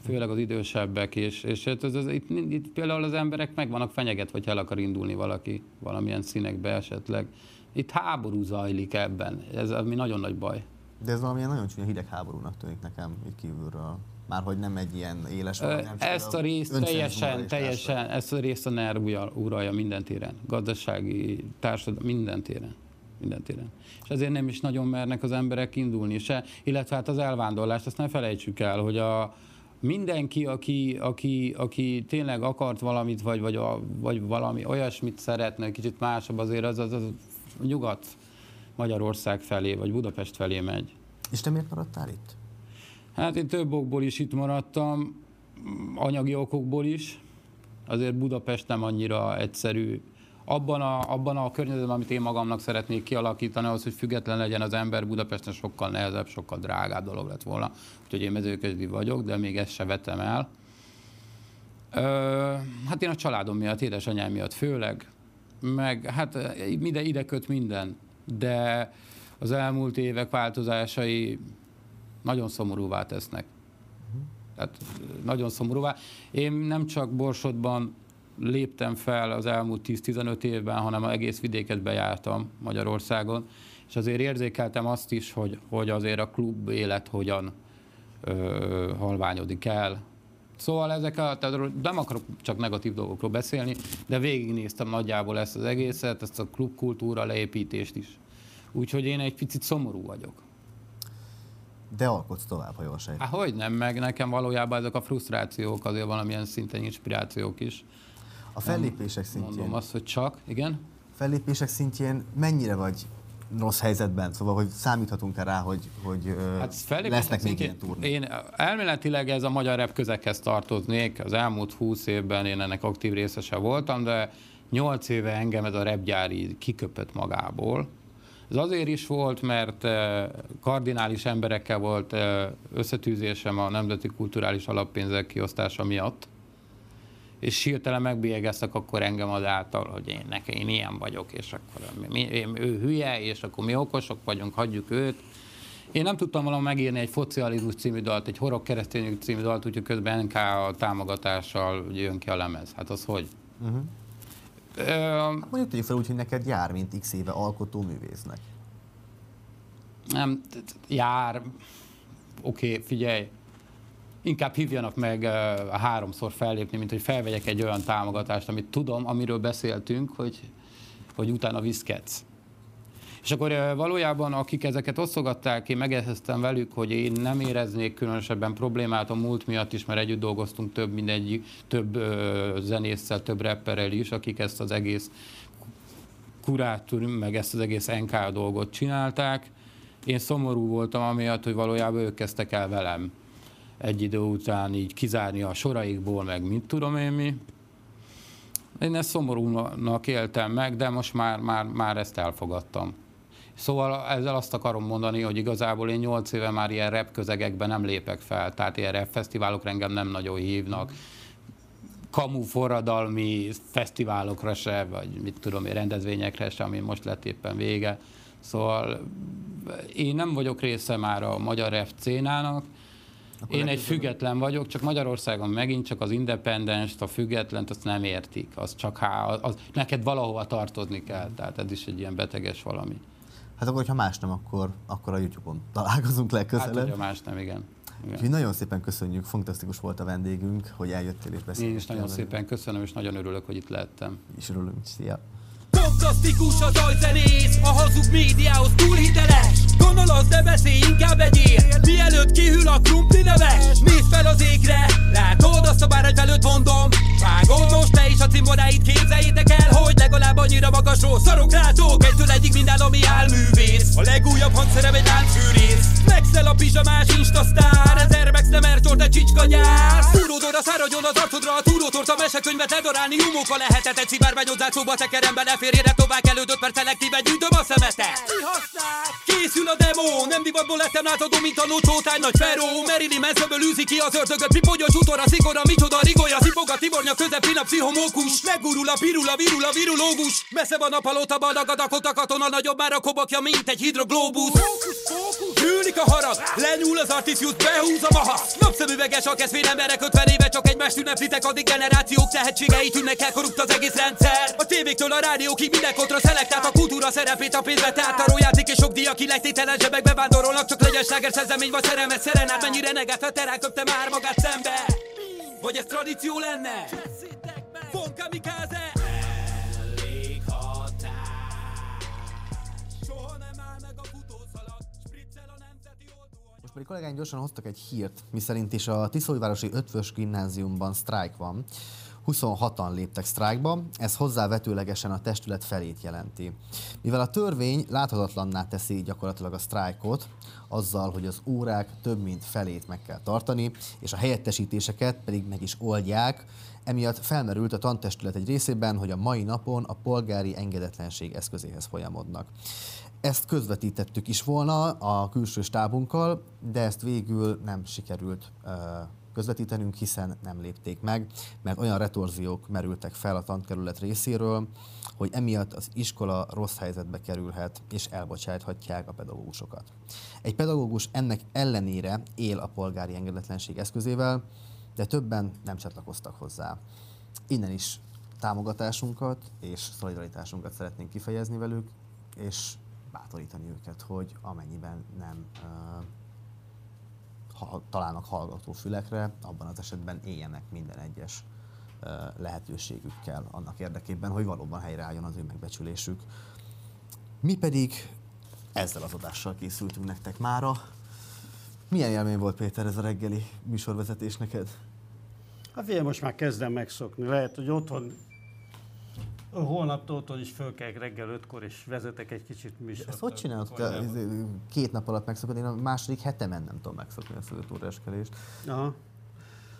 főleg az idősebbek, és, és ez, ez, ez, itt, itt például az emberek meg vannak fenyeget, hogy el akar indulni valaki valamilyen színekbe esetleg. Itt háború zajlik ebben, ez ami nagyon nagy baj. De ez valamilyen nagyon csúnya hidegháborúnak tűnik nekem itt kívülről. Már hogy nem egy ilyen éles Ö, Ezt a részt teljesen, teljesen, ezt a részt a NER uralja minden téren. Gazdasági, társadalmi, minden téren. Minden téren. És ezért nem is nagyon mernek az emberek indulni se, illetve hát az elvándorlást, azt ne felejtsük el, hogy a, mindenki, aki, aki, aki tényleg akart valamit, vagy, vagy, a, vagy valami olyasmit szeretne, kicsit másabb azért, az, az, az nyugat Magyarország felé, vagy Budapest felé megy. És te miért maradtál itt? Hát én több okból is itt maradtam, anyagi okokból is. Azért Budapest nem annyira egyszerű. Abban a, abban a környezetben, amit én magamnak szeretnék kialakítani, az, hogy független legyen az ember, Budapesten sokkal nehezebb, sokkal drágább dolog lett volna. Úgyhogy én mezőkösdi vagyok, de még ezt se vetem el. Ö, hát én a családom miatt, édesanyám miatt főleg, meg hát ide, ide köt minden, de az elmúlt évek változásai nagyon szomorúvá tesznek. Tehát nagyon szomorúvá. Én nem csak Borsodban léptem fel az elmúlt 10-15 évben, hanem egész vidéket bejártam Magyarországon, és azért érzékeltem azt is, hogy, hogy azért a klub élet hogyan ö, halványodik el. Szóval ezek a, tehát nem akarok csak negatív dolgokról beszélni, de végignéztem nagyjából ezt az egészet, ezt a klubkultúra leépítést is. Úgyhogy én egy picit szomorú vagyok. De alkotsz tovább, ha jól sejtem. Há, hogy nem, meg nekem valójában ezek a frusztrációk azért valamilyen szinten inspirációk is. A fellépések szintjén. Mondom azt, hogy csak, igen. Fellépések szintjén mennyire vagy rossz helyzetben? Szóval, hogy számíthatunk-e rá, hogy, hogy hát lesznek még ilyen turnék? Én elméletileg ez a magyar rep közekhez tartoznék. Az elmúlt húsz évben én ennek aktív részese voltam, de nyolc éve engem ez a repgyári kiköpött magából ez azért is volt, mert kardinális emberekkel volt összetűzésem a Nemzeti Kulturális Alappénzek kiosztása miatt, és hirtelen megbélyegeztek akkor engem azáltal, hogy én nekem én ilyen vagyok, és akkor mi, én, ő hülye, és akkor mi okosok vagyunk, hagyjuk őt. Én nem tudtam volna megírni egy Focializmus című dalt, egy Horog keresztény című dalt, úgyhogy közben NK a támogatással jön ki a lemez. Hát az hogy? Uh-huh. Hát mondjuk tegyük fel úgy, hogy neked jár, mint x éve alkotó művésznek. Nem, jár. Oké, okay, figyelj. Inkább hívjanak meg uh, háromszor fellépni, mint hogy felvegyek egy olyan támogatást, amit tudom, amiről beszéltünk, hogy, hogy utána viszketsz. És akkor valójában, akik ezeket osztogatták, én megegyeztem velük, hogy én nem éreznék különösebben problémát a múlt miatt is, mert együtt dolgoztunk több mindegy, több zenésszel, több rapperrel is, akik ezt az egész kurátor, meg ezt az egész NK dolgot csinálták. Én szomorú voltam amiatt, hogy valójában ők kezdtek el velem egy idő után így kizárni a soraikból, meg mit tudom én mi. Én ezt szomorúnak éltem meg, de most már, már, már ezt elfogadtam. Szóval ezzel azt akarom mondani, hogy igazából én 8 éve már ilyen rap közegekben nem lépek fel, tehát ilyen rap fesztiválok engem nem nagyon hívnak. Kamu forradalmi fesztiválokra se, vagy mit tudom én, rendezvényekre se, ami most lett éppen vége. Szóval én nem vagyok része már a magyar rap szénának, akkor Én egy független vagyok, csak Magyarországon megint csak az independens, a függetlent, azt nem értik. Az csak há, az, neked valahova tartozni kell, tehát ez is egy ilyen beteges valami. Hát akkor, ha más nem, akkor, akkor a YouTube-on találkozunk legközelebb. Hát, hogyha más nem, igen. igen. Úgyhogy nagyon szépen köszönjük, fantasztikus volt a vendégünk, hogy eljöttél és beszéltél. Én is nagyon szépen köszönöm, és nagyon örülök, hogy itt lehettem. És örülünk, szia! Fantasztikus a zajzenész, a hazug médiához túl hiteles Gondolod, de beszélj, inkább egyél. Mielőtt kihűl a krumpli neves Nézd fel az égre, látod a bárány felőtt mondom Vágod most te is a cimboráit képzeljétek el Hogy legalább annyira magasról szarok rátok. Egytől egyik minden, ami álművész. A legújabb hangszerem egy láncfűrész. Megszel a pizsamás instasztár Ezer megsz nem ertort egy csicska gyár Fúródod a száradjon az arcodra A túrótort a mesekönyvet ledorálni Humóka lehetett egy szivár benyomzát szóba tekerem be férjére tovább elődött, mert szelektíve gyűjtöm a szemetet. Készül a demo, nem divatból lettem átadó, mint a nócsótány nagy feró. Merili mezőből űzi ki az ördögöt, pipogyos utora, szigora, micsoda, rigolja, szipoga, tibornya, közepén a pszichomókus. Megurul a pirula, virul a virulógus. Messze van a palota, badagad a katona, nagyobb már a kobakja, mint egy hidroglóbusz Tűnik a harag, lenyúl az artisius, behúz a maha. Napszemüveges a kezdvény emberek 50 éve csak egymást ünneplitek, addig generációk tehetségei tűnnek el, korrupt az egész rendszer. A tévéktől a rádiókig minden kontra szelektált a kultúra szerepét a pénzbe tárt a játék és sok díja ki lejtételen zsebekbe vándorolnak Csak legyen sláger szerzemény vagy szerelmet szerenád Mennyire negát a terán köpte már magát szembe. Vagy ez tradíció lenne? Von kamikaze pedig kollégáink gyorsan hoztak egy hírt, miszerint is a Tiszóivárosi Ötvös Gimnáziumban sztrájk van. 26-an léptek sztrájkba, ez hozzávetőlegesen a testület felét jelenti. Mivel a törvény láthatatlanná teszi gyakorlatilag a sztrájkot, azzal, hogy az órák több mint felét meg kell tartani, és a helyettesítéseket pedig meg is oldják, emiatt felmerült a tantestület egy részében, hogy a mai napon a polgári engedetlenség eszközéhez folyamodnak. Ezt közvetítettük is volna a külső stábunkkal, de ezt végül nem sikerült uh, közvetítenünk, hiszen nem lépték meg, mert olyan retorziók merültek fel a tankerület részéről, hogy emiatt az iskola rossz helyzetbe kerülhet, és elbocsáthatják a pedagógusokat. Egy pedagógus ennek ellenére él a polgári engedetlenség eszközével, de többen nem csatlakoztak hozzá. Innen is támogatásunkat és szolidaritásunkat szeretnénk kifejezni velük, és bátorítani őket, hogy amennyiben nem uh, ha, találnak hallgató fülekre, abban az esetben éljenek minden egyes lehetőségükkel annak érdekében, hogy valóban helyreálljon az ő megbecsülésük. Mi pedig ezzel az adással készültünk nektek mára. Milyen élmény volt, Péter, ez a reggeli műsorvezetés neked? Hát figyelj, most már kezdem megszokni. Lehet, hogy otthon Holnaptól is fölkelek reggel ötkor, és vezetek egy kicsit műsort. Ezt hogy csinálod? Két nap alatt megszokod, én a második hetemen nem tudom megszokni a 5 órás kelést. Aha.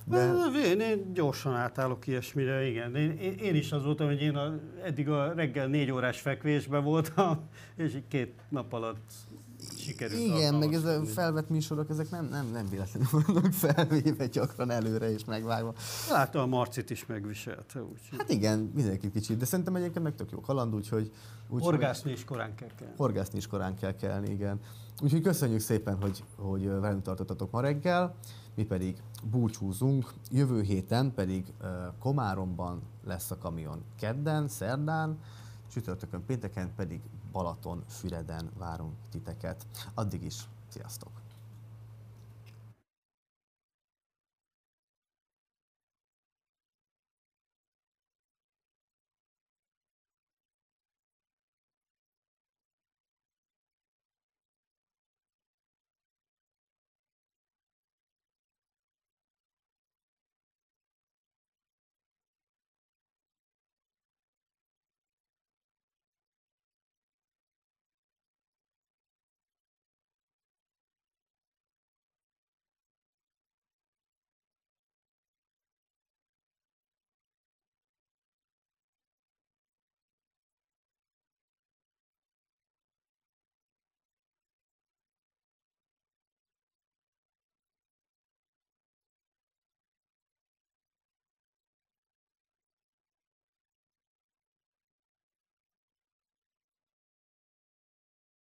De... Én, én gyorsan átállok ilyesmire, igen. Én, én, én is az voltam, hogy én a, eddig a reggel négy órás fekvésben voltam, és két nap alatt sikerült. Igen, meg ez a felvett műsorok, ezek nem, nem, nem véletlenül vannak felvéve gyakran előre és megvágva. Látta a Marcit is megviselte. Úgy. Hát igen, mindenki kicsit, de szerintem egyébként meg tök jó kaland, úgyhogy... Úgy, horgászni is korán kell kelni. Horgászni is korán kell kelni, igen. Úgyhogy köszönjük szépen, hogy, hogy velünk tartottatok ma reggel, mi pedig búcsúzunk. Jövő héten pedig uh, Komáromban lesz a kamion kedden, szerdán, csütörtökön, pénteken pedig Balaton, Füreden várunk titeket. Addig is, sziasztok!